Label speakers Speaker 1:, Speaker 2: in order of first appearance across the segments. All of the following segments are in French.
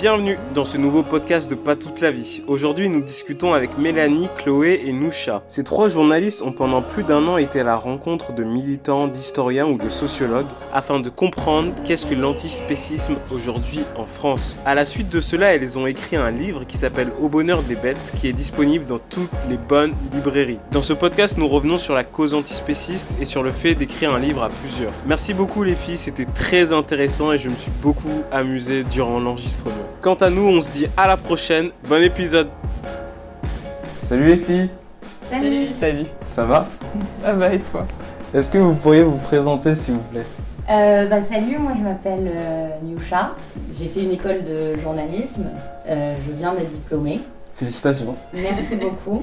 Speaker 1: Bienvenue dans ce nouveau podcast de Pas toute la vie. Aujourd'hui, nous discutons avec Mélanie, Chloé et Noucha. Ces trois journalistes ont pendant plus d'un an été à la rencontre de militants, d'historiens ou de sociologues afin de comprendre qu'est-ce que l'antispécisme aujourd'hui en France. À la suite de cela, elles ont écrit un livre qui s'appelle Au bonheur des bêtes qui est disponible dans toutes les bonnes librairies. Dans ce podcast, nous revenons sur la cause antispéciste et sur le fait d'écrire un livre à plusieurs. Merci beaucoup les filles, c'était très intéressant et je me suis beaucoup amusé durant l'enregistrement. Quant à nous, on se dit à la prochaine. Bon épisode.
Speaker 2: Salut les filles,
Speaker 3: Salut.
Speaker 4: Salut,
Speaker 2: ça va?
Speaker 4: Ça va et toi?
Speaker 2: Est-ce que vous pourriez vous présenter s'il vous plaît?
Speaker 3: Euh, bah, salut, moi je m'appelle euh, Niusha. J'ai fait une école de journalisme. Euh, je viens d'être diplômée.
Speaker 2: Félicitations.
Speaker 3: Merci beaucoup.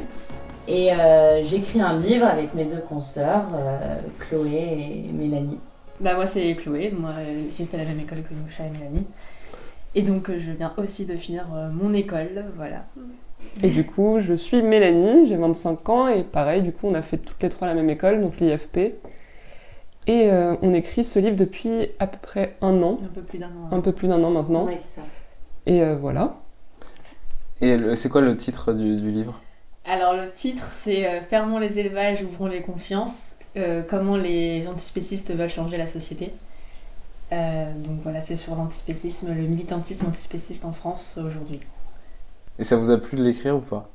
Speaker 3: Et euh, j'écris un livre avec mes deux consoeurs, euh, Chloé et Mélanie.
Speaker 5: Bah moi c'est Chloé, moi euh, j'ai fait la même école que Nusha et Mélanie. Et donc euh, je viens aussi de finir euh, mon école, voilà.
Speaker 4: Et du coup, je suis Mélanie, j'ai 25 ans et pareil, du coup, on a fait toutes les trois la même école, donc l'IFP. Et euh, on écrit ce livre depuis à peu près un an,
Speaker 5: Un peu plus d'un an.
Speaker 4: un peu plus d'un an maintenant.
Speaker 3: C'est ça.
Speaker 4: Et euh, voilà.
Speaker 2: Et c'est quoi le titre du, du livre?
Speaker 5: Alors le titre c'est euh, Fermons les élevages, ouvrons les consciences, euh, comment les antispécistes veulent changer la société. Euh, donc voilà, c'est sur l'antispécisme, le militantisme antispéciste en France aujourd'hui.
Speaker 2: Et ça vous a plu de l'écrire ou pas?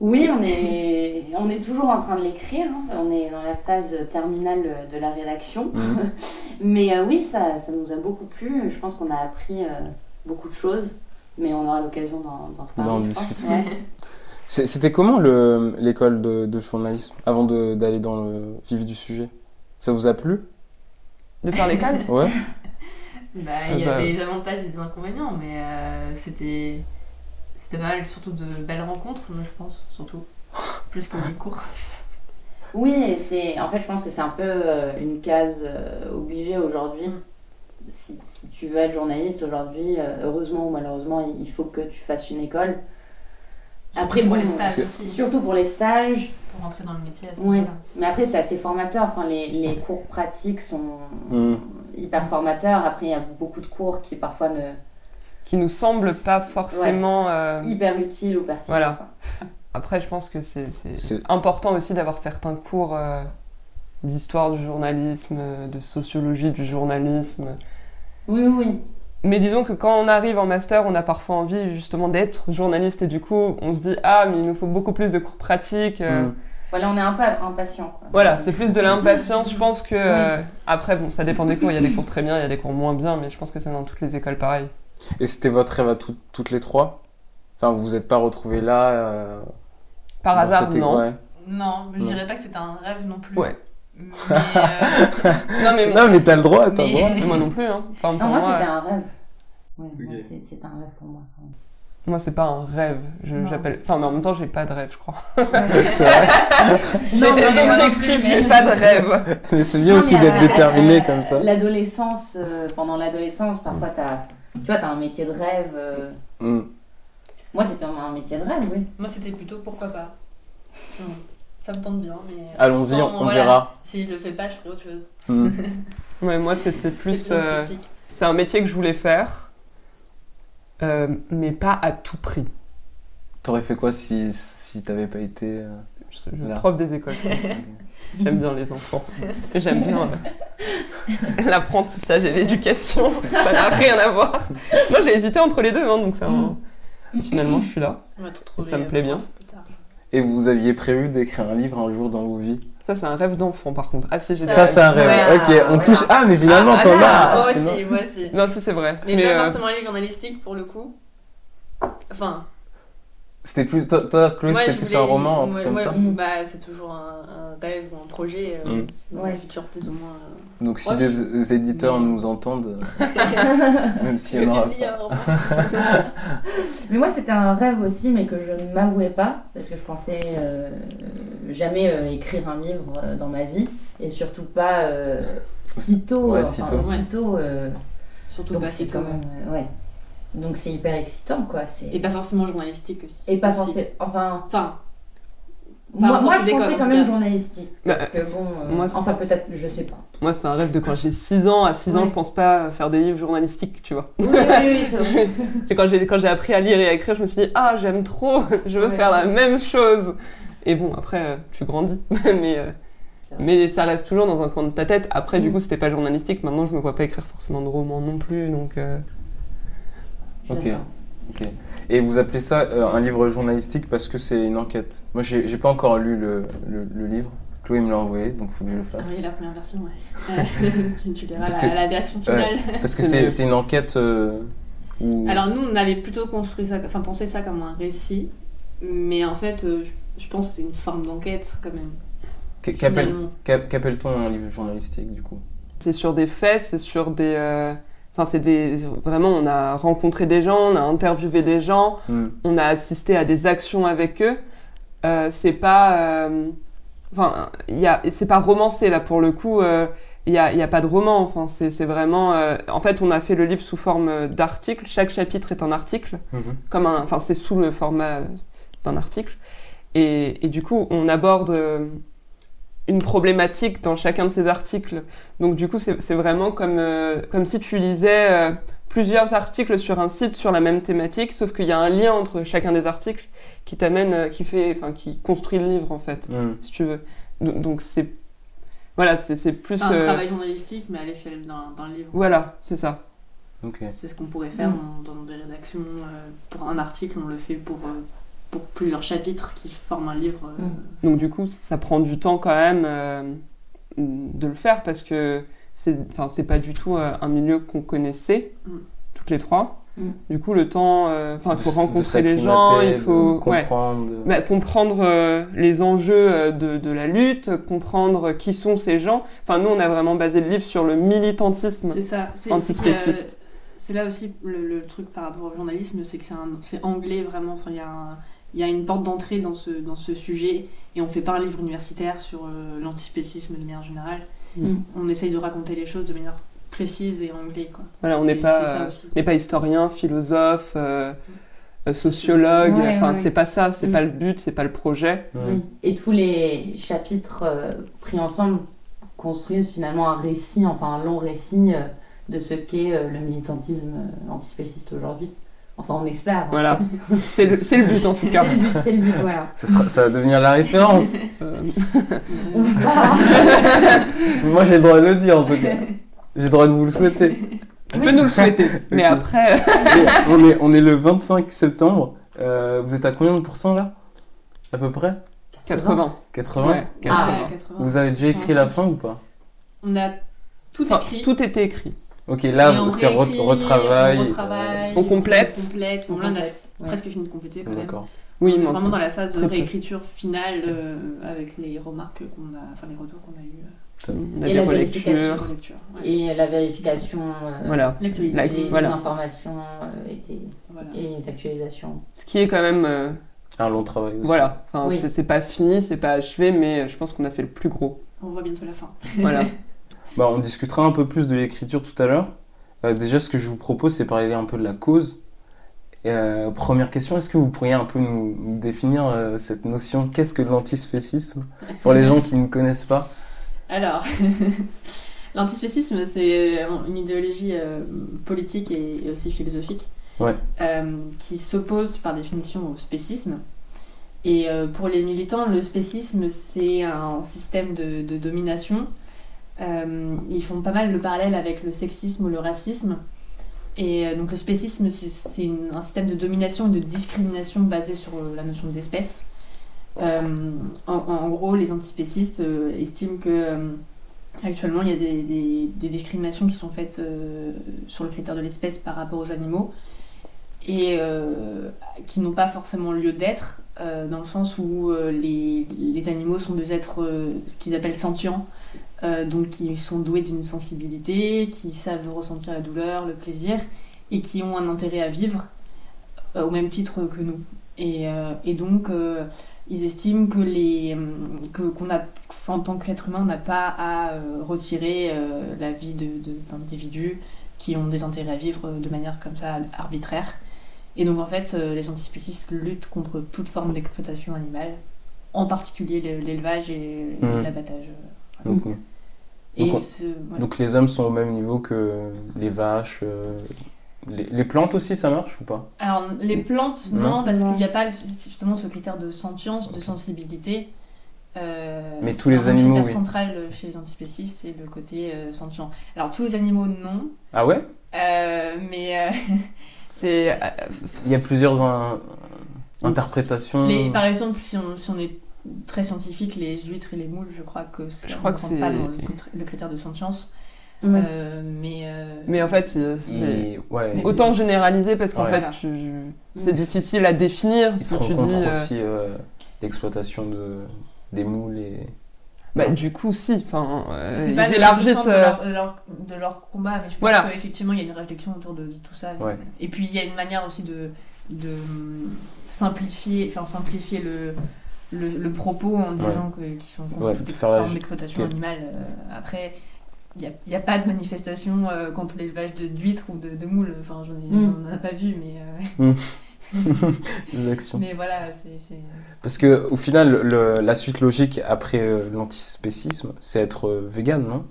Speaker 3: Oui, on est, on est toujours en train de l'écrire. hein. On est dans la phase terminale de la rédaction.
Speaker 2: Mhm.
Speaker 3: Mais euh, oui, ça, ça nous a beaucoup plu. Je pense qu'on a appris euh, beaucoup de choses. Mais on aura l'occasion d'en reparler.
Speaker 2: D'en discuter.
Speaker 3: Ouais.
Speaker 2: C'était comment le- l'école de, de journalisme avant d'aller dans le vif du sujet? Ça vous a plu?
Speaker 4: De faire l'école
Speaker 2: Ouais
Speaker 5: Bah il y a
Speaker 4: bah.
Speaker 5: des avantages et des inconvénients, mais euh, c'était c'était pas mal, surtout de belles rencontres, moi, je pense, surtout. Plus que les cours.
Speaker 3: Oui, c'est en fait, je pense que c'est un peu euh, une case euh, obligée aujourd'hui. Si, si tu veux être journaliste aujourd'hui, euh, heureusement ou malheureusement, il il faut que tu fasses une école. Après,
Speaker 5: pour
Speaker 3: bon,
Speaker 5: les stages aussi,
Speaker 3: Surtout pour les stages.
Speaker 5: pour rentrer dans le métier à ce
Speaker 3: Ouais.
Speaker 5: moment-là.
Speaker 3: Mais après, c'est assez formateur. Enfin, les, les cours pratiques sont
Speaker 2: Mhm.
Speaker 3: hyper formateurs. Après, il y a beaucoup de cours qui parfois ne
Speaker 4: Qui nous semble pas forcément. euh,
Speaker 3: hyper utiles ou pertinents.
Speaker 4: Voilà.
Speaker 3: quoi.
Speaker 4: Après, je pense que c'est c'est
Speaker 2: C'est-
Speaker 4: important aussi d'avoir certains cours euh, d'histoire du journalisme, de sociologie du journalisme.
Speaker 3: Oui, oui, oui.
Speaker 4: Mais disons que quand on arrive en master, on a parfois envie justement d'être journaliste et du coup, on se dit ah mais il nous faut beaucoup plus de cours pratiques. euh,
Speaker 2: Mhm.
Speaker 3: Voilà, on est un peu impatient. Quoi.
Speaker 4: Voilà, c'est plus de l'impatience. Je pense que euh, après bon, ça dépend des cours. Il y a des cours très bien, il y a des cours moins bien, mais je pense que c'est dans toutes les écoles pareil.
Speaker 2: Et c'était votre rêve à tout- toutes les trois? Enfin, vous vous êtes pas retrouvés là euh,
Speaker 4: Par hasard, non.
Speaker 2: ouais.
Speaker 5: Non, je
Speaker 2: Non.
Speaker 5: dirais pas que c'était un rêve non plus.
Speaker 4: Ouais.
Speaker 5: Mais, euh,
Speaker 4: Non mais
Speaker 2: Non, mais t'as le droit, t'as le droit.
Speaker 4: moi non plus. Hein. Enfin, pour
Speaker 3: Non, moi,
Speaker 4: moi,
Speaker 3: c'était un rêve. Ouais, moi,
Speaker 2: Ok.
Speaker 3: c'est- un rêve pour moi. quand même.
Speaker 4: moi c'est pas un rêve. J'appelle. Enfin, mais en même temps, j'ai pas de rêve, je crois.
Speaker 2: C'est vrai.
Speaker 4: J'ai
Speaker 3: Non,
Speaker 4: des objectifs,
Speaker 3: mais-
Speaker 4: j'ai pas de rêve.
Speaker 2: Mais c'est bien
Speaker 3: Non,
Speaker 2: aussi d'être
Speaker 3: euh,
Speaker 2: déterminé
Speaker 3: euh,
Speaker 2: comme ça.
Speaker 3: L'adolescence, euh, pendant l'adolescence, parfois, t'as, tu vois, t'as un métier de rêve. euh,
Speaker 2: Mhm.
Speaker 3: Moi, c'était un, métier de rêve, oui.
Speaker 5: moi c'était plutôt pourquoi pas. Ça me tente bien, mais.
Speaker 2: Allons-y, on, on
Speaker 5: voilà.
Speaker 2: verra.
Speaker 5: Si je le fais pas, je ferai autre chose.
Speaker 4: Ouais, moi c'était plus.
Speaker 5: C'est
Speaker 4: euh. C'est un métier que je voulais faire, euh, mais pas à tout prix.
Speaker 2: T'aurais fait quoi si, si t'avais pas été. euh,
Speaker 4: Je, je-
Speaker 2: Là.
Speaker 4: prof des écoles. J'aime bien les enfants. J'aime bien l'apprentissage et l'éducation. Ça n'a rien à voir. Moi, j'ai hésité entre les deux, hein, donc ça,
Speaker 3: Mm.
Speaker 4: finalement, je suis là.
Speaker 5: On va te retrouver.
Speaker 4: ça me plaît bien.
Speaker 2: Et vous aviez prévu d'écrire un livre un jour dans vos vies
Speaker 4: Ça, c'est un rêve d'enfant, par contre. Ah si, j'ai
Speaker 2: Ça,
Speaker 4: des
Speaker 2: c'est un rêve.
Speaker 3: Ouais,
Speaker 2: ok, on
Speaker 3: voilà.
Speaker 2: touche. Ah, mais finalement,
Speaker 4: Ah,
Speaker 2: t'en
Speaker 4: ah,
Speaker 2: as.
Speaker 5: moi aussi, moi aussi.
Speaker 4: Non, si, c'est vrai.
Speaker 5: Mais,
Speaker 4: Mais,
Speaker 5: pas
Speaker 4: euh,
Speaker 5: forcément un livre journalistique pour le coup. Enfin,
Speaker 2: C'était plus. Toi, toi Chloé, c'était plus
Speaker 5: voulais.
Speaker 2: un roman, un
Speaker 5: ouais,
Speaker 2: truc comme
Speaker 5: ouais,
Speaker 2: ça
Speaker 5: Bah, c'est toujours un, un rêve ou un projet euh,
Speaker 2: Mm.
Speaker 3: Ouais.
Speaker 5: le futur plus ou moins. euh.
Speaker 2: Donc, si
Speaker 5: Ouais,
Speaker 2: des, éditeurs
Speaker 5: Mais-
Speaker 2: nous entendent, euh, même s'il y en aura.
Speaker 3: Mais moi, c'était un rêve aussi, mais que je ne m'avouais pas, parce que je pensais euh, jamais euh, écrire un livre euh, dans ma vie, et surtout pas euh, si tôt.
Speaker 2: Ouais,
Speaker 3: enfin,
Speaker 2: si tôt.
Speaker 3: euh,
Speaker 5: Surtout
Speaker 3: donc
Speaker 5: pas si
Speaker 3: quand
Speaker 5: tôt.
Speaker 3: même, euh, ouais. Donc c'est hyper excitant, quoi. c'est-
Speaker 5: Et pas forcément journalistique aussi.
Speaker 3: Et pas forcément. Enfin,
Speaker 5: Enfin,
Speaker 3: Moi, moi je pensais
Speaker 5: en
Speaker 3: quand même journalistique.
Speaker 4: Bah,
Speaker 3: Parce que bon, euh,
Speaker 4: moi,
Speaker 3: enfin peut-être, je sais pas.
Speaker 4: Moi, c'est un rêve de quand j'ai 6 ans. À 6 ans,
Speaker 3: Ouais.
Speaker 4: je pense pas faire des livres journalistiques, tu vois.
Speaker 3: Oui, oui, oui, oui, c'est vrai.
Speaker 4: Et quand j'ai quand j'ai appris à lire et à écrire, je me suis dit ah j'aime trop, je veux
Speaker 3: Ouais.
Speaker 4: faire la même chose. Et bon après euh, tu grandis, mais euh, mais ça reste toujours dans un coin de ta tête. Après du
Speaker 3: Mm.
Speaker 4: coup c'était pas journalistique. Maintenant je me vois pas écrire forcément de romans non plus, donc euh,
Speaker 2: Ok. Et vous appelez ça euh, un livre journalistique parce que c'est une enquête? Moi, j'ai pas encore lu le, le, le livre. Chloé me l'a envoyé, donc faut que je le
Speaker 5: Ah
Speaker 2: fasse.
Speaker 5: oui, la première version, ouais. Tu, tu liras
Speaker 2: Parce
Speaker 5: la,
Speaker 2: que-
Speaker 5: la version finale.
Speaker 2: Parce que c'est c'est une enquête euh, où...
Speaker 5: Alors nous, on avait plutôt construit ça, enfin pensé ça comme un récit, mais en fait, euh, je je pense que c'est une forme d'enquête quand même.
Speaker 2: Qu- Qu'appelle-t-on un livre journalistique du coup?
Speaker 4: C'est sur des faits, c'est sur des euh, Enfin, c'est des vraiment, on a rencontré des gens, on a interviewé des gens,
Speaker 2: Hmm.
Speaker 4: on a assisté à des actions avec eux. Euh, c'est pas, euh, enfin, il y a, c'est pas romancé là pour le coup. euh, Il y a, il y a pas de roman. Enfin, c'est, c'est vraiment. euh, en fait, on a fait le livre sous forme d'article. Chaque chapitre est un article,
Speaker 2: Mhm.
Speaker 4: comme un. Enfin, c'est sous le format d'un article. Et, et du coup, on aborde euh, une problématique dans chacun de ces articles. Donc, du coup, c'est, vraiment comme euh, comme si tu lisais euh, plusieurs articles sur un site sur la même thématique, sauf qu'il y a un lien entre chacun des articles qui t'amène, euh, qui fait, enfin, qui construit le livre en fait,
Speaker 2: Hmm.
Speaker 4: si tu veux. Donc, c'est, voilà, c'est, c'est plus,
Speaker 5: un
Speaker 4: euh,
Speaker 5: travail journalistique, mais à l'échelle d'un livre.
Speaker 4: voilà, c'est ça.
Speaker 2: Ok.
Speaker 5: C'est ce qu'on pourrait faire
Speaker 3: Mm.
Speaker 5: dans, dans des rédactions. euh, pour un article, on le fait pour, euh, pour plusieurs chapitres qui forment un livre. euh,
Speaker 3: Mm.
Speaker 4: Donc du coup, ça prend du temps quand même euh, de le faire parce que c'est, enfin, c'est pas du tout euh, un milieu qu'on connaissait
Speaker 5: Mm.
Speaker 4: toutes les trois.
Speaker 3: Mm.
Speaker 4: Du coup, le temps, euh, enfin, il faut rencontrer les gens, il faut, ouais.
Speaker 2: comprendre.
Speaker 4: Bah, comprendre euh, les enjeux de, de la lutte, comprendre qui sont ces gens. Enfin, nous, on a vraiment basé le livre sur le militantisme.
Speaker 5: C'est ça. C'est
Speaker 4: Antispéciste.
Speaker 5: c'est là aussi le, le truc par rapport au journalisme, c'est que c'est anglais vraiment. Enfin, il y a un- il y a une porte d'entrée dans ce, dans ce sujet et on fait pas un livre universitaire sur euh, l'antispécisme de manière générale.
Speaker 3: Mm.
Speaker 5: On essaye de raconter les choses de manière précise et anglais. Quoi.
Speaker 4: Voilà, on n'est pas, euh, n'est pas historien, philosophe, euh, euh, sociologue.
Speaker 3: Ouais,
Speaker 4: enfin,
Speaker 3: ouais,
Speaker 4: c'est pas ça, c'est
Speaker 3: Mm.
Speaker 4: pas le but, c'est pas le projet.
Speaker 3: Et tous les chapitres euh, pris ensemble construisent finalement un récit, enfin un long récit euh, de ce qu'est euh, le militantisme euh, antispéciste aujourd'hui. Enfin, on espère. en
Speaker 4: Voilà, c'est le, c'est le but en tout cas.
Speaker 3: C'est le but, c'est le but, voilà.
Speaker 2: Ça, sera- ça va devenir la référence.
Speaker 4: Euh,
Speaker 3: On va pas-
Speaker 2: Moi, j'ai le droit de le dire en tout cas. J'ai le droit de vous le souhaiter.
Speaker 4: tu peux nous le souhaiter, mais après,
Speaker 2: Et on, est, on est le 25 septembre. Euh, vous êtes à combien de pourcents là? À peu près?
Speaker 4: 80.
Speaker 2: 80
Speaker 4: Ouais, 80.
Speaker 5: Ouais, 80.
Speaker 2: Vous avez déjà écrit la fin ou pas?
Speaker 5: On a tout
Speaker 4: Enfin,
Speaker 5: écrit.
Speaker 4: tout était écrit.
Speaker 2: Ok, là, c'est
Speaker 5: réécrit,
Speaker 2: re- retravail.
Speaker 5: On, retravaille,
Speaker 4: On complète.
Speaker 5: On complète.
Speaker 3: On
Speaker 5: Bon, là, on a
Speaker 3: complète, ouais.
Speaker 5: presque fini de compléter quand
Speaker 2: euh,
Speaker 5: même.
Speaker 2: D'accord.
Speaker 4: Oui,
Speaker 5: on est
Speaker 4: mais
Speaker 5: vraiment dans la phase de réécriture finale euh, avec les remarques qu'on a, enfin les retours qu'on a eu
Speaker 4: on a
Speaker 3: Et la vérification.
Speaker 5: euh, lecture. Ouais.
Speaker 3: Et la vérification euh,
Speaker 4: Voilà.
Speaker 3: Des, des
Speaker 4: voilà.
Speaker 3: informations euh, et, des-
Speaker 5: Voilà.
Speaker 3: et l'actualisation.
Speaker 4: Ce qui est quand même, euh,
Speaker 2: Un long travail aussi.
Speaker 4: voilà. Enfin,
Speaker 3: Oui.
Speaker 4: c'est- c'est pas fini, c'est pas achevé, mais je pense qu'on a fait le plus gros.
Speaker 5: On voit bientôt la fin.
Speaker 4: Voilà.
Speaker 2: Bah, on discutera un peu plus de l'écriture tout à l'heure. Euh, déjà, ce que je vous propose, c'est parler un peu de la cause. Euh, première question, est-ce que vous pourriez un peu nous, nous définir euh, cette notion? Qu'est-ce que l'antispécisme Pour les gens qui ne connaissent pas?
Speaker 5: Alors, l'antispécisme, c'est une idéologie politique et, et aussi philosophique
Speaker 2: Ouais.
Speaker 5: qui s'oppose par définition au spécisme. Et pour les militants, le spécisme, c'est un système de, de domination. Euh, ils font pas mal le parallèle avec le sexisme ou le racisme. Et euh, donc le spécisme, c'est- un système de domination et de discrimination basé sur euh, la notion d'espèce. Euh, en, gros, les antispécistes estiment que actuellement il y a des, discriminations qui sont faites sur le critère de l'espèce par rapport aux animaux et qui n'ont pas forcément lieu d'être dans le sens où les, les animaux sont des êtres ce qu'ils appellent sentients euh, donc qui sont doués d'une sensibilité qui savent ressentir la douleur le plaisir et qui ont un intérêt à vivre euh, au même titre que nous et, euh, et donc ils estiment que les qu'on a en tant qu'être humain on n'a pas à retirer la vie de, de- d'individus qui ont des intérêts à vivre de manière comme ça arbitraire et donc en fait les antispécistes luttent contre toute forme d'exploitation animale en particulier le- l'élevage et
Speaker 2: Mhm.
Speaker 5: l'abattage.
Speaker 2: Donc,
Speaker 5: Et
Speaker 2: Donc, on-
Speaker 5: ce- ouais.
Speaker 2: donc les hommes sont au même niveau que les vaches. euh, les, les plantes aussi, ça marche ou pas?
Speaker 5: Alors, les plantes,
Speaker 2: Non.
Speaker 5: non, parce qu'il n'y a pas justement ce critère de sentience, de sensibilité. Euh,
Speaker 2: Mais tous les animaux,
Speaker 5: Le
Speaker 2: oui.
Speaker 5: critère central chez les antispécistes, c'est le côté euh, sentient. Alors, tous les animaux, non.
Speaker 2: Ah ouais?
Speaker 5: Euh, mais euh,
Speaker 4: C'est. euh,
Speaker 2: Il y a plusieurs interprétations.
Speaker 5: les, par exemple, si on, si on est très scientifique, les huîtres et les moules, je crois que ça
Speaker 4: Je crois
Speaker 5: ne
Speaker 4: que
Speaker 5: rentre
Speaker 4: c'est-
Speaker 5: pas dans le, critère- le critère de sentience.
Speaker 3: Ouais.
Speaker 5: Euh, mais, euh,
Speaker 4: Mais en fait, euh, c'est
Speaker 2: ouais,
Speaker 4: autant généraliser parce qu'en
Speaker 2: Ouais.
Speaker 4: fait, tu- c'est difficile à définir
Speaker 2: ils
Speaker 4: si
Speaker 2: se
Speaker 4: tu
Speaker 2: rencontrent
Speaker 4: dis. euh,
Speaker 2: aussi euh, l'exploitation de, des moules et.
Speaker 4: Bah, du coup, si. Enfin, euh,
Speaker 5: c'est
Speaker 4: ils élargissent.
Speaker 5: de leur, de leur- de leur combat, mais je pense
Speaker 4: Voilà.
Speaker 5: qu'effectivement, il y a une réflexion autour de, de tout ça.
Speaker 2: Ouais.
Speaker 5: Et puis, il y a une manière aussi de, de simplifier, enfin, simplifier le, le, le propos en disant que- qu'ils sont contre
Speaker 2: Ouais,
Speaker 5: toutes les formes d'exploitation
Speaker 2: que-
Speaker 5: animale. Euh, après, il n'y a, a pas de manifestation euh, contre l'élevage de- d'huîtres ou de, de moules. Enfin, j'en ai-
Speaker 3: Mm.
Speaker 5: on n'en a pas vu, mais, euh,
Speaker 2: des actions.
Speaker 5: mais voilà, c'est...
Speaker 2: Parce que au final, le- la suite logique après euh, l'antispécisme, c'est être euh, vegan, non?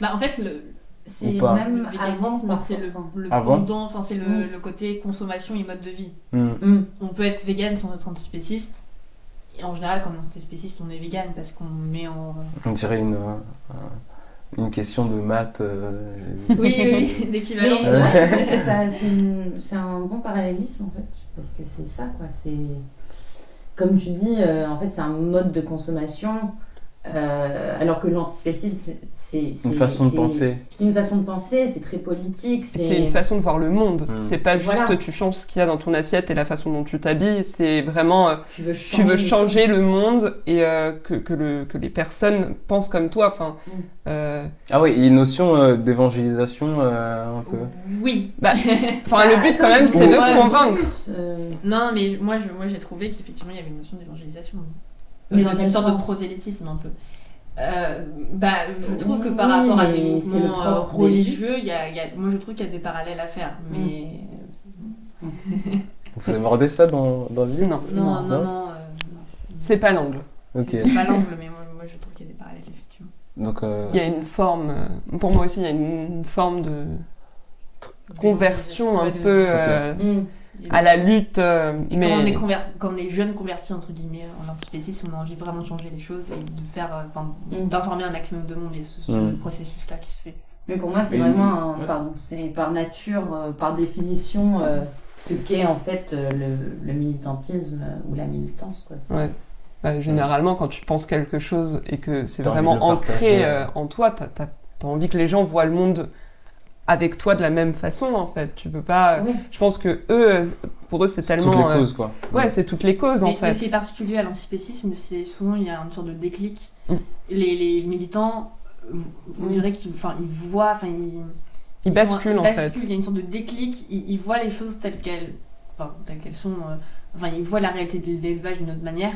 Speaker 5: Bah, en fait, le,
Speaker 3: C'est même avant,
Speaker 5: véganisme, c'est le, le pendant, enfin, c'est le,
Speaker 3: Mm.
Speaker 5: le côté consommation et mode de vie.
Speaker 2: Hmm.
Speaker 3: Mm.
Speaker 5: on peut être vegan sans être antispéciste. Et en général, quand on est antispéciste, on est vegan parce qu'on met en.
Speaker 2: On dirait une, euh, une question de maths. euh,
Speaker 5: Oui, oui, oui, d'équivalence.
Speaker 3: c'est vrai, parce que ça, c'est, une- c'est un bon parallélisme en fait, parce que c'est ça quoi. C'est comme tu dis, euh, en fait, c'est un mode de consommation, euh, alors que l'antispécisme, c'est,
Speaker 2: Une façon de penser.
Speaker 3: C'est une façon de penser, c'est très politique. C'est,
Speaker 4: une façon de voir le monde.
Speaker 2: Mm.
Speaker 4: C'est pas juste
Speaker 3: Voilà.
Speaker 4: tu changes ce qu'il y a dans ton assiette et la façon dont tu t'habilles. C'est vraiment euh,
Speaker 3: Tu veux
Speaker 4: tu
Speaker 3: changer.
Speaker 4: veux
Speaker 3: les
Speaker 4: changer le monde et euh, que, que, le, que les personnes pensent comme toi. Enfin,
Speaker 3: Mm.
Speaker 4: euh,
Speaker 2: Ah oui, il y a une notion euh, d'évangélisation euh, un peu.
Speaker 5: Oui.
Speaker 4: bah, enfin
Speaker 3: Ah,
Speaker 4: le but quand
Speaker 3: attends,
Speaker 4: même, c'est de te convaincre.
Speaker 3: euh,
Speaker 5: Non, mais moi, je, moi, j'ai trouvé qu'effectivement, il y avait une notion d'évangélisation.
Speaker 3: Mais
Speaker 5: Euh,
Speaker 3: dans
Speaker 5: une
Speaker 3: quel
Speaker 5: sorte de prosélytisme un peu. Euh, bah, je trouve que par
Speaker 3: Oui,
Speaker 5: rapport à des mouvements euh, religieux, il y a, il y a- moi je trouve qu'il y a des parallèles à faire. Mais
Speaker 2: Vous abordez ça dans, dans le livre
Speaker 4: Non,
Speaker 5: non,
Speaker 3: Non.
Speaker 5: non, non. euh,
Speaker 4: c'est pas l'angle.
Speaker 5: C'est pas l'angle, mais moi, moi je trouve qu'il y a des parallèles effectivement.
Speaker 2: Donc, euh,
Speaker 4: Il y a une forme, pour moi aussi, il y a une forme de conversion un peu euh,
Speaker 3: mm.
Speaker 4: À la lutte, euh,
Speaker 5: Et
Speaker 4: mais
Speaker 5: quand, on est conver- quand on est jeune converti entre guillemets en antispécisme, on a envie vraiment de changer les choses et de faire, euh,
Speaker 3: Mm.
Speaker 5: d'informer un maximum de monde et ce, ce
Speaker 2: Mm.
Speaker 5: processus-là qui se fait.
Speaker 3: Mais pour moi, c'est vraiment,
Speaker 2: ouais.
Speaker 3: pardon, c'est par nature, euh, par définition, euh, ce qu'est en fait euh, le, le militantisme euh, ou la militance. Quoi. C'est-
Speaker 4: Ouais. Bah, généralement, quand tu penses quelque chose et que c'est
Speaker 2: T'as
Speaker 4: vraiment ancré euh, en toi, t'as as, envie que les gens voient le monde avec toi de la même façon, en fait. Tu peux pas.
Speaker 3: Oui.
Speaker 4: Je pense que eux, euh, pour eux, c'est
Speaker 2: c'est
Speaker 4: tellement.
Speaker 2: toutes les
Speaker 4: euh,
Speaker 2: causes, quoi.
Speaker 4: Ouais, c'est toutes les causes, en
Speaker 5: Mais, mais ce qui
Speaker 4: fait.
Speaker 5: est particulier à l'antispécisme, c'est souvent il y a une sorte de déclic.
Speaker 4: Mm.
Speaker 5: Les, les militants, on
Speaker 3: Mm.
Speaker 5: dirait qu'ils enfin, ils voient, enfin ils,
Speaker 4: Ils basculent,
Speaker 5: ils
Speaker 4: en
Speaker 5: basculent,
Speaker 4: fait.
Speaker 5: Il y a une sorte de déclic, ils, ils voient les choses telles qu'elles, enfin, telles qu'elles sont. euh, enfin, ils voient la réalité de l'élevage d'une autre manière.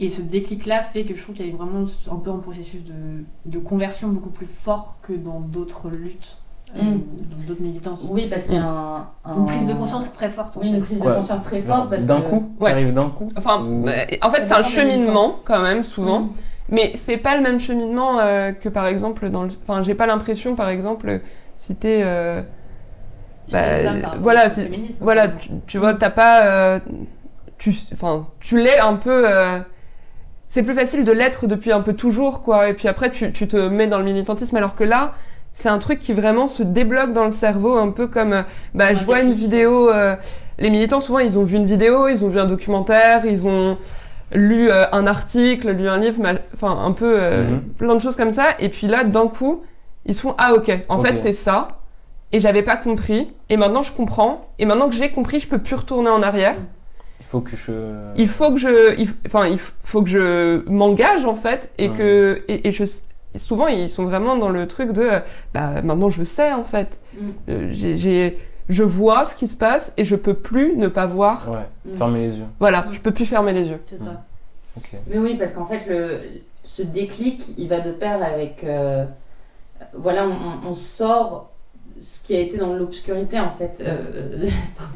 Speaker 5: Et ce déclic-là fait que je trouve qu'il y a vraiment un peu un processus de, de conversion beaucoup plus fort que dans d'autres luttes, euh,
Speaker 3: Mm.
Speaker 5: dans d'autres militances.
Speaker 3: Oui, parce qu'il y a un, un-
Speaker 5: Une prise de conscience très forte. en
Speaker 3: Oui, une
Speaker 5: fait.
Speaker 3: prise de conscience très
Speaker 2: Genre,
Speaker 3: forte parce
Speaker 2: d'un
Speaker 3: que.
Speaker 2: coup,
Speaker 4: Ouais.
Speaker 2: arrive d'un coup.
Speaker 4: Enfin,
Speaker 2: Ou-
Speaker 4: bah, en fait, c'est un cheminement, quand même, souvent.
Speaker 3: Mm.
Speaker 4: Mais c'est pas le même cheminement euh, que, par exemple, dans le. Enfin, j'ai pas l'impression, par exemple, si t'es. euh,
Speaker 5: Si
Speaker 4: Bah,
Speaker 5: par rapport
Speaker 4: voilà, Voilà, tu, tu vois, t'as pas, euh, tu, enfin, tu l'es un peu. euh, c'est plus facile de l'être depuis un peu toujours, quoi. Et puis après, tu, tu te mets dans le militantisme, alors que là, c'est un truc qui vraiment se débloque dans le cerveau, un peu comme, euh, bah, je vois une vidéo. euh, les militants, souvent, ils ont vu une vidéo, ils ont vu un documentaire, ils ont lu euh, un article, lu un livre, enfin, un peu euh,
Speaker 2: Mhm.
Speaker 4: plein de choses comme ça. Et puis là, d'un coup, ils se font ah ok, en fait, c'est ça et j'avais pas compris et maintenant je comprends et maintenant que j'ai compris je peux plus retourner en arrière
Speaker 2: Il faut que je.
Speaker 4: il faut que je il- enfin il faut que je m'engage en fait et
Speaker 2: Ouais.
Speaker 4: que et, et je souvent ils sont vraiment dans le truc de bah maintenant je sais en fait
Speaker 3: Mm.
Speaker 4: Euh, j'ai j'ai je vois ce qui se passe et je peux plus ne pas voir
Speaker 2: Ouais,
Speaker 3: Mm.
Speaker 2: fermer les yeux.
Speaker 4: voilà
Speaker 5: Mm.
Speaker 4: je peux plus fermer les yeux
Speaker 5: C'est ça.
Speaker 3: Mais oui, parce qu'en fait, le, ce déclic, il va de pair avec. euh, voilà, on, sort ce qui a été dans l'obscurité en fait. Euh,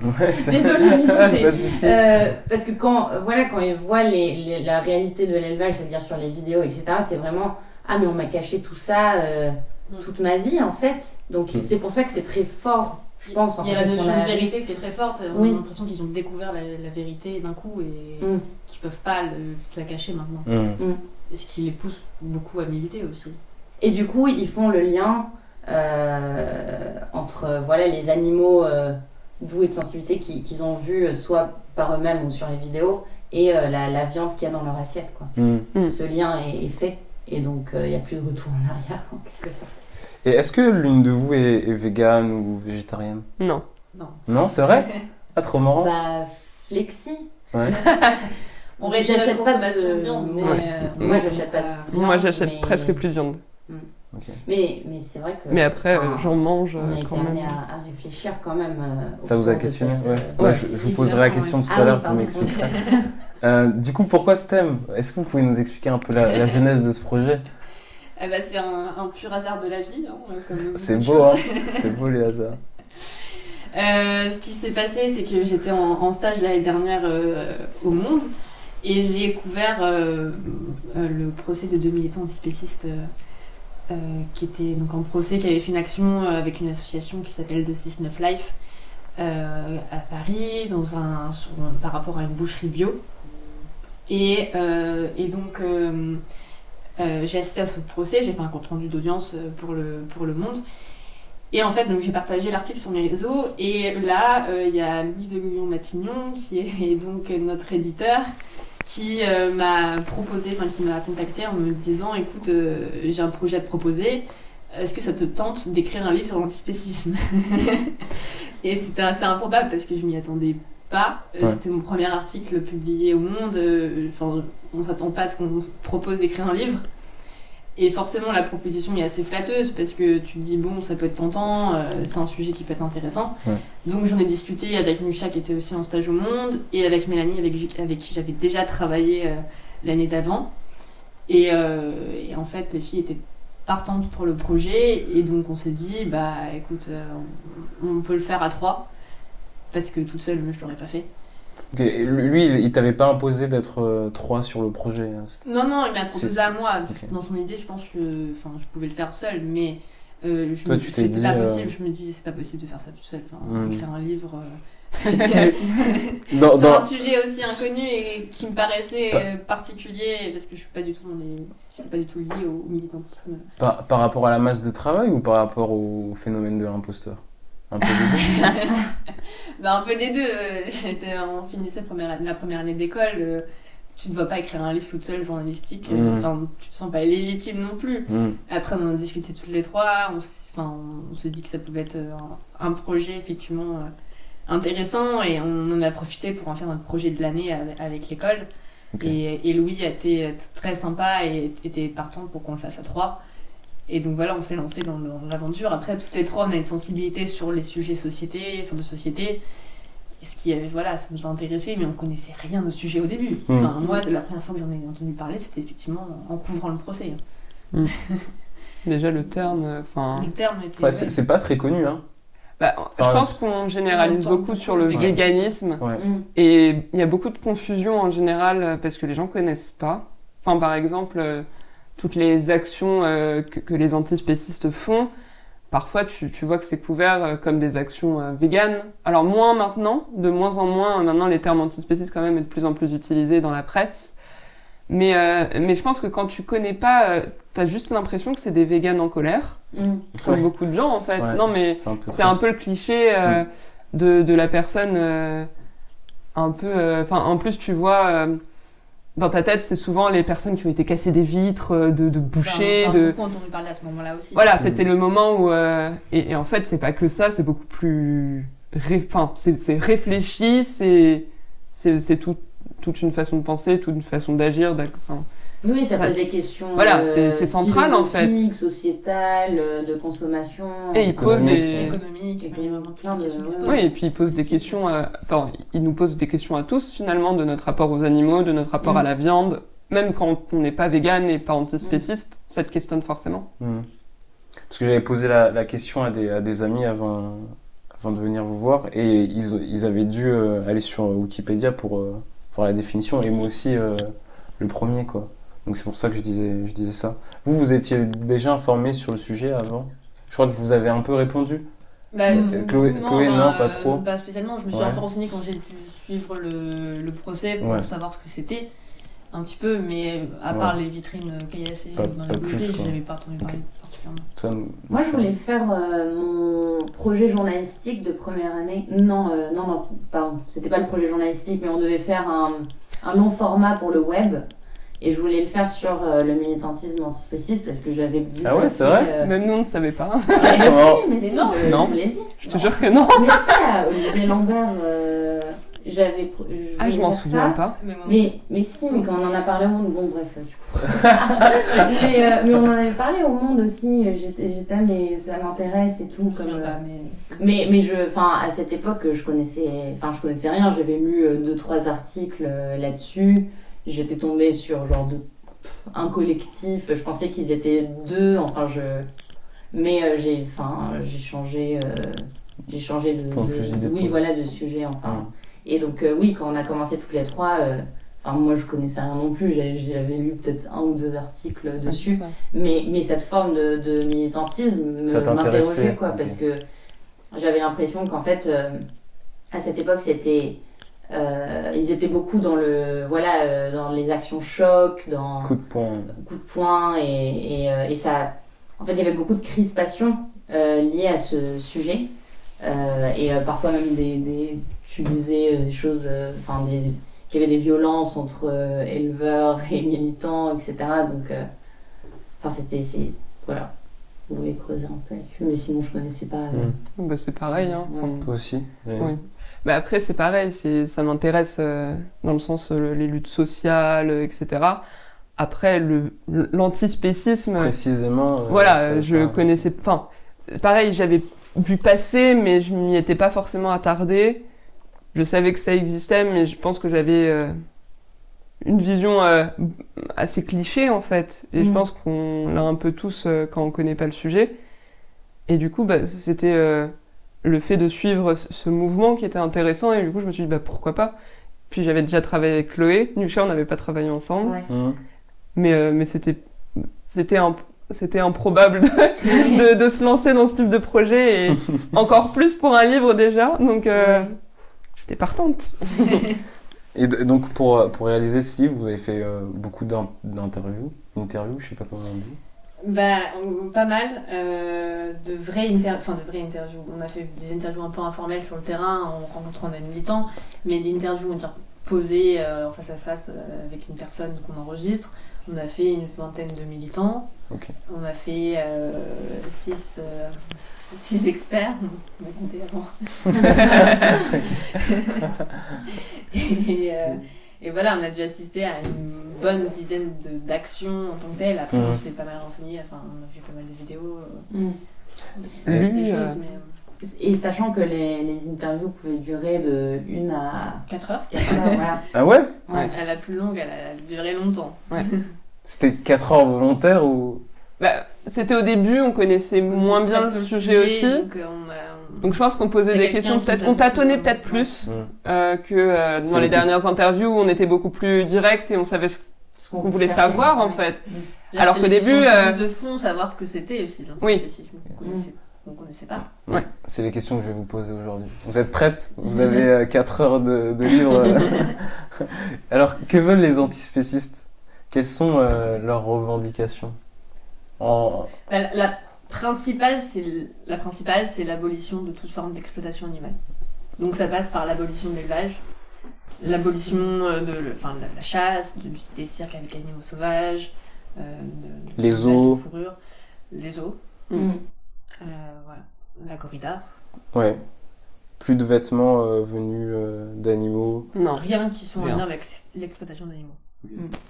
Speaker 2: Ouais, souci.
Speaker 3: Euh, parce que quand, voilà, quand ils voient les, les- la réalité de l'élevage, c'est-à-dire sur les vidéos, etc., c'est vraiment ah mais on m'a caché tout ça euh,
Speaker 5: Mm.
Speaker 3: toute ma vie en fait. Donc
Speaker 2: Mm.
Speaker 3: c'est pour ça que c'est très fort, je pense. en
Speaker 5: Il y a la notion
Speaker 3: la-
Speaker 5: de vérité qui est très forte. On
Speaker 3: Oui.
Speaker 5: a l'impression qu'ils ont découvert la, la vérité d'un coup et
Speaker 3: Mm.
Speaker 5: qu'ils peuvent pas le- se la cacher maintenant.
Speaker 2: Mm.
Speaker 5: Et ce qui les pousse beaucoup à militer aussi.
Speaker 3: Et du coup, ils font le lien euh, entre voilà les animaux euh, doués de sensibilité qui- qu'ils ont vus euh, soit par eux-mêmes ou sur les vidéos et euh, la, la viande qu'il y a dans leur assiette. Quoi.
Speaker 2: Mm.
Speaker 3: Ce lien est, est fait et donc euh, il n'y a plus de retour en arrière en quelque sorte.
Speaker 2: Et est-ce que l'une de vous est, est végane ou végétarienne?
Speaker 4: Non.
Speaker 5: Non.
Speaker 2: Non, c'est vrai? Ah, trop marrant.
Speaker 3: Bah, flexi.
Speaker 2: Ouais.
Speaker 5: On réduit
Speaker 3: pas
Speaker 5: consommation
Speaker 3: de-
Speaker 5: de viande, mais
Speaker 3: Ouais.
Speaker 5: euh,
Speaker 3: Moi, j'achète pas de viande.
Speaker 4: Moi, j'achète
Speaker 3: mais-
Speaker 4: presque plus de viande.
Speaker 3: Mais, mais c'est vrai que.
Speaker 4: Mais après, euh,
Speaker 3: enfin,
Speaker 4: j'en mange
Speaker 3: On
Speaker 4: euh,
Speaker 3: a été
Speaker 4: quand même.
Speaker 3: amené à, à réfléchir quand même. euh,
Speaker 2: Ça vous a questionné
Speaker 3: cette,
Speaker 2: ouais.
Speaker 3: euh,
Speaker 2: Ouais,
Speaker 4: Ouais.
Speaker 2: je, je vous poserai la question tout
Speaker 3: Ah
Speaker 2: à l'heure,
Speaker 3: oui,
Speaker 2: vous m'expliquerez. Euh, du coup, pourquoi ce thème? Est-ce que vous pouvez nous expliquer un peu la, la genèse de ce projet?
Speaker 5: Eh ben, c'est un, un pur hasard de la vie. hein,
Speaker 2: C'est beau, hein. C'est beau les hasards.
Speaker 5: Euh, ce qui s'est passé, c'est que j'étais en, en stage l'année dernière euh, au Monde et j'ai couvert euh, euh, le procès de deux militants antispécistes euh, qui étaient donc en procès, qui avaient fait une action euh, avec une association qui s'appelle The 6-9 Life euh, à Paris, dans un, par rapport à une boucherie bio. Et, euh, et donc, euh, euh, j'ai assisté à ce procès, j'ai fait un compte rendu d'audience pour le, pour le Monde. Et en fait, donc j'ai partagé l'article sur mes réseaux. Et là, il y a Louise de Guillon-Matignon, qui est donc notre éditeur, qui euh, m'a proposé, enfin qui m'a contacté en me disant écoute, euh, j'ai un projet à te proposer. Est-ce que ça te tente d'écrire un livre sur l'antispécisme Et c'était assez improbable parce que je m'y attendais pas. Euh,
Speaker 2: Ouais.
Speaker 5: C'était mon premier article publié au Monde. Enfin, on s'attend pas à ce qu'on se propose d'écrire un livre. Et forcément, la proposition est assez flatteuse parce que tu te dis, bon, ça peut être tentant, euh, c'est un sujet qui peut être intéressant.
Speaker 2: Ouais.
Speaker 5: Donc, j'en ai discuté avec Musha qui était aussi en stage au Monde et avec Mélanie avec, avec qui j'avais déjà travaillé euh, l'année d'avant. Et, euh, et en fait, les filles étaient partantes pour le projet et donc on s'est dit, bah écoute, on, on peut le faire à trois parce que toute seule, je l'aurais pas fait.
Speaker 2: Lui, il, t'avait pas imposé d'être euh, trois sur le projet hein, c'est-
Speaker 5: Non, non, il m'a proposé
Speaker 2: C'est-
Speaker 5: à moi. Dans son idée, je pense que enfin, je pouvais le faire seul, mais euh, je
Speaker 2: Toi,
Speaker 5: me dis
Speaker 2: dit,
Speaker 5: pas
Speaker 2: euh,
Speaker 5: possible. Je me dis, c'est pas possible de faire ça tout seul. Enfin. Écrire un livre euh, sur un sujet aussi inconnu et qui me paraissait
Speaker 2: Pas-
Speaker 5: euh, particulier parce que je suis pas du tout dans les. J'étais pas du tout liée au, au militantisme.
Speaker 2: par, par rapport à la masse de travail ou par rapport au phénomène de l'imposteur? Un peu des deux
Speaker 5: Bah, un peu des deux. euh, J'étais, on finissait première, la première année d'école. euh, tu ne vas pas écrire un livre toute seule journalistique. euh,
Speaker 2: Mm.
Speaker 5: Enfin, tu te sens pas légitime non plus.
Speaker 2: Hmm.
Speaker 5: Après, on en a discuté toutes les trois. On, enfin, on s'est dit que ça pouvait être un, un projet effectivement euh, intéressant et on en a profité pour en faire notre projet de l'année avec, avec l'école. Et, et Louis a été très sympa et était partant pour qu'on le fasse à trois. Et donc voilà, on s'est lancé dans, dans l'aventure. Après, toutes les trois, on a une sensibilité sur les sujets société, enfin de société. Et ce qui, euh, voilà, ça nous a intéressé, mais on connaissait rien au sujet au début.
Speaker 2: Mm.
Speaker 5: Enfin, moi, la première fois que j'en ai entendu parler, c'était effectivement en couvrant le procès.
Speaker 4: Déjà, le terme, euh, enfin.
Speaker 5: Le terme était.
Speaker 2: Ouais, c'est c'est pas très connu, hein.
Speaker 4: Bah, je pense qu'on généralise beaucoup sur le véganisme.
Speaker 2: Ouais.
Speaker 3: Mm.
Speaker 4: Et il y a beaucoup de confusion en général euh, parce que les gens connaissent pas. Enfin, par exemple, euh, toutes les actions euh, que, que les antispécistes font, parfois tu, tu vois que c'est couvert euh, comme des actions euh, véganes. Alors moins maintenant, de moins en moins. euh, Maintenant, les termes antispécistes quand même est de plus en plus utilisés dans la presse. Mais euh, mais je pense que quand tu connais pas, euh, t'as juste l'impression que c'est des véganes en colère,
Speaker 3: Mm.
Speaker 4: comme
Speaker 2: Ouais.
Speaker 4: beaucoup de gens en fait.
Speaker 2: Ouais.
Speaker 4: Non mais
Speaker 2: C'est un peu
Speaker 4: un le cliché euh, de, de la personne euh, un peu euh, enfin en plus tu vois euh, dans ta tête c'est souvent les personnes qui ont été cassées des vitres euh, de, de boucher
Speaker 5: Enfin, on a
Speaker 4: de
Speaker 5: beaucoup entendu parler à ce moment-là aussi.
Speaker 4: voilà
Speaker 2: Mm.
Speaker 4: c'était le moment où euh, et, et en fait c'est pas que ça c'est beaucoup plus ré- enfin c'est c'est réfléchi c'est c'est c'est tout toute une façon de penser toute une façon d'agir enfin,
Speaker 3: Oui, ça pose des questions.
Speaker 4: Voilà,
Speaker 3: euh,
Speaker 4: c'est- c'est central, en fait.
Speaker 3: sociétales, euh, de consommation.
Speaker 4: et il pose des
Speaker 5: économique,
Speaker 3: Et
Speaker 5: il y a vraiment
Speaker 3: plein de-
Speaker 5: questions qui se
Speaker 3: ouais.
Speaker 5: posent.
Speaker 4: Oui, et puis il pose des questions, euh, enfin, il nous pose des questions à tous finalement de notre rapport aux animaux, de notre rapport
Speaker 3: Mm.
Speaker 4: à la viande. Même quand on n'est pas vegan et pas antispéciste, ça te questionne forcément.
Speaker 2: Hmm. Parce que j'avais posé la, la question à des, à des amis avant, avant de venir vous voir et ils, ils avaient dû euh, aller sur Wikipédia pour euh, voir la définition et moi aussi euh, le premier quoi. Donc c'est pour ça que je disais, je disais ça. Vous, vous étiez déjà informé sur le sujet avant? Je crois que vous avez un peu répondu.
Speaker 5: Bah,
Speaker 3: Mm.
Speaker 2: Chloé- Chloé, non, pas
Speaker 5: euh,
Speaker 2: trop.
Speaker 5: Pas spécialement. Je me suis
Speaker 2: Ouais.
Speaker 5: un peu renseignée quand j'ai dû suivre le, le procès pour
Speaker 2: Ouais.
Speaker 5: savoir ce que c'était. Un petit peu, mais à
Speaker 2: Ouais.
Speaker 5: part les vitrines caillassées
Speaker 2: Pas-
Speaker 5: dans bouffées,
Speaker 2: quoi.
Speaker 5: je n'avais pas entendu parler
Speaker 2: Ok.
Speaker 5: particulièrement.
Speaker 2: Toi,
Speaker 3: Moi, je voulais faire euh, mon projet journalistique de première année. Non, euh, non, non, pardon. C'était pas le projet journalistique, mais on devait faire un, un long format pour le web. Et je voulais le faire sur euh, le militantisme antispéciste parce que j'avais vu.
Speaker 2: Ah ouais, c'est vrai
Speaker 3: euh,
Speaker 4: Même nous, on ne savait pas.
Speaker 3: mais si, mais si,
Speaker 5: non.
Speaker 3: je,
Speaker 4: Non.
Speaker 3: je l'ai dit.
Speaker 4: Je te jure que non.
Speaker 3: Mais si, à Olivier Lambert, euh, j'avais.
Speaker 4: Ah, je m'en souviens
Speaker 3: ça.
Speaker 4: pas.
Speaker 5: Mais,
Speaker 3: Mais, mais si, mais quand on en a parlé au monde, bon bref, du coup. mais, euh, mais on en avait parlé au monde aussi, j'étais, ah, mais ça m'intéresse et tout. Comme, euh,
Speaker 5: mais...
Speaker 3: mais, mais je, enfin, à cette époque, je connaissais, enfin, je connaissais rien, j'avais lu euh, deux, trois articles euh, là-dessus, j'étais tombée sur genre de, pff, un collectif, je pensais qu'ils étaient deux, enfin, je, mais euh, j'ai, enfin, j'ai changé, euh, j'ai changé de,
Speaker 2: Ton
Speaker 3: de-
Speaker 2: fusil
Speaker 3: oui, voilà, de sujet, enfin.
Speaker 2: Hum.
Speaker 3: Et donc, euh, oui, quand on a commencé toutes les trois, euh, enfin, moi, je connaissais rien non plus. J'avais lu peut-être un ou deux articles dessus.
Speaker 4: Ah,
Speaker 3: Mais, mais cette forme de, de militantisme m'interrogeait, quoi. Parce que j'avais l'impression qu'en fait, euh, à cette époque, c'était. Euh, ils étaient beaucoup dans le. Voilà, euh, dans les actions choc, dans
Speaker 2: Coup de poing.
Speaker 3: coup de poing et, et, euh, et ça en fait il y avait beaucoup de crispation euh, liées à ce sujet Euh, et euh, parfois même des, des tu disais euh, des choses euh, enfin des qu'il y avait des violences entre euh, éleveurs et militants etc donc euh, enfin c'était c'est voilà je voulais creuser un peu là-dessus mais sinon je connaissais pas euh,
Speaker 2: Hum.
Speaker 4: Bah, c'est pareil. Hein.
Speaker 3: Ouais.
Speaker 2: Toi aussi Ouais.
Speaker 4: Oui. Bah après, c'est pareil, c'est, ça m'intéresse euh, dans le sens euh, les luttes sociales, euh, etc. Après, le, l'antispécisme,
Speaker 2: Précisément. euh,
Speaker 4: voilà, je
Speaker 2: pas-
Speaker 4: connaissais, enfin, pareil, j'avais vu passer, mais je m'y étais pas forcément attardée. Je savais que ça existait, mais je pense que j'avais euh, une vision euh, assez cliché en fait. Et je
Speaker 3: Mhm.
Speaker 4: pense qu'on l'a un peu tous euh, quand on connaît pas le sujet. Et du coup, bah, c'était euh, le fait de suivre ce mouvement qui était intéressant. Et du coup, je me suis dit, bah pourquoi pas. Puis j'avais déjà travaillé avec Chloé. Nusha, on n'avait pas travaillé ensemble,
Speaker 3: ouais.
Speaker 2: Hum.
Speaker 4: mais euh, mais c'était c'était un c'était improbable de, de, de se lancer dans ce type de projet et encore plus pour un livre déjà. Donc euh,
Speaker 3: Ouais.
Speaker 4: j'étais partante.
Speaker 2: Et donc pour, pour réaliser ce livre, vous avez fait euh, beaucoup d'in- d'interviews, interviews, je sais pas comment on dit.
Speaker 5: Bah, euh, pas mal. euh, de vraies inter... enfin, de vraies interviews. On a fait des interviews un peu informelles sur le terrain en rencontrant des militants, mais des interviews, on dire, posées euh, en face à face euh, avec une personne qu'on enregistre. On a fait une vingtaine de militants.
Speaker 2: Ok.
Speaker 5: On a fait euh, six, euh, six experts. On a compté avant. et, euh, et voilà, on a dû assister à une bonne dizaine de- d'actions en tant que telles. Après,
Speaker 2: Mhm.
Speaker 5: on s'est pas mal renseigné. Enfin, on a vu pas mal de vidéos, euh,
Speaker 3: Mm.
Speaker 5: des choses,
Speaker 4: euh,
Speaker 5: mais euh,
Speaker 3: et sachant que les, les interviews pouvaient durer de une à
Speaker 5: 4 heures.
Speaker 3: quatre heures voilà
Speaker 2: Ah ouais?
Speaker 3: Ouais.
Speaker 5: À la plus longue, elle a duré longtemps.
Speaker 2: C'était 4 heures volontaires ou?
Speaker 4: Bah, c'était au début, on connaissait moins bien le sujet aussi.
Speaker 5: Donc, on a- on-
Speaker 4: Donc je pense qu'on posait des questions, peut-être on tâtonnait peut-être plus euh, que euh, dans les dernières interviews où on était beaucoup plus direct et on savait ce
Speaker 3: Ce
Speaker 4: qu'on voulait savoir en fait.
Speaker 5: Là,
Speaker 4: Alors qu'au début, euh,
Speaker 5: de fond, savoir ce que c'était aussi
Speaker 4: Oui.
Speaker 5: l'antispécisme. qu'on connaissait- qu'on connaissait pas.
Speaker 4: Ouais.
Speaker 2: C'est les questions que je vais vous poser aujourd'hui. Vous êtes prêtes? Vous avez 4 heures de, de livre. euh. Alors, que veulent les antispécistes? Quelles sont euh, leurs revendications? En...
Speaker 5: Bah, La, la principale, c'est la principale, c'est l'abolition de toute forme d'exploitation animale. Donc ça passe par l'abolition de l'élevage, l'abolition euh, de, le- enfin, de la, la chasse, de, des cirques avec animaux sauvages, euh, de- de
Speaker 2: Les
Speaker 5: fourrure, les zoos,
Speaker 3: Mm.
Speaker 5: euh, voilà, la corrida.
Speaker 2: Ouais. Plus de vêtements euh, venus euh, d'animaux.
Speaker 4: non.
Speaker 5: Rien qui soit en lien avec l'exploitation d'animaux.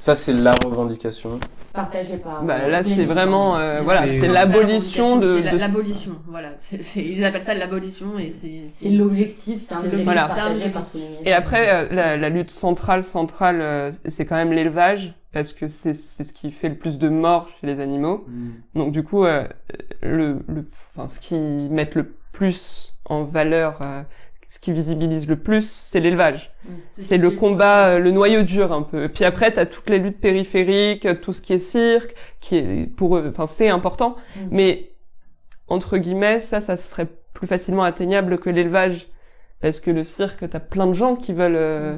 Speaker 2: Ça, c'est la revendication.
Speaker 3: Partagé par.
Speaker 4: Bah
Speaker 3: euh,
Speaker 4: là c'est vraiment euh,
Speaker 2: C'est-
Speaker 4: voilà,
Speaker 2: c'est-
Speaker 4: l'abolition de, de-
Speaker 5: la- L'abolition, voilà. C'est- c'est- ils appellent ça l'abolition et c'est...
Speaker 3: C'est l'objectif, c'est un
Speaker 5: c'est
Speaker 3: objectif
Speaker 4: Voilà.
Speaker 3: partagé par tous les militants.
Speaker 4: Et après, euh, la, la lutte centrale, centrale, euh, c'est quand même l'élevage. parce que c'est c'est ce qui fait le plus de morts chez les animaux. Donc du coup, euh, le, le, enfin, ce qui met le plus en valeur, euh, ce qui visibilise le plus, c'est l'élevage. C'est le combat, euh, le noyau dur un peu. Puis après, t'as toutes les luttes périphériques, tout ce qui est cirque, qui est pour eux, enfin c'est important,
Speaker 3: Mm.
Speaker 4: mais entre guillemets, ça, ça serait plus facilement atteignable que l'élevage, parce que le cirque, t'as plein de gens qui veulent euh,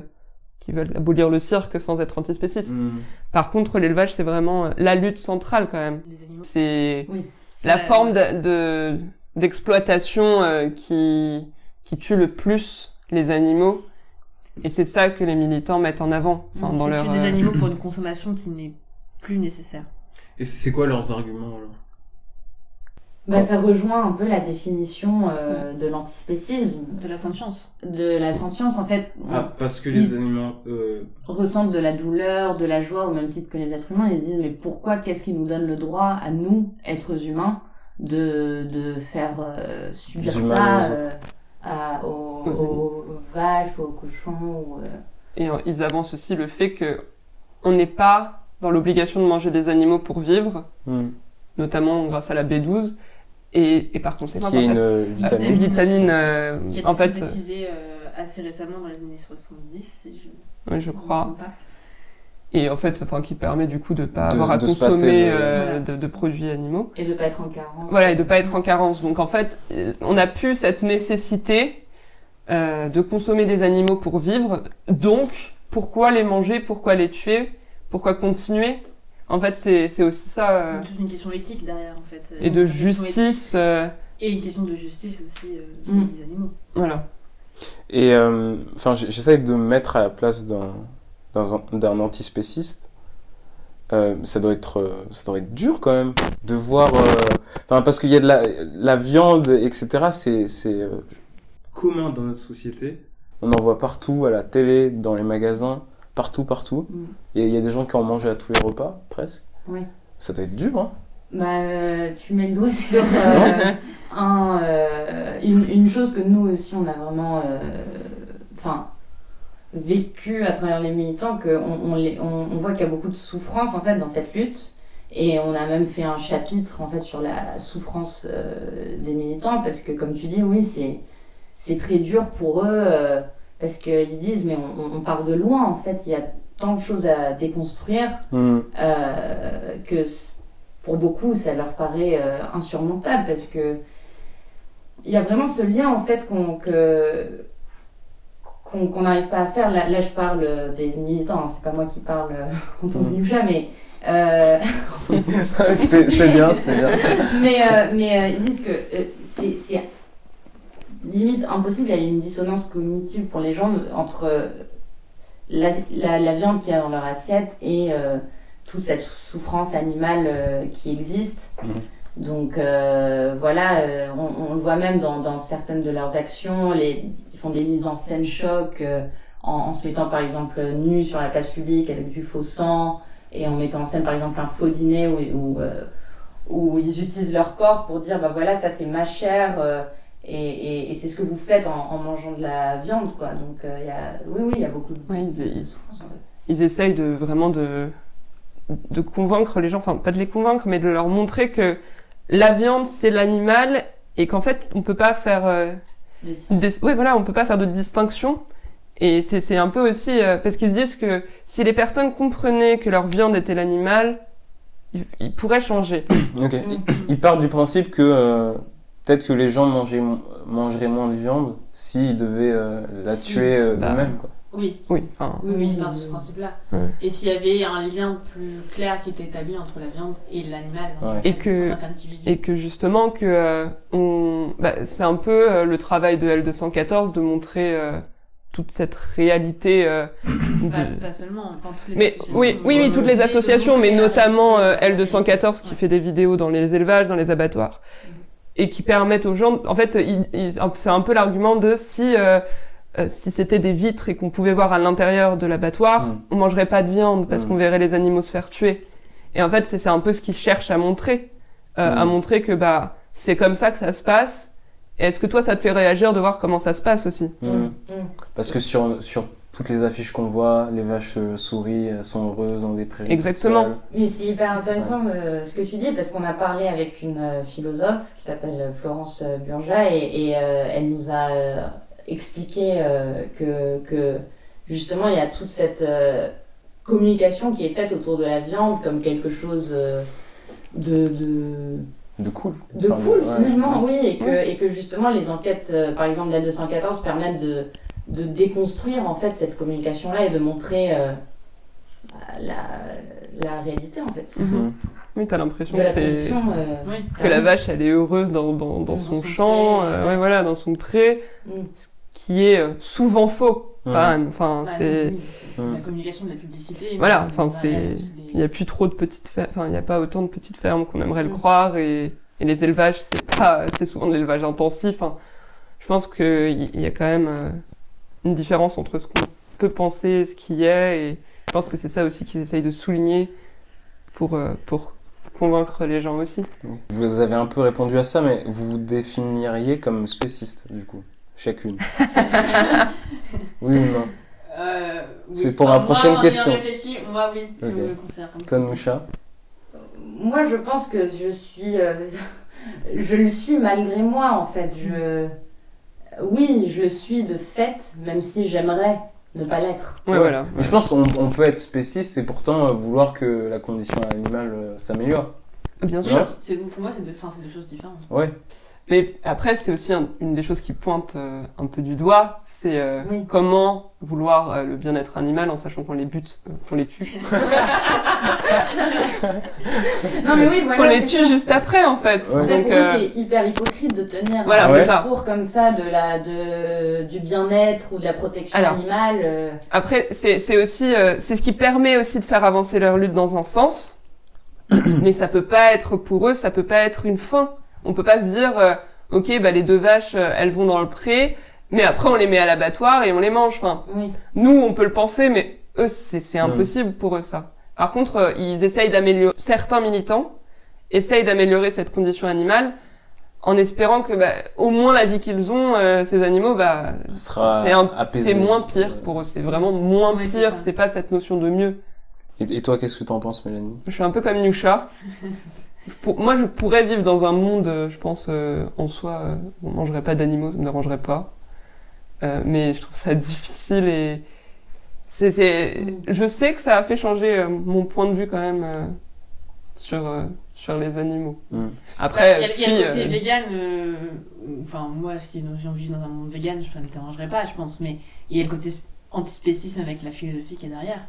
Speaker 4: qui veulent abolir le cirque sans être antispécistes.
Speaker 2: Mm.
Speaker 4: Par contre, l'élevage, c'est vraiment euh, la lutte centrale quand même. C'est
Speaker 3: Oui.
Speaker 4: la forme de de- d'exploitation euh, qui qui tue le plus les animaux et c'est ça que les militants mettent en avant enfin, dans leur
Speaker 5: des
Speaker 4: euh,
Speaker 5: animaux pour une consommation qui n'est plus nécessaire.
Speaker 2: Et c'est quoi leurs arguments alors?
Speaker 3: Bah, ça rejoint un peu la définition euh, de l'antispécisme,
Speaker 5: De la sentience.
Speaker 3: de la sentience. En fait,
Speaker 2: Ah, parce que les animaux. Euh...
Speaker 3: ressentent de la douleur, de la joie au même titre que les êtres humains. Ils disent mais pourquoi, qu'est-ce qui nous donne le droit à nous, êtres humains, de, de faire euh, subir ça euh, à- aux,
Speaker 4: Aux
Speaker 3: aux vaches, aux cochons ou, euh,
Speaker 4: et euh, ils avancent aussi le fait que on n'est pas dans l'obligation de manger des animaux pour vivre
Speaker 2: mm.
Speaker 4: notamment grâce à la B12 et, et par conséquent
Speaker 2: Qui est une euh,
Speaker 4: euh,
Speaker 2: vitamine.
Speaker 4: une vitamine euh,
Speaker 5: Qui a été
Speaker 4: en fait
Speaker 5: synthétisée euh, assez récemment dans les années 70, si je
Speaker 4: oui, je crois. Et en fait enfin qui permet du coup de pas
Speaker 2: De-
Speaker 4: avoir à consommer
Speaker 2: de-
Speaker 4: euh,
Speaker 5: Voilà.
Speaker 4: de, de produits animaux
Speaker 3: et de pas être en carence.
Speaker 4: Voilà, et de pas être en carence. Donc en fait, euh, on a plus cette nécessité euh, de consommer des animaux pour vivre. Donc, pourquoi les manger? Pourquoi les tuer? Pourquoi continuer? En fait, c'est c'est aussi ça. euh,
Speaker 5: toute une question éthique derrière, en fait.
Speaker 4: et de justice. euh,
Speaker 5: Et une question de justice aussi euh,
Speaker 3: Mm.
Speaker 5: vis-à-vis des animaux.
Speaker 4: voilà.
Speaker 2: Et enfin, j- j'essaye de me mettre à la place d'un d'un d'un antispéciste. Euh, ça doit être euh, ça doit être dur quand même de voir. euh, Enfin, parce qu'il y a de la la viande, etc. C'est c'est euh, commun dans notre société. On en voit partout, à la télé, dans les magasins, partout, partout.
Speaker 3: Mm.
Speaker 2: Il y, a- il y a des gens qui en mangent à tous les repas, presque.
Speaker 3: Oui.
Speaker 2: Ça doit être dur, hein.
Speaker 3: Bah, euh, tu mets le doigt sur euh, un, euh, une, une chose que nous aussi on a vraiment, euh, enfin, vécu à travers les militants, que on, on, on, voit qu'il y a beaucoup de souffrance en fait dans cette lutte, et on a même fait un chapitre en fait sur la souffrance euh, des militants parce que comme tu dis, oui, c'est c'est très dur pour eux euh, parce qu'ils se disent mais on, on part de loin en fait, il y a tant de choses à déconstruire
Speaker 2: Mm.
Speaker 3: euh, que pour beaucoup ça leur paraît insurmontable parce que il y a vraiment ce lien en fait qu'on que qu'on n'arrive pas à faire là, là je parle des militants hein, c'est pas moi qui parle euh, en tant que
Speaker 2: Mm.
Speaker 3: Nusha, mais euh,
Speaker 2: c'était bien, c'était bien.
Speaker 3: mais euh, mais euh, ils disent que euh, c'est limite impossible il y a une dissonance cognitive pour les gens entre euh, la, la, la viande qu'il y a dans leur assiette et euh, toute cette souffrance animale euh, qui existe.
Speaker 2: Mhm.
Speaker 3: Donc euh, voilà, euh, on, on le voit même dans, dans certaines de leurs actions, les, font des mises en scène choc euh, en, en se mettant par exemple nus sur la place publique avec du faux sang et en mettant en scène par exemple un faux dîner où, où, euh, où ils utilisent leur corps pour dire bah voilà ça c'est ma chair euh, et, et, et c'est ce que vous faites en, en mangeant de la viande quoi. Donc euh, il y a, oui oui il y a beaucoup de,
Speaker 4: Ouais, ils-
Speaker 3: de souffrance en fait.
Speaker 4: Ils essayent de vraiment de de convaincre les gens, enfin pas de les convaincre, mais de leur montrer que la viande c'est l'animal et qu'en fait on peut pas faire euh, Des- ouais, voilà, on peut pas faire de distinction. Et c'est c'est un peu aussi euh, parce qu'ils se disent que si les personnes comprenaient que leur viande était l'animal, ils, ils pourraient changer.
Speaker 2: Ok.
Speaker 3: Mm.
Speaker 2: Il, il part du principe que euh, peut-être que les gens mangeaient, mangeraient moins de viande s'ils devaient euh, la
Speaker 5: Si.
Speaker 2: tuer euh,
Speaker 4: Bah.
Speaker 2: eux-mêmes.
Speaker 5: Oui,
Speaker 4: Oui, enfin,
Speaker 5: oui, oui, part de ce principe-là.
Speaker 4: Ouais.
Speaker 5: Et s'il y avait un lien plus clair qui était établi entre la viande et l'animal
Speaker 2: Ouais.
Speaker 4: Et que- et que justement que euh, on, bah, c'est un peu euh, le travail de L214 de montrer euh, toute cette réalité. euh,
Speaker 5: Pas,
Speaker 4: des-
Speaker 5: pas seulement, enfin, toutes les
Speaker 4: Mais
Speaker 5: associations.
Speaker 4: oui, oui, oui,
Speaker 5: Euh,
Speaker 4: toutes les associations, mais notamment euh,
Speaker 5: réalité.
Speaker 4: L214 qui
Speaker 5: Ouais.
Speaker 4: fait des vidéos dans les élevages, dans les abattoirs, et qui permettent aux gens, en fait, ils- ils- c'est un peu l'argument de si euh, si c'était des vitres et qu'on pouvait voir à l'intérieur de l'abattoir,
Speaker 2: Mm.
Speaker 4: on mangerait pas de viande parce
Speaker 2: Mm.
Speaker 4: qu'on verrait les animaux se faire tuer. Et en fait, c'est c'est un peu ce qu'ils cherchent à montrer, euh,
Speaker 2: Mm.
Speaker 4: à montrer que bah c'est comme ça que ça se passe. Et est-ce que toi, ça te fait réagir de voir comment ça se passe aussi?
Speaker 2: Mm. Parce que sur, sur toutes les affiches qu'on voit, les vaches euh, souris elles sont heureuses dans des prairies.
Speaker 4: Exactement.
Speaker 3: Mais c'est hyper intéressant euh, ce que tu dis parce qu'on a parlé avec une euh, philosophe qui s'appelle Florence Burja et, et, euh, elle nous a expliqué euh, que, que justement il y a toute cette euh, communication qui est faite autour de la viande comme quelque chose euh, de, de,
Speaker 2: cool.
Speaker 3: de
Speaker 2: Enfin,
Speaker 3: cool
Speaker 2: ouais.
Speaker 3: finalement, oui, et que, et que justement les enquêtes, euh, par exemple de la 214, permettent de, de déconstruire en fait cette communication-là et de montrer euh, la, la réalité en fait.
Speaker 2: Mhm.
Speaker 4: Oui, t'as l'impression que
Speaker 3: la
Speaker 4: c'est
Speaker 3: production. euh,
Speaker 5: Oui.
Speaker 4: que la vache elle est heureuse dans, dans, dans
Speaker 5: Dans
Speaker 4: son
Speaker 5: son
Speaker 4: champ, euh, ouais voilà, dans son pré,
Speaker 3: mm.
Speaker 4: Qui est euh, souvent faux quand même. Enfin,
Speaker 5: Bah,
Speaker 4: c'est
Speaker 5: la communication de la publicité.
Speaker 4: Voilà, enfin, c'est- il y a plus trop de petites fermes, enfin il y a pas autant de petites fermes qu'on aimerait le
Speaker 3: Mm.
Speaker 4: croire et, et les élevages c'est pas c'est souvent de l'élevage intensif. Enfin, je pense que il y a quand même euh, une différence entre ce qu'on peut penser et ce qui est et je pense que c'est ça aussi qu'ils essayent de souligner pour euh, pour convaincre les gens aussi.
Speaker 2: Vous avez un peu répondu à ça, mais vous vous définiriez comme spéciste, du coup, chacune. oui ou non
Speaker 5: Euh, oui.
Speaker 2: C'est pour
Speaker 5: Enfin, moi,
Speaker 2: prochaine question.
Speaker 5: réfléchi, moi, oui, je
Speaker 2: Ok.
Speaker 5: me considère comme ça.
Speaker 2: Tanoucha
Speaker 3: Moi, je pense que je suis. euh, je le suis malgré moi, en fait. Je. Oui, je le suis de fait, même si j'aimerais ne pas l'être.
Speaker 4: Ouais,
Speaker 2: Ouais.
Speaker 4: voilà.
Speaker 2: Je pense qu'on on peut être spéciste et pourtant euh, vouloir que la condition animale euh, s'améliore.
Speaker 4: Bien
Speaker 2: Ouais.
Speaker 4: sûr.
Speaker 5: C'est pour moi, c'est deux, enfin, c'est deux choses différentes.
Speaker 2: Ouais.
Speaker 4: Mais après, c'est aussi un- une des choses qui pointe euh, un peu du doigt, c'est euh,
Speaker 3: Oui.
Speaker 4: comment vouloir euh, le bien-être animal en sachant qu'on les bute, euh, qu'on les tue.
Speaker 3: Non, mais oui, voilà.
Speaker 4: qu'on les tue
Speaker 3: ça.
Speaker 4: juste après, en fait.
Speaker 2: Ouais.
Speaker 3: En fait,
Speaker 4: Donc, euh,
Speaker 3: c'est hyper hypocrite de tenir
Speaker 4: Voilà,
Speaker 3: un discours comme ça de la, de, du bien-être ou de la protection
Speaker 4: Alors.
Speaker 3: animale. euh,
Speaker 4: Après, c'est c'est aussi, euh, c'est ce qui permet aussi de faire avancer leur lutte dans un sens, mais ça peut pas être pour eux, ça peut pas être une fin. On peut pas se dire, euh, ok, bah les deux vaches, euh, elles vont dans le pré, mais après on les met à l'abattoir et on les mange. Enfin,
Speaker 3: Oui.
Speaker 4: nous on peut le penser, mais eux c'est c'est impossible pour eux ça. Par contre, euh, ils essayent d'améliorer, certains militants essayent d'améliorer cette condition animale en espérant que bah, au moins la vie qu'ils ont, euh, ces animaux, bah,
Speaker 2: Sera
Speaker 4: c'est un-
Speaker 2: apaisé.
Speaker 4: c'est moins pire pour eux. C'est vraiment moins
Speaker 5: Ouais,
Speaker 4: pire. C'est pas cette notion de mieux.
Speaker 2: Et, et toi, qu'est-ce que t'en penses, Mélanie?
Speaker 4: Je suis un peu comme Nusha. Pour, moi, je pourrais vivre dans un monde, euh, je pense, euh, en soi, euh, on mangerait pas d'animaux, ça me dérangerait pas. Euh, mais je trouve ça difficile et c'est, c'est,
Speaker 3: Mm.
Speaker 4: je sais que ça a fait changer euh, mon point de vue quand même euh, sur euh, sur les animaux.
Speaker 2: Mm.
Speaker 4: Après,
Speaker 5: il y a,
Speaker 4: je
Speaker 5: il y a le côté
Speaker 4: euh,
Speaker 5: vegan, euh, enfin, moi, si de vivre dans un monde vegan, ça me dérangerait pas, je pense, mais il y a le côté antispécisme avec la philosophie qui est derrière.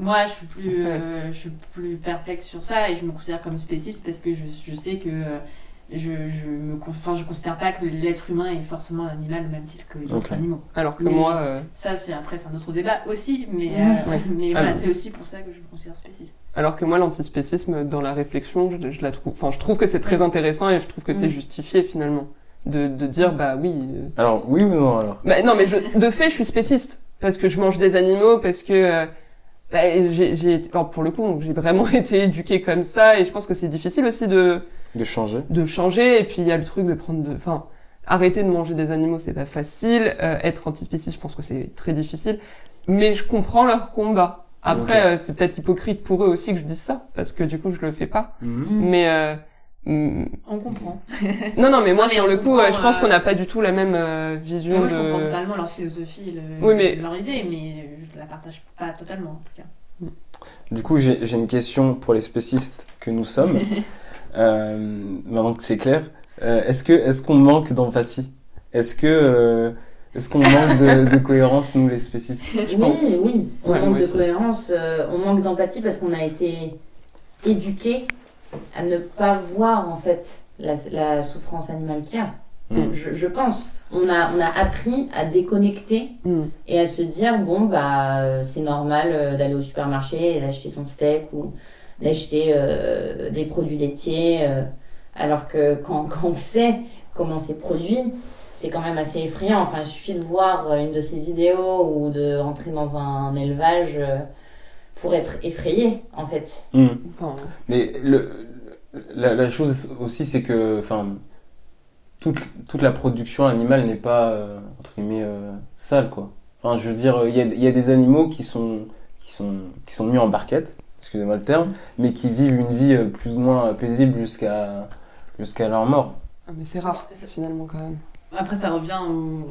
Speaker 5: Moi, je suis plus, euh, je suis plus perplexe sur ça et je me considère comme spéciste parce que je, je sais que euh, je, je me, enfin, je considère pas que l'être humain est forcément un animal au même titre que les autres animaux.
Speaker 4: alors que
Speaker 5: mais-
Speaker 4: moi, euh,
Speaker 5: Ça, c'est après, c'est un autre débat aussi, mais, euh,
Speaker 4: Ouais.
Speaker 5: mais voilà, c'est aussi pour ça que je me considère spéciste.
Speaker 4: alors que moi, l'antispécisme dans la réflexion, je, je la trouve, enfin, je trouve que c'est très intéressant et je trouve que c'est justifié finalement de de dire bah oui. euh,
Speaker 2: Alors, oui ou non, alors?
Speaker 4: Bah, non, mais je, de fait, je suis spéciste. Parce que je mange des animaux, parce que euh, bah, j'ai, pour le coup, j'ai vraiment été éduquée comme ça, et je pense que c'est difficile aussi de,
Speaker 2: De changer
Speaker 4: de changer. Et puis il y a le truc de prendre, de, enfin, arrêter de manger des animaux, c'est pas facile. Euh, être antispéciste, je pense que c'est très difficile. Mais je comprends leur combat. Après, euh, c'est peut-être hypocrite pour eux aussi que je dise ça, parce que du coup, je le fais pas.
Speaker 2: Mhm.
Speaker 3: Mm.
Speaker 4: Mais euh, mm,
Speaker 5: On comprend.
Speaker 4: non, non, mais moi,
Speaker 5: Non, mais
Speaker 4: pour le coup, euh, je pense
Speaker 5: euh,
Speaker 4: qu'on n'a pas du tout la même euh, vision
Speaker 5: Moi,
Speaker 4: de.
Speaker 5: je comprends totalement leur philosophie, le-
Speaker 4: Oui, mais-
Speaker 5: leur idée, mais je la partage pas totalement, en tout cas.
Speaker 2: Du coup, j'ai une question pour les spécistes que nous sommes. euh, maintenant que c'est clair, euh, est-ce que est-ce qu'on manque d'empathie? Est-ce que euh, est-ce qu'on manque de, de cohérence nous les spécistes? Je
Speaker 3: oui,
Speaker 2: pense.
Speaker 3: oui, on
Speaker 4: Ouais,
Speaker 3: manque de cohérence, euh, on manque d'empathie parce qu'on a été éduqué à ne pas voir en fait la, la souffrance animale qu'il y a.
Speaker 2: Mm.
Speaker 3: Je, je pense. On a, on a appris à déconnecter
Speaker 4: Mm.
Speaker 3: et à se dire bon bah euh, c'est normal euh, d'aller au supermarché et d'acheter son steak ou d'acheter euh, des produits laitiers euh, alors que quand, quand on sait comment c'est produit c'est quand même assez effrayant enfin il suffit de voir une de ces vidéos ou de rentrer dans un élevage euh, pour être effrayé en fait
Speaker 2: Mm.
Speaker 4: Enfin,
Speaker 2: Mais le, la, la chose aussi, c'est que, enfin, toute, toute la production animale n'est pas, euh, entre guillemets, euh, sale, quoi. Enfin, je veux dire, il y a, il y a des animaux qui sont, qui sont, qui sont mis en barquette, excusez-moi le terme, mais qui vivent une vie euh, plus ou moins paisible jusqu'à, jusqu'à leur mort.
Speaker 4: Ah, Mais c'est rare, finalement, quand même.
Speaker 5: Après, ça revient au...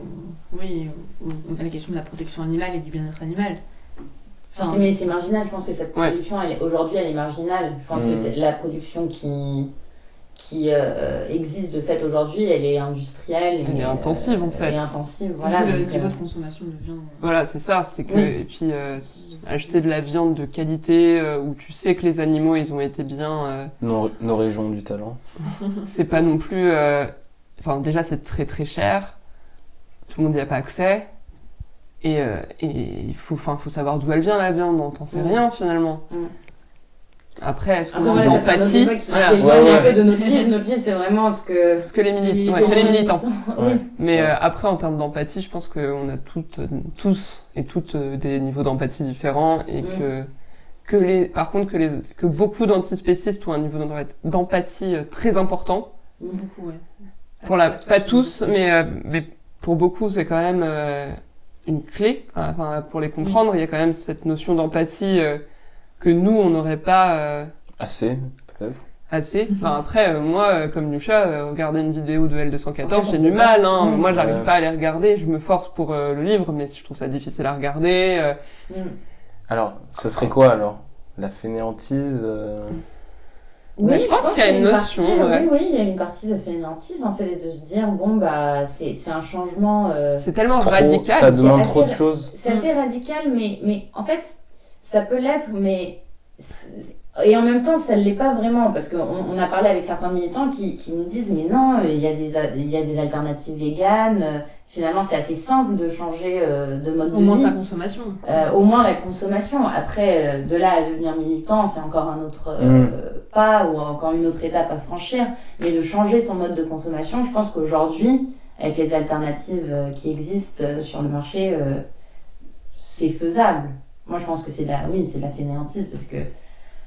Speaker 5: oui, au- à la question de la protection animale et du bien-être animal. Enfin,
Speaker 3: C'est- mais c'est marginal, je pense que cette
Speaker 4: Ouais.
Speaker 3: production, elle est- aujourd'hui, elle est marginale. Je pense
Speaker 2: Mm.
Speaker 3: que c'est la production qui, qui euh, existe de fait aujourd'hui, elle est industrielle.
Speaker 4: Elle
Speaker 3: et,
Speaker 4: est intensive, en fait.
Speaker 3: Elle est intensive,
Speaker 5: voilà, le niveau
Speaker 3: euh,
Speaker 5: de consommation de viande.
Speaker 4: Voilà, c'est ça. C'est que
Speaker 3: Oui.
Speaker 4: et puis euh, acheter de la viande de qualité euh, où tu sais que les animaux ils ont été bien, euh,
Speaker 2: Nos, nos régions du talent.
Speaker 4: c'est pas non plus. euh, Enfin, déjà c'est très très cher. Tout le monde n'y a pas accès. Et, euh, et il faut, enfin, faut savoir d'où elle vient la viande. On t'en sait rien finalement. Après, est-ce qu'on a
Speaker 3: voilà, ça, c'est un autre
Speaker 4: d'empathie
Speaker 3: débat qui
Speaker 4: Voilà.
Speaker 3: s'est
Speaker 2: Ouais,
Speaker 3: un
Speaker 2: ouais.
Speaker 3: peu de notre livre. Notre livre, c'est vraiment ce que...
Speaker 4: Parce que les militants,
Speaker 3: ce
Speaker 4: ouais,
Speaker 3: que
Speaker 4: c'est les militants. Mais
Speaker 2: Ouais.
Speaker 4: euh, après, en termes d'empathie, je pense qu'on a toutes, euh, tous et toutes euh, des niveaux d'empathie différents et
Speaker 3: Mm.
Speaker 4: que que les, par contre, que les, que beaucoup d'antispécistes ont un niveau d'empa- d'empathie euh, très important.
Speaker 5: Beaucoup, ouais.
Speaker 4: Pour la, pas tous, mais euh, mais pour beaucoup, c'est quand même euh, une clé. Enfin, pour les comprendre, il y a quand même cette notion d'empathie euh, que nous, on n'aurait pas. euh,
Speaker 2: Assez, peut-être.
Speaker 4: assez. Enfin après, euh, moi, euh, comme Nusha, euh, regarder une vidéo de L214,
Speaker 3: Après,
Speaker 4: j'ai du mal. Hein.
Speaker 3: Mm.
Speaker 4: Moi, j'arrive pas à les regarder. Je me force pour euh, le livre, mais je trouve ça difficile à regarder. euh.
Speaker 3: Mm.
Speaker 2: Alors, ça serait quoi alors? La fainéantise euh,
Speaker 3: Oui,
Speaker 4: je pense qu'il y a une notion,
Speaker 3: Partie,
Speaker 4: ouais.
Speaker 3: Oui, oui, il y a une partie de fainéantise, en fait, et de se dire, bon, bah, c'est c'est un changement... euh,
Speaker 4: C'est tellement
Speaker 2: trop-
Speaker 4: radical.
Speaker 2: Ça demande
Speaker 3: assez-
Speaker 2: trop de choses.
Speaker 3: C'est assez radical, mais, mais en fait, ça peut l'être, mais. Et en même temps, ça ne l'est pas vraiment, parce qu'on on a parlé avec certains militants qui, qui nous disent, mais non, il y a des, il y a des alternatives véganes, euh, finalement, c'est assez simple de changer euh, de mode
Speaker 5: Au
Speaker 3: de
Speaker 5: moins
Speaker 3: vie.
Speaker 5: sa consommation.
Speaker 3: Euh, au moins la consommation. Après, euh, de là à devenir militant, c'est encore un autre euh,
Speaker 2: Mm.
Speaker 3: pas ou encore une autre étape à franchir. Mais de changer son mode de consommation, je pense qu'aujourd'hui, avec les alternatives euh, qui existent euh, sur le marché, euh, c'est faisable. Moi, je pense que c'est la, oui, c'est la fainéantise parce que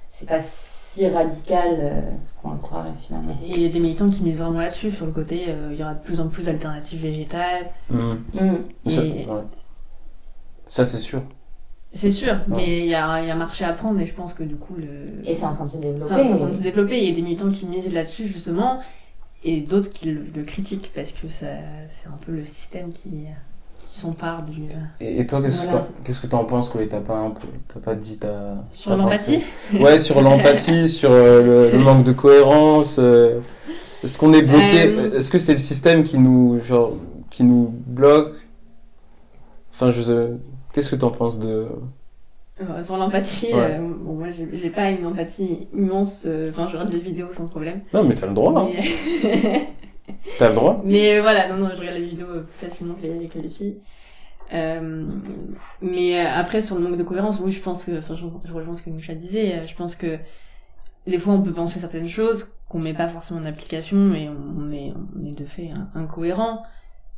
Speaker 3: c'est pas si radical euh, qu'on le croirait finalement.
Speaker 5: Et il y a des militants qui misent vraiment là-dessus, sur le côté, euh, il y aura de plus en plus d'alternatives végétales.
Speaker 2: Hmm.
Speaker 3: Mm.
Speaker 2: Ça,
Speaker 5: Et-
Speaker 2: ouais. Ça, c'est sûr.
Speaker 5: C'est sûr, mais il y a, il y a un marché à prendre et je pense que du coup, le...
Speaker 3: Et c'est en train de se
Speaker 5: c'est
Speaker 3: développer.
Speaker 5: en train de se développer. Il y a des militants qui misent là-dessus, justement, et d'autres qui le, le critiquent parce que ça, c'est un peu le système qui, qui s'empare du.
Speaker 2: Et, et toi, qu'est-ce
Speaker 3: Voilà.
Speaker 2: que que t'en penses, Chloé? T'as pas un peu, t'as pas dit ta...
Speaker 5: Sur l'empathie?
Speaker 2: Ouais, sur l'empathie, sur euh, le, le manque de cohérence. euh, Est-ce qu'on est bloqué?
Speaker 5: Euh.
Speaker 2: Est-ce que c'est le système qui nous, genre, qui nous bloque? Enfin, je sais... Qu'est-ce que t'en penses de...
Speaker 5: Euh, Sur l'empathie,
Speaker 2: Ouais.
Speaker 5: euh, bon, moi j'ai pas une empathie immense, euh, enfin je regarde des vidéos sans problème.
Speaker 2: Non, mais t'as le droit. hein. T'as le droit.
Speaker 5: Mais euh, voilà, non, non, je regarde les vidéos euh, plus facilement que les, que les filles. Euh, mais euh, après, sur le manque de cohérence, oui, je pense que, enfin, je, je rejoins ce que Moucha disait, je pense que des fois, on peut penser certaines choses qu'on met pas forcément en application et on est, on est de fait incohérent.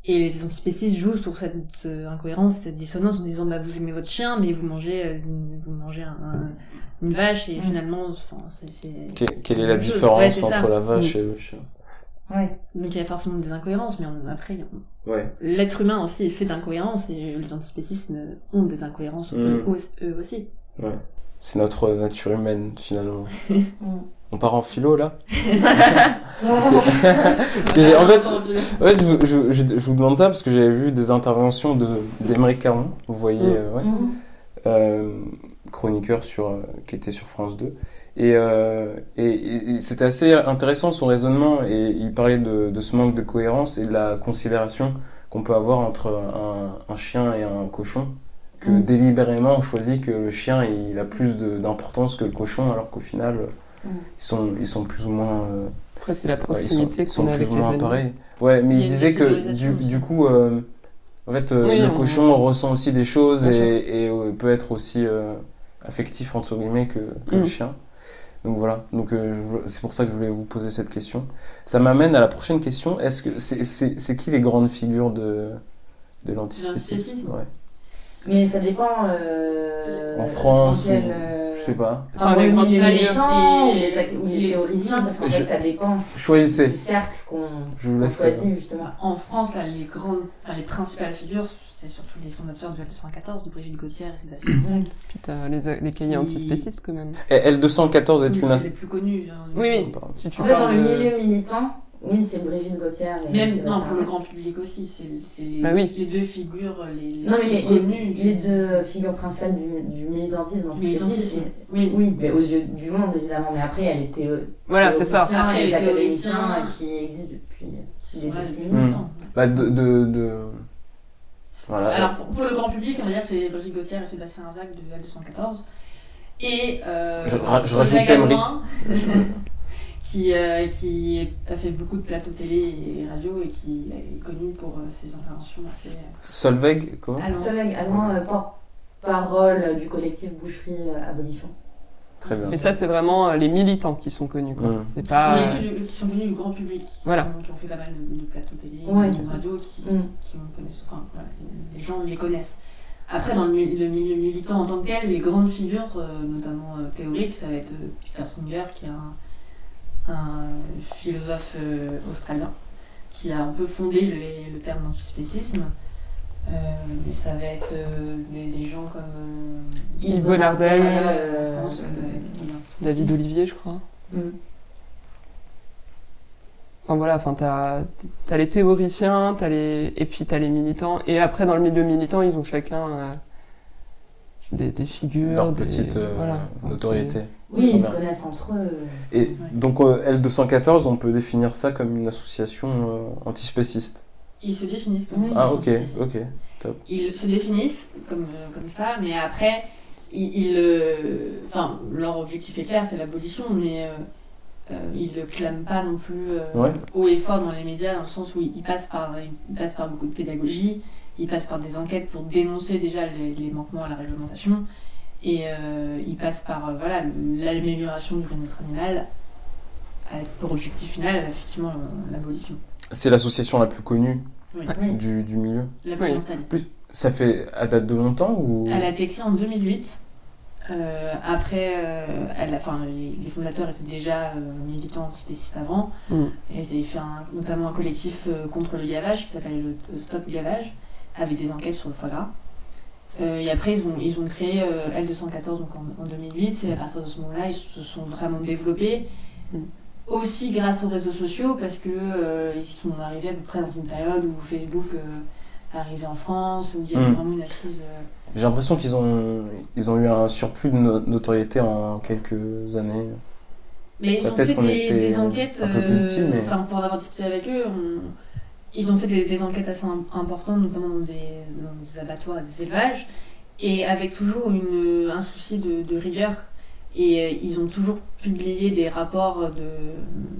Speaker 5: Et les antispécistes jouent sur cette incohérence, cette dissonance en disant, bah, vous aimez votre chien, mais vous mangez, une- vous mangez un- un- une vache et
Speaker 3: Mm.
Speaker 5: finalement, enfin, c'est, c'est...
Speaker 2: Que- quelle est
Speaker 5: la chose.
Speaker 2: différence
Speaker 5: Ouais,
Speaker 2: entre
Speaker 5: ça.
Speaker 2: la vache et le chien?
Speaker 3: Ouais.
Speaker 5: Donc il y a forcément des incohérences, mais on- après, on-
Speaker 2: Ouais.
Speaker 5: l'être humain aussi est fait d'incohérences et les antispécistes ont des incohérences
Speaker 2: Mm.
Speaker 5: eux, au- eux aussi.
Speaker 2: C'est notre nature humaine, finalement.
Speaker 3: Mm.
Speaker 2: On part en philo, là que En fait, Ouais, je, vous- je, je, je vous demande ça parce que j'avais vu des interventions de d'Émeric Caron, vous voyez,
Speaker 4: Mm.
Speaker 2: euh, ouais, euh, chroniqueur sur, euh, qui était sur France 2. Et, euh, et, et- c'était assez intéressant son raisonnement et il parlait de, de ce manque de cohérence et de la considération qu'on peut avoir entre un, un chien et un cochon. Que
Speaker 3: Mm.
Speaker 2: délibérément on choisit que le chien il a plus de- d'importance que le cochon alors qu'au final
Speaker 3: Mm.
Speaker 2: ils sont, ils sont plus ou moins euh,
Speaker 4: Après, c'est la
Speaker 2: Ouais,
Speaker 4: proximité
Speaker 2: ils sont
Speaker 4: qu'on a
Speaker 2: plus
Speaker 4: avec
Speaker 2: ou
Speaker 4: les
Speaker 2: moins
Speaker 4: animaux.
Speaker 2: pareils. Ouais, mais
Speaker 5: Il
Speaker 2: disait que du, du coup, euh, en fait, euh,
Speaker 4: Oui,
Speaker 2: le
Speaker 4: on-
Speaker 2: cochon ressent aussi des choses
Speaker 4: Bien
Speaker 2: et, et euh, peut être aussi euh, affectif entre guillemets que, que le
Speaker 4: Mm.
Speaker 2: chien. Donc voilà. Donc euh, c'est pour ça que je voulais vous poser cette question. Ça m'amène à la prochaine question. Est-ce que c'est qui les grandes figures de de l'antispécisme
Speaker 5: L'antispécisme
Speaker 2: Ouais.
Speaker 3: Mais ça dépend. Euh,
Speaker 2: En France,
Speaker 3: quel,
Speaker 2: ou-
Speaker 3: euh,
Speaker 2: Je sais pas.
Speaker 3: Enfin,
Speaker 4: Enfin, les
Speaker 3: le
Speaker 4: grandes
Speaker 3: milieu
Speaker 4: figures.
Speaker 3: militant ou
Speaker 5: Et-
Speaker 3: les, ou les
Speaker 5: et-
Speaker 3: théoriciens, parce qu'en
Speaker 2: Je-
Speaker 3: fait, ça dépend
Speaker 2: Choisissez.
Speaker 3: du cercle qu'on choisit, justement.
Speaker 5: En France, là, les grandes, enfin, les principales figures, c'est surtout les fondateurs du L214, de Brigitte Gauthier et Sébastien Sac.
Speaker 4: Puis t'as les, les cahiers
Speaker 5: Qui-
Speaker 4: antispécistes quand même.
Speaker 2: Et L214 est
Speaker 5: Oui,
Speaker 2: une.
Speaker 5: C'est les plus connus. hein,
Speaker 4: Oui, oui. Si tu
Speaker 3: En fait, dans
Speaker 4: parles
Speaker 3: le milieu militant, oui, c'est Brigitte Gauthier et
Speaker 5: Même non,
Speaker 3: Sébastien
Speaker 5: pour le grand public aussi, c'est c'est les,
Speaker 4: Bah oui.
Speaker 5: les deux figures les, les
Speaker 3: Non, mais les,
Speaker 5: connues.
Speaker 3: les, les deux figures principales du, du militantisme en
Speaker 5: Militantisme. Oui,
Speaker 3: oui, mais aux yeux du monde, évidemment, mais après, il y a les théo-
Speaker 4: Voilà, c'est ça.
Speaker 3: théoriciens
Speaker 5: Après,
Speaker 3: les
Speaker 5: les
Speaker 3: académiciens qui existent depuis
Speaker 5: qui
Speaker 3: des décennies.
Speaker 5: depuis longtemps.
Speaker 2: Bah, de. de, de... Voilà.
Speaker 5: Alors, pour, pour le grand public, on va dire c'est Brigitte Gauthier et Sébastien Arzac de L214. Et euh,
Speaker 2: Je- je rajoute Emmerich.
Speaker 5: qui, euh, qui a fait beaucoup de plateaux télé et radio et qui est connu pour euh, ses interventions assez
Speaker 2: Solveig, comment
Speaker 5: allant.
Speaker 3: Solveig euh, porte-parole du collectif Boucherie euh, Abolition.
Speaker 2: Très bien.
Speaker 4: Mais ça, c'est vraiment euh, les militants qui sont connus, quoi.
Speaker 2: Mm.
Speaker 4: C'est
Speaker 5: Qui
Speaker 4: pas.
Speaker 5: sont, issus du- qui sont connus du grand public, qui,
Speaker 4: Voilà.
Speaker 5: ont, qui ont fait pas mal de, de plateaux télé
Speaker 3: Ouais.
Speaker 5: de radio, qui,
Speaker 3: Mm.
Speaker 5: qui ont connaissent, enfin, voilà, les gens les connaissent. Après, dans le, mi- le milieu militant en tant que tel, les grandes figures, euh, notamment euh, théoriques, ça va être euh, Peter Singer, qui est un, un philosophe euh, australien, qui a un peu fondé le, le terme d'antispécisme. Euh, mais ça va être euh, des, des gens comme euh,
Speaker 4: Yves Bonnardel,
Speaker 3: euh,
Speaker 5: euh.
Speaker 4: David Olivier, je crois.
Speaker 3: mm.
Speaker 4: Enfin voilà, enfin t'as as les théoriciens, t'as les et puis t'as les militants. Et après dans le milieu militant, ils ont chacun euh, des, des figures,
Speaker 2: Leur
Speaker 4: des-
Speaker 2: petite euh,
Speaker 4: voilà. Enfin,
Speaker 2: notoriété.
Speaker 3: Oui, ils se connaissent entre eux.
Speaker 2: Et donc euh, L214, on peut définir ça comme une association euh, antispéciste.
Speaker 5: Ils se définissent comme
Speaker 3: Oui.
Speaker 2: Ah ok, ok.
Speaker 5: ils se définissent comme, euh, comme ça, mais après, ils, ils, euh, enfin, leur objectif est clair, c'est l'abolition, mais ils ne le clament pas non plus euh,
Speaker 2: Ouais.
Speaker 5: haut et fort dans les médias, dans le sens où ils passent par, ils passent par beaucoup de pédagogie, ils passent par des enquêtes pour dénoncer déjà les, les manquements à la réglementation, et euh, ils passent par euh, voilà, l'amélioration du bien-être animal, avec pour objectif final, effectivement, euh, l'abolition.
Speaker 2: C'est l'association la plus connue
Speaker 5: Oui,
Speaker 2: du, du milieu.
Speaker 5: la plus
Speaker 4: Oui.
Speaker 5: installée.
Speaker 2: Ça fait à date de longtemps ou?
Speaker 5: Elle a été créée en 2008. Euh, après, euh, elle enfin, les, les fondateurs étaient déjà euh, militants antispécistes avant.
Speaker 4: Mm.
Speaker 5: Et ils avaient fait un- notamment un collectif euh, contre le gavage qui s'appelle le, le Stop Gavage, avec des enquêtes sur le foie gras. Euh, et après, ils ont, ils ont créé euh, L214 donc en, en 2008. Et à partir de ce moment-là, ils se sont vraiment développés.
Speaker 4: Mm.
Speaker 5: Aussi grâce aux réseaux sociaux, parce que euh, ils sont arrivés à peu près dans une période où Facebook euh, arrivait en France, où il y avait
Speaker 2: Mm.
Speaker 5: vraiment une assise. euh,
Speaker 2: J'ai l'impression qu'ils ont ils ont eu un surplus de no- notoriété en quelques années.
Speaker 5: Mais ils ont
Speaker 2: Peut-être
Speaker 5: fait
Speaker 2: qu'on
Speaker 5: des,
Speaker 2: était
Speaker 5: des enquêtes,
Speaker 2: un peu plus petits,
Speaker 5: euh,
Speaker 2: mais-
Speaker 5: enfin pour avoir discuté avec eux, on- ils ont fait des, des enquêtes assez im- importantes, notamment dans des, dans des abattoirs, des élevages, et avec toujours une, un souci de, de rigueur. Et euh, ils ont toujours publié des rapports de,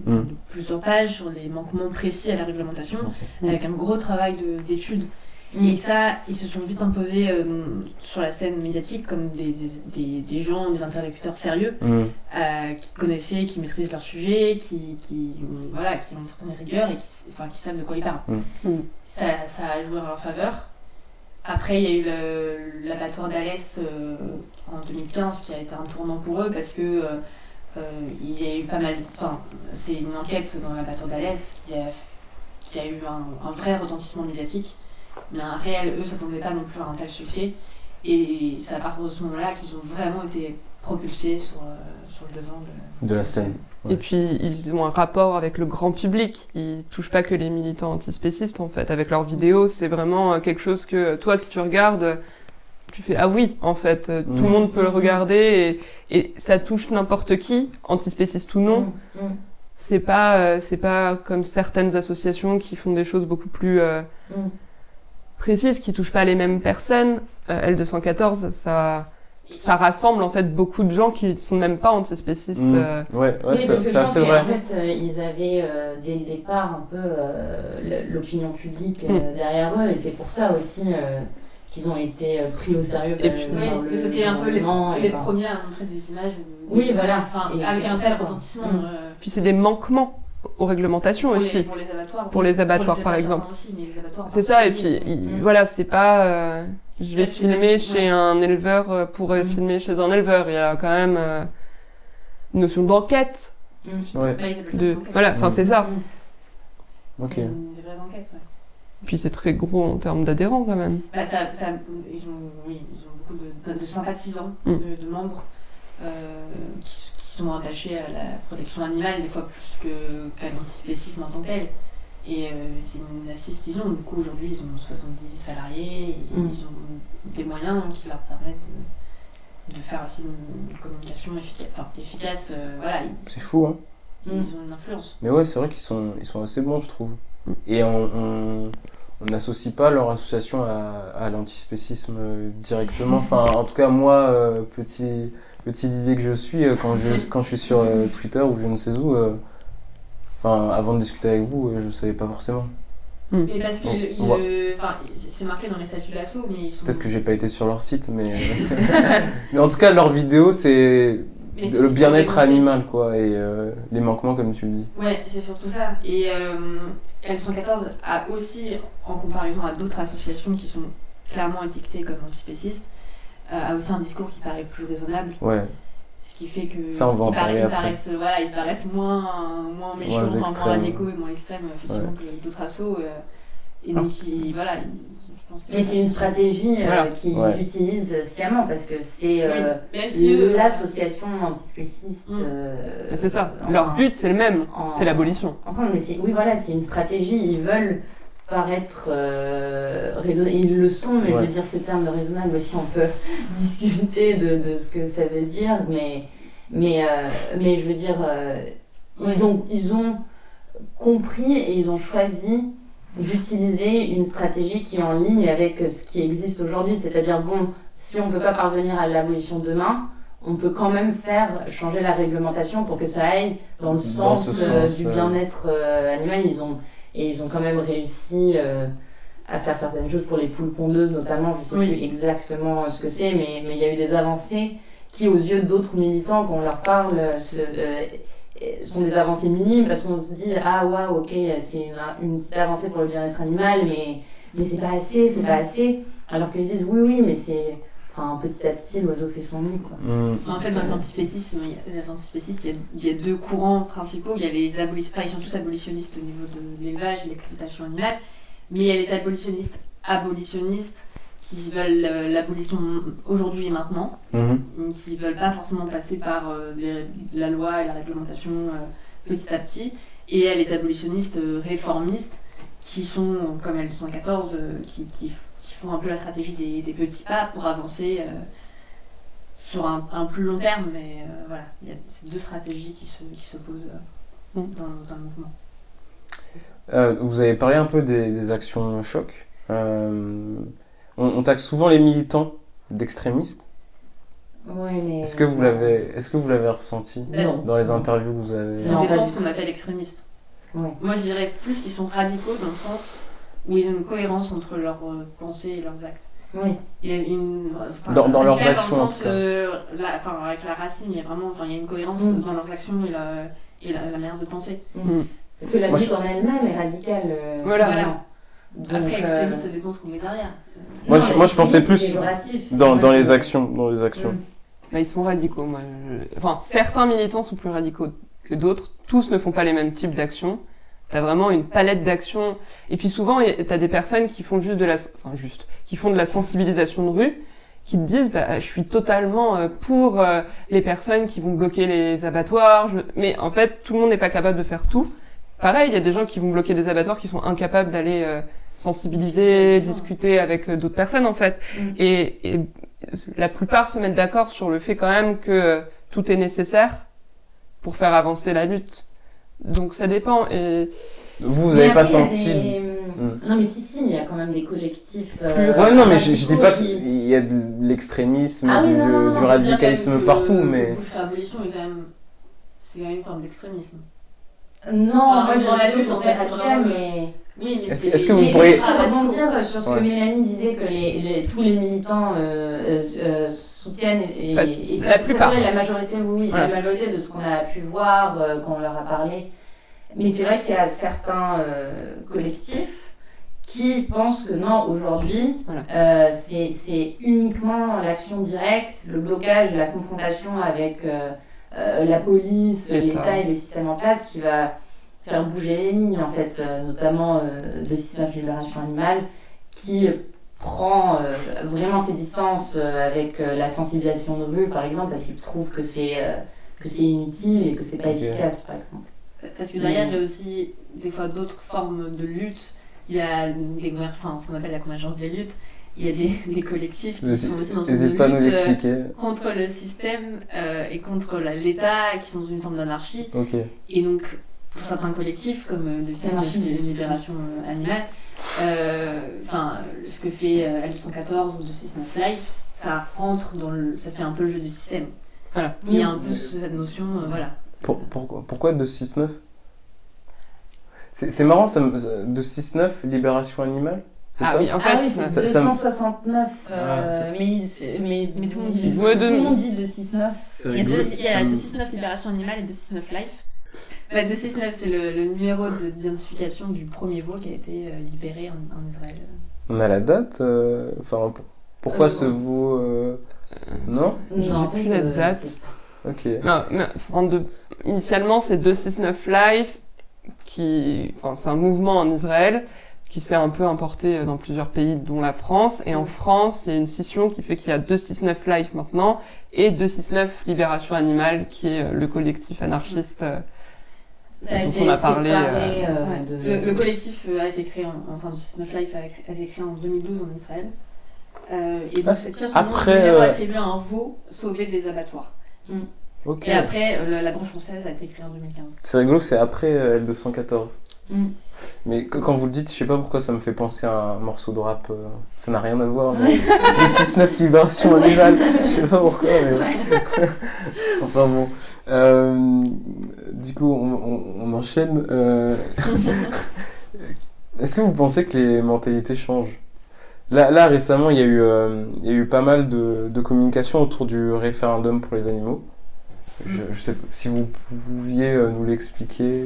Speaker 2: Mm.
Speaker 5: de plusieurs pages sur les manquements précis à la réglementation, avec un gros travail de- d'études.
Speaker 3: Mm.
Speaker 5: Et ça, ils se sont vite imposés euh, sur la scène médiatique comme des, des, gens, des interlocuteurs sérieux
Speaker 2: Mm.
Speaker 5: euh, qui connaissaient, qui maîtrisent leur sujet, qui, qui, voilà, qui ont une certaine rigueur et qui, enfin, qui savent de quoi ils parlent.
Speaker 2: Mm.
Speaker 4: Mm.
Speaker 5: Ça, ça a joué en leur faveur. Après, il y a eu l'abattoir d'Alès euh, en 2015 qui a été un tournant pour eux parce que euh, euh, il y a eu pas mal. Enfin, c'est une enquête dans l'abattoir d'Alès qui a, qui a eu un, un vrai retentissement médiatique, mais un réel. Eux s'attendaient pas non plus à un tel succès. Et c'est à partir de ce moment-là qu'ils ont vraiment été propulsés sur, euh, sur le devant de,
Speaker 2: De la scène. Ouais.
Speaker 4: Et puis ils ont un rapport avec le grand public. Ils touchent pas que les militants antispécistes en fait. Avec leurs vidéos, c'est vraiment euh, quelque chose que toi, si tu regardes, tu fais ah oui en fait. euh, Tout
Speaker 2: Mm.
Speaker 4: le monde peut le
Speaker 3: Mhm.
Speaker 4: regarder et, et ça touche n'importe qui, antispéciste ou non.
Speaker 3: Mm, mm,
Speaker 4: C'est pas euh, c'est pas comme certaines associations qui font des choses beaucoup plus euh,
Speaker 3: mm.
Speaker 4: Précises, qui touchent pas les mêmes personnes. Euh, L214, ça ça rassemble en fait beaucoup de gens qui sont même pas antispécistes.
Speaker 2: Mm.
Speaker 4: euh,
Speaker 2: Ouais, ouais,
Speaker 3: Oui,
Speaker 2: c'est assez vrai.
Speaker 3: fait, euh, ils avaient euh, dès le départ un peu euh, l'opinion publique euh,
Speaker 4: Mm.
Speaker 3: derrière eux, et c'est pour ça aussi euh, qu'ils ont été pris au sérieux
Speaker 4: Et puis-
Speaker 3: par
Speaker 5: Oui,
Speaker 3: le
Speaker 5: c'était un peu les, premiers à montrer des images.
Speaker 3: Oui, voilà.
Speaker 5: Enfin, avec un tel retentissement.
Speaker 3: Mm.
Speaker 5: euh,
Speaker 4: Puis c'est des manquements aux réglementations
Speaker 5: Pour
Speaker 4: aussi.
Speaker 5: les, pour les abattoirs.
Speaker 4: Pour
Speaker 5: oui.
Speaker 4: les abattoirs,
Speaker 5: les
Speaker 4: par exemple. C'est ça, et puis il-
Speaker 3: Mm.
Speaker 4: voilà, c'est pas euh, je vais filmer chez
Speaker 5: ouais.
Speaker 4: un éleveur euh, pour euh,
Speaker 3: Mm.
Speaker 4: filmer chez un éleveur. Il y a quand même euh, une notion d'enquête.
Speaker 3: Mm.
Speaker 2: Ouais,
Speaker 5: ça
Speaker 4: De... Voilà, enfin c'est ça.
Speaker 2: Ok.
Speaker 5: Une- Des vraies enquêtes, ouais.
Speaker 4: Puis c'est très gros en termes d'adhérents quand même.
Speaker 5: Bah, ça, ça, ils, ont, oui, ils ont beaucoup de, de sympathisants, de, de membres euh, qui, qui sont attachés à la protection animale, des fois plus que- qu'à l'antispécisme en tant que tel. Et euh, c'est une assise qu'ils ont. Du coup, aujourd'hui, ils ont 70 salariés, et
Speaker 3: Mm.
Speaker 5: ils ont des moyens qui leur permettent de, de faire aussi une, une communication efficace. Enfin, efficace euh, voilà,
Speaker 2: C'est fou, hein.
Speaker 5: ils
Speaker 3: Mm.
Speaker 5: ont une influence.
Speaker 2: Mais ouais, c'est vrai qu'ils sont, ils sont assez bons, je trouve. Et on, on, on n'associe pas leur association à, à l'antispécisme directement. Enfin, en tout cas, moi, euh, petit, petit Didier que je suis, euh, quand je, quand je suis sur euh, Twitter ou je ne sais où, euh, enfin, avant de discuter avec vous, euh, je savais pas forcément.
Speaker 5: Mais parce que
Speaker 2: Bon,
Speaker 5: c'est marqué dans les statuts d'assaut, mais ils sont.
Speaker 2: Peut-être que j'ai pas été sur leur site, mais, mais en tout cas, leur vidéo, c'est le bien-être animal, quoi, et euh, les manquements, comme tu le dis.
Speaker 5: Ouais, c'est surtout ça. Et euh, L114 a aussi, en comparaison à d'autres associations qui sont clairement étiquetées comme antispécistes, a aussi un discours qui paraît plus raisonnable.
Speaker 2: Ouais,
Speaker 5: Ce qui fait que.
Speaker 2: Ça, on va en
Speaker 5: ils,
Speaker 2: parler après.
Speaker 5: paraissent, voilà, ils paraissent moins, moins méchants,
Speaker 2: Moins
Speaker 5: moins, moins
Speaker 2: extrêmes.
Speaker 5: radicaux et moins extrêmes, effectivement, que d'autres assos. euh, et donc, ils, voilà.
Speaker 3: Mais c'est une stratégie euh,
Speaker 4: Voilà.
Speaker 3: qu'ils
Speaker 2: Ouais.
Speaker 3: utilisent sciemment parce que c'est euh,
Speaker 5: Oui, même si eux-
Speaker 3: l'association antispéciste.
Speaker 5: Mm.
Speaker 3: euh,
Speaker 4: c'est ça.
Speaker 3: enfin,
Speaker 4: Leur but c'est le même,
Speaker 3: en-
Speaker 4: c'est l'abolition.
Speaker 3: Enfin, mais oui, voilà, c'est une stratégie. Ils veulent paraître euh, raisonnables. Ils le sont, mais je veux dire, ce terme de raisonnable aussi, on peut discuter de, de ce que ça veut dire. Mais, mais, euh, mais je veux dire, euh, ils, ont, ils ont compris et ils ont choisi d'utiliser une stratégie qui est en ligne avec ce qui existe aujourd'hui. C'est-à-dire, bon, si on peut pas parvenir à l'abolition demain, on peut quand même faire changer la réglementation pour que ça aille dans le
Speaker 2: Dans
Speaker 3: sens,
Speaker 2: ce
Speaker 3: euh,
Speaker 2: sens,
Speaker 3: du bien-être euh, animal. Ils ont, et ils ont quand même réussi euh, à faire certaines choses pour les poules pondeuses, notamment. Je sais
Speaker 5: Oui.
Speaker 3: plus exactement ce que c'est, mais mais il y a eu des avancées qui, aux yeux d'autres militants, quand on leur parle, euh, se, euh, sont des avancées minimes parce qu'on se dit ah waouh ok c'est une, une petite avancée pour le bien-être animal mais mais c'est pas assez c'est pas assez alors qu'ils disent oui oui mais c'est enfin petit à petit l'oiseau fait son nid quoi
Speaker 2: Mm.
Speaker 5: En fait, dans l'antispécisme, il y a- deux courants principaux. Il y a les abolitionnistes, enfin, ils sont tous abolitionnistes au niveau de l'élevage et de l'exploitation animale, mais il y a les abolitionnistes abolitionnistes qui veulent euh, l'abolition aujourd'hui et maintenant,
Speaker 2: Mhm.
Speaker 5: qui veulent pas forcément passer par euh, des- la loi et la réglementation euh, petit à petit, et il y a les abolitionnistes réformistes qui sont, comme L214, euh, qui, qui, qui font un peu la stratégie des, des petits pas pour avancer euh, sur un, un plus long terme, mais euh, voilà, il y a ces deux stratégies qui se- qui s'opposent euh,
Speaker 4: Mm.
Speaker 5: dans, dans le mouvement.
Speaker 2: Euh, vous avez parlé un peu des, des actions choc. Euh, on, on taxe souvent les militants d'extrémistes.
Speaker 3: mais
Speaker 2: Est-ce que vous l'avez, est-ce que vous l'avez ressenti dans les interviews que vous avez
Speaker 5: Ça
Speaker 3: Non, pas
Speaker 5: dépend ce qu'on appelle extrémiste.
Speaker 3: ouais.
Speaker 5: Moi, je dirais plus qu'ils sont radicaux dans le sens où ils ont une cohérence entre leurs euh, pensées et leurs actes.
Speaker 3: oui
Speaker 5: Il y a une, enfin,
Speaker 2: Dans- dans leurs
Speaker 5: radical
Speaker 2: actions,
Speaker 5: Dans
Speaker 2: en
Speaker 5: le sens, euh, la- avec la racine, il y a vraiment, il y a une cohérence
Speaker 3: Mm.
Speaker 5: dans leurs actions et la, et la, la manière de penser.
Speaker 3: parce que la lutte
Speaker 2: je-
Speaker 3: en elle-même est radicale euh,
Speaker 4: Voilà.
Speaker 3: finalement. Donc,
Speaker 5: Après,
Speaker 3: euh,
Speaker 5: ça dépend ce qu'on met derrière.
Speaker 2: Moi,
Speaker 3: non,
Speaker 2: je- moi, je pensais plus dans, dans les actions, dans les actions.
Speaker 3: Mm.
Speaker 4: Bah, ils sont radicaux, moi. je- Enfin, certains militants sont plus radicaux que d'autres. Tous ne font pas les mêmes types d'actions. T'as vraiment une palette d'actions. Et puis souvent, t'as des personnes qui font juste de la, enfin juste, qui font de la sensibilisation de rue, qui te disent, bah, je suis totalement euh, pour euh, les personnes qui vont bloquer les abattoirs. je- Mais en fait, tout le monde n'est pas capable de faire tout. Pareil, il y a des gens qui vont bloquer des abattoirs qui sont incapables d'aller euh, sensibiliser, discuter avec d'autres personnes en fait.
Speaker 3: Mm.
Speaker 4: Et, et la plupart se mettent d'accord sur le fait quand même que tout est nécessaire pour faire avancer la lutte. Donc ça dépend. Et
Speaker 2: Vous, vous
Speaker 3: Mais
Speaker 2: avez pas senti.
Speaker 3: des-
Speaker 2: Mm.
Speaker 3: Non, mais si, si, il y a quand même des collectifs. Euh,
Speaker 2: Ouais, non, mais je, je dis pas
Speaker 3: qui-
Speaker 2: qu'il y a de l'extrémisme,
Speaker 3: Ah oui,
Speaker 2: du,
Speaker 3: non, non, non,
Speaker 2: du radicalisme partout, mais.
Speaker 5: bouche à abolition est quand même, c'est quand même une forme d'extrémisme.
Speaker 3: Non,
Speaker 5: Ah,
Speaker 3: moi je
Speaker 5: dans la
Speaker 3: dirais
Speaker 5: lutte,
Speaker 3: que
Speaker 5: en
Speaker 3: c'est
Speaker 5: fait, c'est
Speaker 3: radical,
Speaker 5: vraiment-
Speaker 3: mais.
Speaker 5: Oui, mais
Speaker 2: Est-ce-
Speaker 5: c'est-
Speaker 2: est-ce que vous
Speaker 3: Mais
Speaker 2: pourriez-
Speaker 3: je voudrais rebondir sur ce
Speaker 2: Ouais.
Speaker 3: que Mélanie disait que les, les- tous les militants euh, euh, euh, soutiennent et, et ça,
Speaker 4: la plupart.
Speaker 3: la majorité oui
Speaker 4: Voilà.
Speaker 3: la majorité de ce qu'on a pu voir euh, quand on leur a parlé Mais c'est vrai qu'il y a certains euh, collectifs qui pensent que non, aujourd'hui,
Speaker 4: Voilà.
Speaker 3: euh, c'est- uniquement l'action directe, le blocage, la confrontation avec euh, la police,
Speaker 4: L'État.
Speaker 3: et le système en place qui va faire bouger les lignes, en fait, notamment euh, de 6-9 Libération Animale, qui prend euh, vraiment ses distances euh, avec euh, la sensibilisation de rue, par exemple, parce qu'il trouve que c'est euh, que c'est inutile et que c'est pas efficace, par exemple.
Speaker 5: Parce que derrière, il y a aussi des fois d'autres formes de lutte. Il y a des, enfin, ce qu'on appelle la convergence des luttes. Il y a des, des collectifs qui sont aussi dans une
Speaker 2: N'hésite pas nous
Speaker 5: lutte contre le système euh, et contre l'État, qui sont dans une forme d'anarchie. Et donc, pour certains collectifs, comme le système de libération animale, enfin, ce que fait euh, L114 ou 269 Life, ça rentre dans le. ça fait un peu le jeu du système.
Speaker 4: Voilà.
Speaker 5: Il y a un peu cette notion, euh, voilà.
Speaker 2: Pour- pourquoi, pourquoi 269 C'est c'est marrant, ça, me- ça- 269, Libération Animale
Speaker 4: Ah
Speaker 2: ça?
Speaker 4: oui, en
Speaker 3: Ah
Speaker 4: fait,
Speaker 3: oui,
Speaker 4: ça-
Speaker 3: c'est
Speaker 2: ça- ça me-
Speaker 3: 269, euh,
Speaker 2: Ah,
Speaker 3: mais, il- mais,
Speaker 5: Mais tout le monde dit-
Speaker 4: Ouais,
Speaker 3: tout
Speaker 4: de-
Speaker 3: le monde dit le 69.
Speaker 2: C'est
Speaker 5: Il y a,
Speaker 2: rigolo,
Speaker 5: deux, il y a
Speaker 2: ça me-
Speaker 5: 269 Libération Animale et 269 Life. Bah, 269, c'est le, le numéro de- d'identification du premier veau qui a été euh, libéré en, en Israël.
Speaker 2: On a la date euh, Enfin, pour- pourquoi
Speaker 3: Euh,
Speaker 2: ce veau euh, Non?
Speaker 3: Non,
Speaker 4: J'ai plus
Speaker 3: c'est-
Speaker 4: la
Speaker 3: euh,
Speaker 4: date.
Speaker 2: Ok.
Speaker 4: Non, mais, enfin, de- initialement, c'est 269 Life, qui, enfin, c'est un mouvement en Israël qui s'est un peu importé dans plusieurs pays, dont la France. Et en France, il y a une scission qui fait qu'il y a 269 Life maintenant et 269 Libération Animale, qui est euh, le collectif anarchiste.
Speaker 3: Ça a
Speaker 4: dont
Speaker 3: été
Speaker 4: on a parlé,
Speaker 3: séparé,
Speaker 4: euh,
Speaker 3: euh,
Speaker 5: Ouais.
Speaker 3: de-
Speaker 5: Le, le collectif euh, a été créé, en, enfin 269 Life a, a été créé en 2012 en Israël. Euh, et donc,
Speaker 2: Ah,
Speaker 5: ça
Speaker 2: c'est-
Speaker 5: son
Speaker 2: après,
Speaker 5: nom
Speaker 2: euh,
Speaker 5: attribué à un veau sauvé des abattoirs.
Speaker 2: Ok.
Speaker 5: Et après, euh, la, la branche française a été créée en 2015.
Speaker 2: C'est rigolo, c'est après euh, L214.
Speaker 3: Mm.
Speaker 2: Mais que- quand vous le dites, je sais pas pourquoi ça me fait penser à un morceau de rap. euh, ça n'a rien à voir. Mais... 269 Libération Animale. Je sais pas pourquoi, mais. enfin bon. Euh, du coup, on, on- on enchaîne. euh, Est-ce que vous pensez que les mentalités changent? Là, là, récemment, il y, a eu, il y a eu pas mal de, de communication autour du référendum pour les animaux. Je, je sais pas si vous pouviez nous l'expliquer.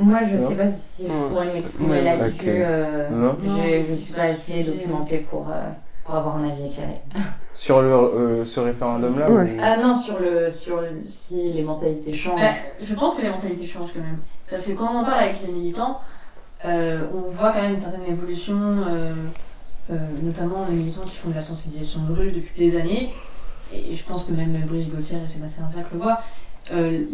Speaker 3: Moi, je
Speaker 2: Non
Speaker 3: sais pas si je pourrais m'exprimer
Speaker 4: Ouais,
Speaker 3: là-dessus.
Speaker 2: ok.
Speaker 3: euh,
Speaker 2: Non
Speaker 3: Je suis pas assez documentée pour, euh, pour avoir un avis éclairé.
Speaker 2: Sur le, euh, ce référendum-là
Speaker 4: Ouais.
Speaker 2: ou-
Speaker 3: Ah non, sur le, sur le, si les mentalités changent.
Speaker 5: Bah, je pense que les mentalités changent quand même. Parce que quand on en parle avec les militants, euh, on voit quand même une certaine évolution, euh, euh, notamment les militants qui font de la sensibilisation de rue depuis des années. Et je pense que même Brigitte Gauthier et Sébastien Sac le voient. Euh,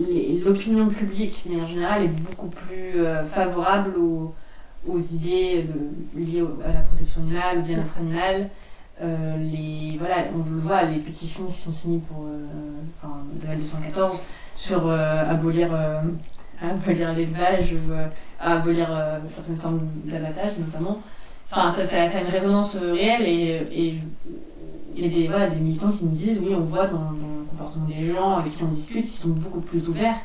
Speaker 5: L'opinion publique, de manière générale, est beaucoup plus euh, favorable aux, idées de- liées à la protection animale, au bien-être animal. Euh, les, voilà, on le voit, les pétitions qui sont signées pour euh, enfin, de la 214 sur euh, abolir, euh, abolir l'élevage ou euh, abolir euh, certaines formes d'abattage notamment. Enfin, ça, ça, a une résonance euh, réelle et et a des, des militants qui nous disent oui, on voit dans, comportement des gens avec qui on discute, ils sont beaucoup plus ouverts.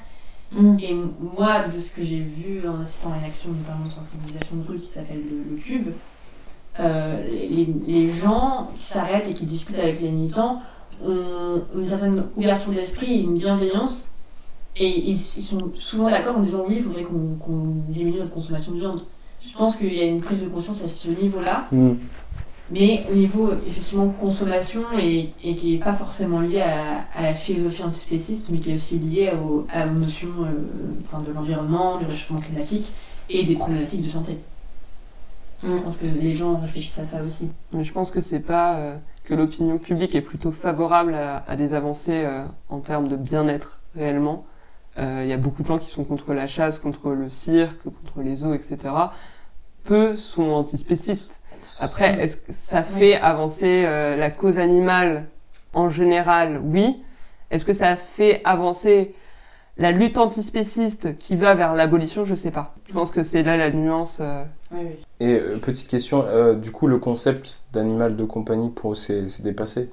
Speaker 3: Mm.
Speaker 5: Et moi, de ce que j'ai vu en assistant à une action notamment de sensibilisation de rue qui s'appelle le, le Cube, euh, les, les gens qui s'arrêtent et qui discutent avec les militants ont une certaine ouverture d'esprit et une bienveillance. Et ils, ils sont souvent d'accord en disant oui, il faudrait qu'on qu'on diminue notre consommation de viande. Je pense qu'il y a une prise de conscience à ce niveau-là,
Speaker 2: Hmm.
Speaker 5: Mais au niveau effectivement consommation et, et qui n'est pas forcément lié à, à la philosophie antispéciste, mais qui est aussi lié au- à, aux notions euh, enfin, de l'environnement, du réchauffement climatique et des problématiques de santé.
Speaker 3: Mm.
Speaker 5: Je pense que les gens réfléchissent à ça aussi.
Speaker 4: Mais je pense que c'est pas euh, que l'opinion publique est plutôt favorable à, à des avancées euh, en termes de bien-être réellement. Euh, Il y a beaucoup de gens qui sont contre la chasse, contre le cirque, contre les zoos, etc. Peu sont antispécistes. Après, est-ce que ça fait avancer euh, la cause animale en général? Oui. Est-ce que ça fait avancer la lutte antispéciste qui va vers l'abolition? Je sais pas. Je pense que c'est là la nuance. euh,
Speaker 2: Et euh, petite question, euh, du coup, le concept d'animal de compagnie pour c'est dépassé?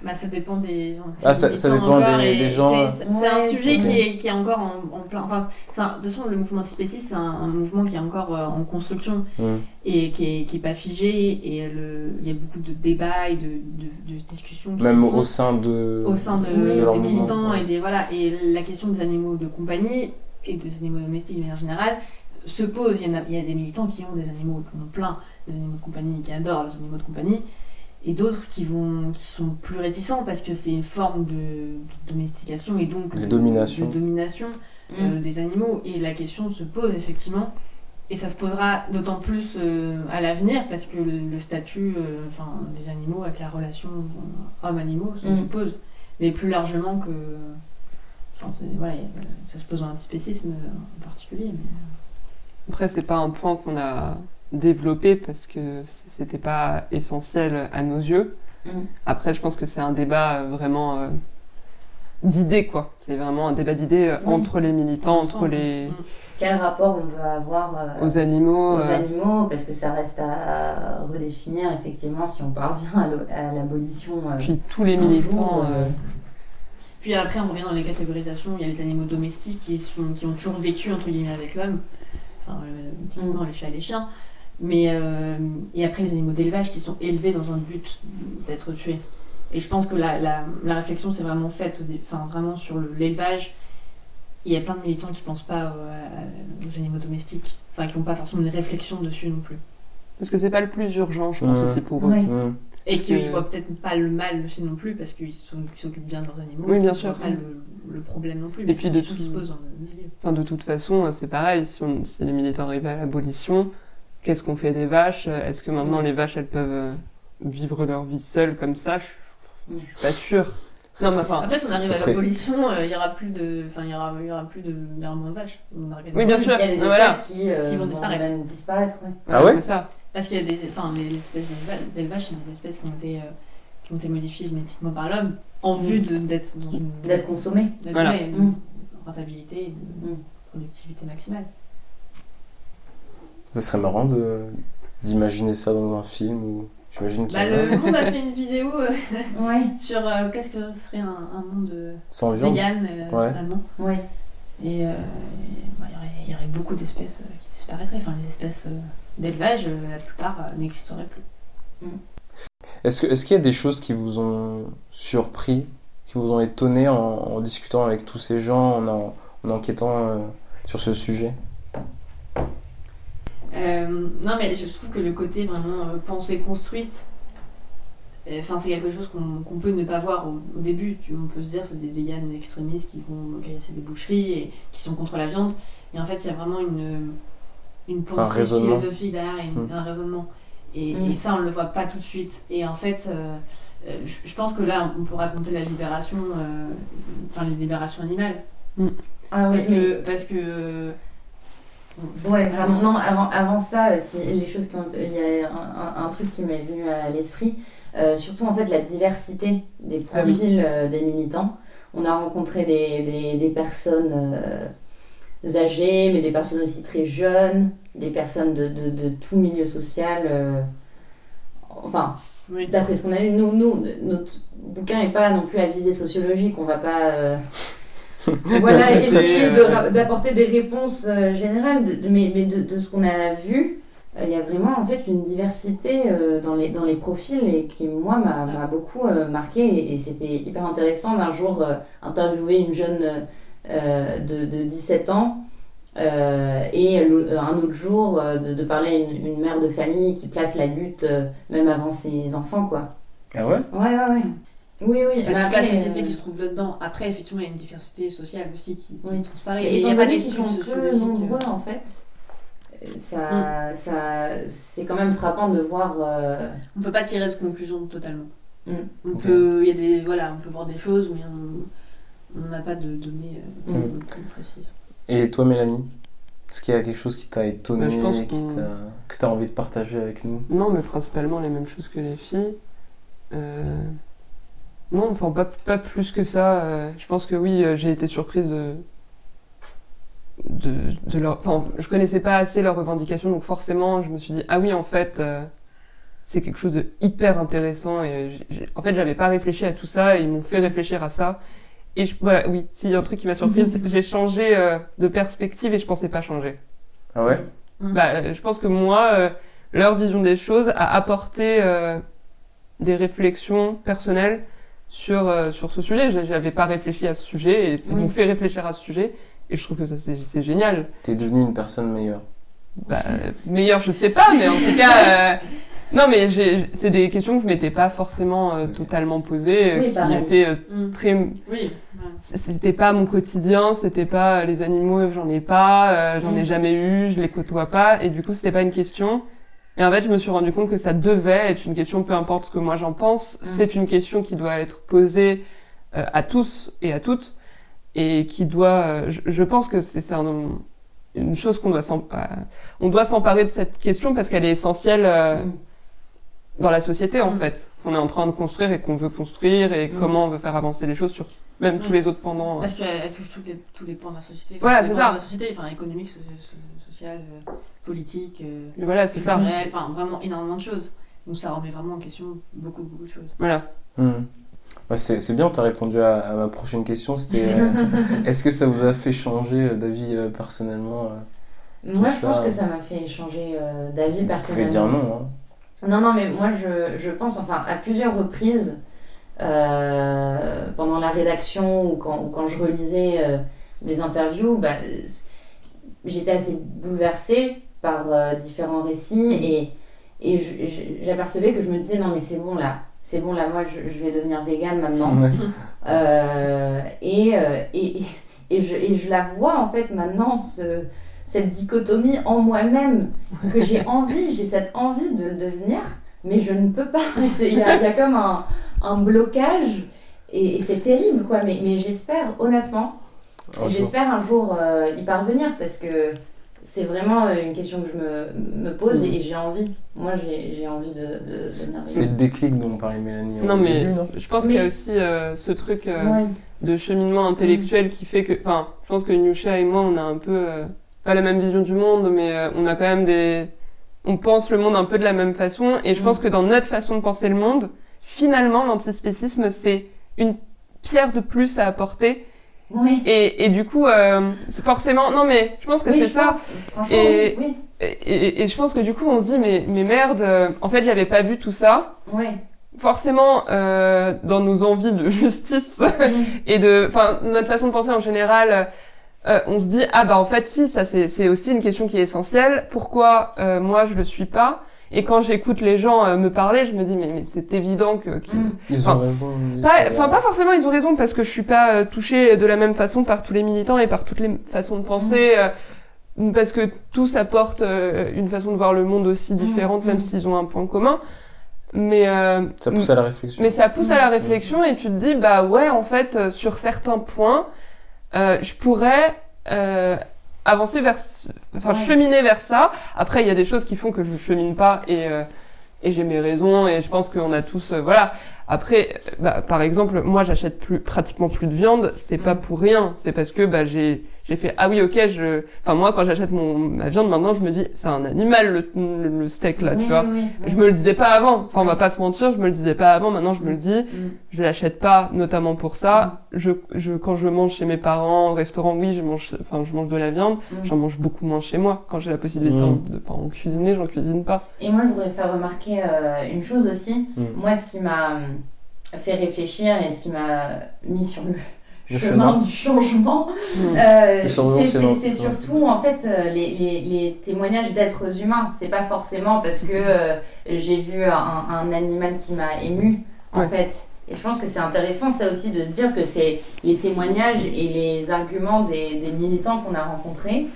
Speaker 5: Bah, ça dépend des.
Speaker 2: Ah, ça- ça dépend
Speaker 5: encore,
Speaker 2: des-
Speaker 5: et
Speaker 2: des gens,
Speaker 5: C'est un sujet qui est, qui est encore en, en plein. Enfin, un- de toute façon, le mouvement antispéciste, c'est un, un mouvement qui est encore euh, en construction et qui est, qui est pas figé. Et le, il y a beaucoup de débats et de, de, de discussions. Qui
Speaker 2: Même
Speaker 5: font
Speaker 2: au sein de,
Speaker 5: au sein de,
Speaker 3: Oui,
Speaker 5: des militants et des voilà et la question des animaux de compagnie et des animaux domestiques de manière générale se pose. Il y, a, il y a des militants qui ont des animaux, qui ont plein, des animaux de compagnie, qui adorent les animaux de compagnie, et d'autres qui vont, qui sont plus réticents parce que c'est une forme de, de domestication et donc
Speaker 2: De domination.
Speaker 5: de domination euh, des animaux. Et la question se pose effectivement, et ça se posera d'autant plus euh, à l'avenir parce que le statut euh, enfin, des animaux avec la relation euh, homme-animaux ça se
Speaker 3: Mm.
Speaker 5: pose. Mais plus largement que. voilà, ça se pose dans l'antispécisme euh, en particulier. Mais...
Speaker 4: Après, c'est pas un point qu'on a développé parce que c'était pas essentiel à nos yeux.
Speaker 3: Mm.
Speaker 4: Après, je pense que c'est un débat euh, vraiment euh, d'idées, quoi. C'est vraiment un débat d'idées euh,
Speaker 3: Oui.
Speaker 4: entre les militants, entre les
Speaker 5: Mm.
Speaker 3: Quel rapport on veut avoir euh,
Speaker 4: aux animaux.
Speaker 3: aux
Speaker 4: euh,
Speaker 3: animaux? Parce que ça reste à redéfinir, effectivement, si on parvient à l'abolition. euh,
Speaker 4: Puis tous les militants.
Speaker 3: jour,
Speaker 4: euh,
Speaker 5: Puis après, on revient dans les catégorisations. Il y a les animaux domestiques qui, sont, qui ont toujours vécu, entre guillemets, avec l'homme. Enfin, euh, typiquement, les chats et les chiens. Mais, euh, et après, les animaux d'élevage qui sont élevés dans un but d'être tués. Et je pense que la, la, la réflexion s'est vraiment faite, enfin, vraiment sur le- l'élevage. Il y a plein de militants qui pensent pas euh, aux animaux domestiques. Enfin, qui n'ont pas forcément une réflexion dessus non plus.
Speaker 4: Parce que c'est pas le plus urgent, je pense
Speaker 2: Ouais.
Speaker 4: aussi pour eux.
Speaker 5: Et qu'ils
Speaker 4: que-
Speaker 5: voient peut-être pas le mal aussi non plus, parce qu'ils s'occupent bien de leurs animaux.
Speaker 4: Oui, bien sûr.
Speaker 5: voient pas le, le problème non plus.
Speaker 4: Et
Speaker 5: Mais
Speaker 4: puis
Speaker 5: c'est une
Speaker 4: de
Speaker 5: question qui
Speaker 4: tout-
Speaker 5: se pose dans le milieu.
Speaker 4: Enfin, de toute façon, c'est pareil. Si, on, si les militants arrivent à l'abolition, qu'est-ce qu'on fait des vaches Est-ce que maintenant les vaches, elles peuvent euh, vivre leur vie seules comme ça Je suis pas sûre. Non, mais enfin,
Speaker 5: Après, si on arrive à
Speaker 2: serait-
Speaker 5: l'abolition, euh, il y aura plus de, enfin, il y aura, il y aura plus de, il y aura moins de vaches.
Speaker 4: Oui, bien sûr.
Speaker 3: Il y a des espèces
Speaker 4: Voilà.
Speaker 3: qui, euh,
Speaker 5: Qui vont
Speaker 3: vont
Speaker 5: disparaître.
Speaker 3: même disparaître. oui.
Speaker 4: voilà,
Speaker 2: ouais
Speaker 4: c'est ça.
Speaker 5: Parce qu'il y a des, enfin, les espèces d'éleva- d'élevage, c'est des espèces qui ont été, euh, qui ont été modifiées génétiquement par l'homme en
Speaker 3: Mm.
Speaker 5: vue de d'être dans une,
Speaker 3: D'être
Speaker 4: Voilà.
Speaker 3: Mm.
Speaker 5: rentabilité, une
Speaker 3: Mm.
Speaker 5: productivité maximale.
Speaker 2: Ce serait marrant de d'imaginer ça dans un film ou j'imagine
Speaker 5: Bah, le monde a fait une vidéo euh,
Speaker 3: Ouais,
Speaker 5: sur euh, qu'est-ce que serait un, un monde euh,
Speaker 2: sans viande.
Speaker 5: vegan euh,
Speaker 2: Ouais.
Speaker 5: totalement.
Speaker 3: ouais.
Speaker 5: Et euh, bah, il y aurait- il y, aurait beaucoup d'espèces euh, qui disparaîtraient. Enfin, les espèces euh, d'élevage, euh, la plupart euh, n'existeraient plus.
Speaker 2: Est-ce que- est-ce qu'il y a des choses qui vous ont surpris, qui vous ont étonné en, en discutant avec tous ces gens, en, en, en enquêtant euh, sur ce sujet?
Speaker 5: Non, mais je trouve que le côté vraiment euh, pensée construite, euh, enfin, c'est quelque chose qu'on peut ne pas voir au, au début. Tu, on peut se dire c'est des véganes extrémistes qui vont casser des boucheries et qui sont contre la viande. Et en fait, il y a vraiment une, une pensée philosophique derrière, et une-
Speaker 2: Mm.
Speaker 5: un raisonnement. Et,
Speaker 3: Mm.
Speaker 5: et ça, on le voit pas tout de suite. Et en fait, euh, euh, je, je pense que là, on peut raconter la libération, euh, enfin, les libérations animales.
Speaker 3: Ah oui,
Speaker 5: Parce que. Parce que
Speaker 3: Ouais, vraiment. Non, avant, avant ça, euh, si, les choses qui ont. Il y a un, un- un truc qui m'est venu à l'esprit. euh, surtout, en fait, la diversité des
Speaker 4: Ah oui.
Speaker 3: profils euh, des militants. On a rencontré des, des, des personnes euh, âgées, mais des personnes aussi très jeunes, des personnes de, de, de tout milieu social. euh, enfin,
Speaker 5: Oui.
Speaker 3: d'après ce qu'on a lu, nous, nous, notre bouquin n'est pas non plus à visée sociologique. On va pas. euh, voilà, essayer de d'apporter des réponses euh, générales, de, de- mais, mais de, de ce qu'on a vu, euh, il y a vraiment en fait une diversité euh, dans, les, dans les profils et qui, moi, m'a beaucoup euh, marqué. Et, et c'était hyper intéressant d'un jour euh, interviewer une jeune euh, de, de 17 ans. euh, et un autre jour euh, de, de parler à une, une mère de famille qui place la lutte euh, même avant ses enfants quoi.
Speaker 2: Ah ouais?
Speaker 3: Ouais ouais ouais. Oui oui.
Speaker 5: C'est la
Speaker 3: après,
Speaker 5: société
Speaker 3: euh,
Speaker 5: qui se trouve là-dedans. Après, effectivement, il y a une diversité sociale aussi qui, qui
Speaker 3: Oui.
Speaker 5: transparaît.
Speaker 3: Et
Speaker 5: il y
Speaker 3: étant
Speaker 5: a pas
Speaker 3: donné
Speaker 5: d'études
Speaker 3: qu'ils sont peu
Speaker 5: sociologiques,
Speaker 3: nombreux
Speaker 5: euh,
Speaker 3: en fait, euh, ça, ça, c'est quand même frappant de voir. euh,
Speaker 5: On peut pas tirer de conclusion totalement.
Speaker 3: Mm.
Speaker 5: On peut, il y a des, voilà, on peut voir des choses, mais on n'a pas de données euh,
Speaker 3: Mm.
Speaker 5: précises.
Speaker 2: Et toi, Mélanie Est-ce qu'il y a quelque chose qui t'a étonné,
Speaker 4: Bah, je pense
Speaker 2: qui t'a- que tu as envie de partager avec nous?
Speaker 4: Non, mais principalement les mêmes choses que les filles. Euh, Non, enfin pas, pas plus que ça. euh, Je pense que oui, euh, j'ai été surprise de de, de leur. Enfin, je connaissais pas assez leurs revendications, donc forcément, je me suis dit ah oui, en fait, euh, c'est quelque chose de hyper intéressant et j'ai- j'ai- en fait, j'avais pas réfléchi à tout ça et ils m'ont fait réfléchir à ça. Et je, voilà, oui, s'il y a un truc qui m'a surprise, j'ai changé euh, de perspective et je pensais pas changer.
Speaker 2: Ah ouais?
Speaker 4: Bah, euh, je pense que moi, euh, leur vision des choses a apporté euh, des réflexions personnelles sur euh, sur ce sujet. J'a- J'avais pas réfléchi à ce sujet et
Speaker 3: Oui.
Speaker 4: m'ont fait réfléchir à ce sujet et je trouve que ça c'est génial.
Speaker 2: T'es devenu une personne meilleure.
Speaker 4: Bah, meilleur, je sais pas, mais en tout cas, euh, non, mais j'ai- c'est des questions que je m'étais pas forcément euh, totalement posées, euh,
Speaker 3: Oui,
Speaker 4: qui
Speaker 3: pareil.
Speaker 4: étaient euh,
Speaker 5: Mm.
Speaker 4: très,
Speaker 5: Oui.
Speaker 4: c'était pas mon quotidien, c'était pas euh, les animaux, j'en ai pas, euh, j'en ai
Speaker 3: Mm.
Speaker 4: jamais eu, je les côtoie pas, et du coup, c'était pas une question. Et en fait, je me suis rendu compte que ça devait être une question, peu importe ce que moi j'en pense, c'est une question qui doit être posée euh, à tous et à toutes, et qui doit, euh, je, je pense que c'est c'est un- une chose qu'on doit euh, on doit s'emparer de cette question parce qu'elle est essentielle euh,
Speaker 3: Mm.
Speaker 4: dans la société en
Speaker 3: Mm.
Speaker 4: fait qu'on est en train de construire et qu'on veut construire et
Speaker 3: Mm.
Speaker 4: comment on veut faire avancer les choses sur même tous
Speaker 5: Mm.
Speaker 4: les autres pendant
Speaker 5: Parce qu'elle elle touche tous les, tous les pans de la société. Enfin,
Speaker 4: Voilà, c'est ça.
Speaker 5: De la société, enfin, économique, so- so- social, euh, politique, euh,
Speaker 4: voilà c'est ça
Speaker 5: culturel, enfin, vraiment énormément de choses. Donc ça remet vraiment en question beaucoup, beaucoup de choses.
Speaker 4: voilà
Speaker 2: Hmm. Ouais, c'est bien, t'as répondu à, à ma prochaine question. C'était euh, est-ce que ça vous a fait changer euh, d'avis euh, personnellement euh,
Speaker 3: Moi, je pense que ça m'a fait changer euh, d'avis
Speaker 2: Vous pouvez
Speaker 3: personnellement.
Speaker 2: dire non. Hein.
Speaker 3: Non, non, mais moi, je, je pense, enfin, à plusieurs reprises, euh, pendant la rédaction ou quand, ou quand je relisais euh, les interviews, bah, j'étais assez bouleversée par euh, différents récits et, et j'apercevais que je me disais, non, mais c'est bon là, c'est bon là, moi, je, je vais devenir végane maintenant.
Speaker 2: Ouais.
Speaker 3: Euh, et, euh, et, et, je, et je la vois en fait maintenant, ce- cette dichotomie en moi-même, que j'ai envie, j'ai cette envie de le devenir, mais je ne peux pas. Il y a, il y a comme un, un blocage, et, et c'est terrible quoi, mais, mais j'espère honnêtement,
Speaker 2: jour.
Speaker 3: j'espère un jour euh, y parvenir parce que c'est vraiment euh, une question que je me, me pose
Speaker 2: Mm.
Speaker 3: et j'ai envie. Moi j'ai envie de,
Speaker 2: C'est le déclic dont parlait Mélanie.
Speaker 4: non mais
Speaker 2: début, non
Speaker 4: je pense qu'il y a aussi euh, ce truc euh,
Speaker 3: Ouais.
Speaker 4: de cheminement intellectuel qui fait que enfin je pense que Nusha et moi on a un peu euh, pas la même vision du monde mais euh, on a quand même des on pense le monde un peu de la même façon et je
Speaker 3: Mm.
Speaker 4: pense que dans notre façon de penser le monde finalement l'antispécisme c'est une pierre de plus à apporter
Speaker 3: Oui.
Speaker 4: et, et du coup euh, forcément non mais je pense que
Speaker 3: Oui,
Speaker 4: c'est ça
Speaker 3: pense.
Speaker 4: Et-
Speaker 3: oui.
Speaker 4: et, et, je pense que du coup on se dit mais mais merde euh, en fait j'avais pas vu tout ça
Speaker 3: oui.
Speaker 4: forcément euh, dans nos envies de justice et de enfin notre façon de penser en général euh, on se dit ah bah en fait si ça c'est c'est aussi une question qui est essentielle pourquoi euh, moi je le suis pas? Et quand j'écoute les gens euh, me parler je me dis mais, mais c'est évident que, que-
Speaker 3: Mm.
Speaker 2: Ils ont raison.
Speaker 4: pas enfin pas forcément ils ont raison parce que je suis pas euh, touchée de la même façon par tous les militants et par toutes les façons de penser euh, parce que tous apportent euh, une façon de voir le monde aussi différente
Speaker 3: Mm.
Speaker 4: même s'ils ont un point commun mais euh,
Speaker 2: Ça pousse à la réflexion.
Speaker 4: mais ça pousse à la réflexion et tu te dis bah ouais en fait euh, sur certains points euh, je pourrais euh, avancer vers enfin
Speaker 3: Ouais.
Speaker 4: cheminer vers ça après il y a des choses qui font que je chemine pas et euh, et j'ai mes raisons et je pense qu'on a tous euh, voilà après euh, bah, par exemple moi j'achète plus pratiquement plus de viande c'est pas
Speaker 3: Mm.
Speaker 4: pour rien c'est parce que bah j'ai j'ai fait ah oui ok je enfin moi quand j'achète mon ma viande maintenant je me dis c'est un animal le, le, le steak là
Speaker 3: Oui,
Speaker 4: tu vois
Speaker 3: oui, oui, oui.
Speaker 4: je me le disais pas avant. Enfin, on va pas se mentir, je me le disais pas avant. Maintenant, je me le dis.
Speaker 3: Mm.
Speaker 4: Je l'achète pas, notamment pour ça. Je, je, quand je mange chez mes parents, au restaurant, oui, je mange, enfin, je mange de la viande.
Speaker 3: Mm.
Speaker 4: J'en mange beaucoup moins chez moi. Quand j'ai la possibilité
Speaker 2: Mm.
Speaker 4: de pas en cuisiner, j'en cuisine pas.
Speaker 3: Et moi, je voudrais faire remarquer euh, une chose aussi.
Speaker 2: Mm.
Speaker 3: Moi, ce qui m'a euh, fait réfléchir et ce qui m'a mis sur Le chemin
Speaker 2: chemin.
Speaker 3: du changement,
Speaker 4: Mm.
Speaker 3: euh, c'est- surtout en fait euh, les, les, les témoignages d'êtres humains. C'est pas forcément parce que euh, j'ai vu un, un animal qui m'a ému, en
Speaker 4: Ouais.
Speaker 3: fait. Et je pense que c'est intéressant ça aussi de se dire que c'est les témoignages et les arguments des, des militants qu'on a rencontrés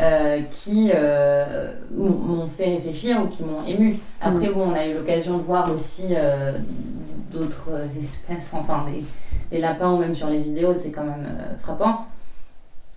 Speaker 3: euh, qui euh, m'ont fait réfléchir ou qui m'ont ému. Après, bon, on a eu l'occasion de voir aussi euh, d'autres espèces, enfin des, des lapins ou même sur les vidéos, c'est quand même euh, frappant.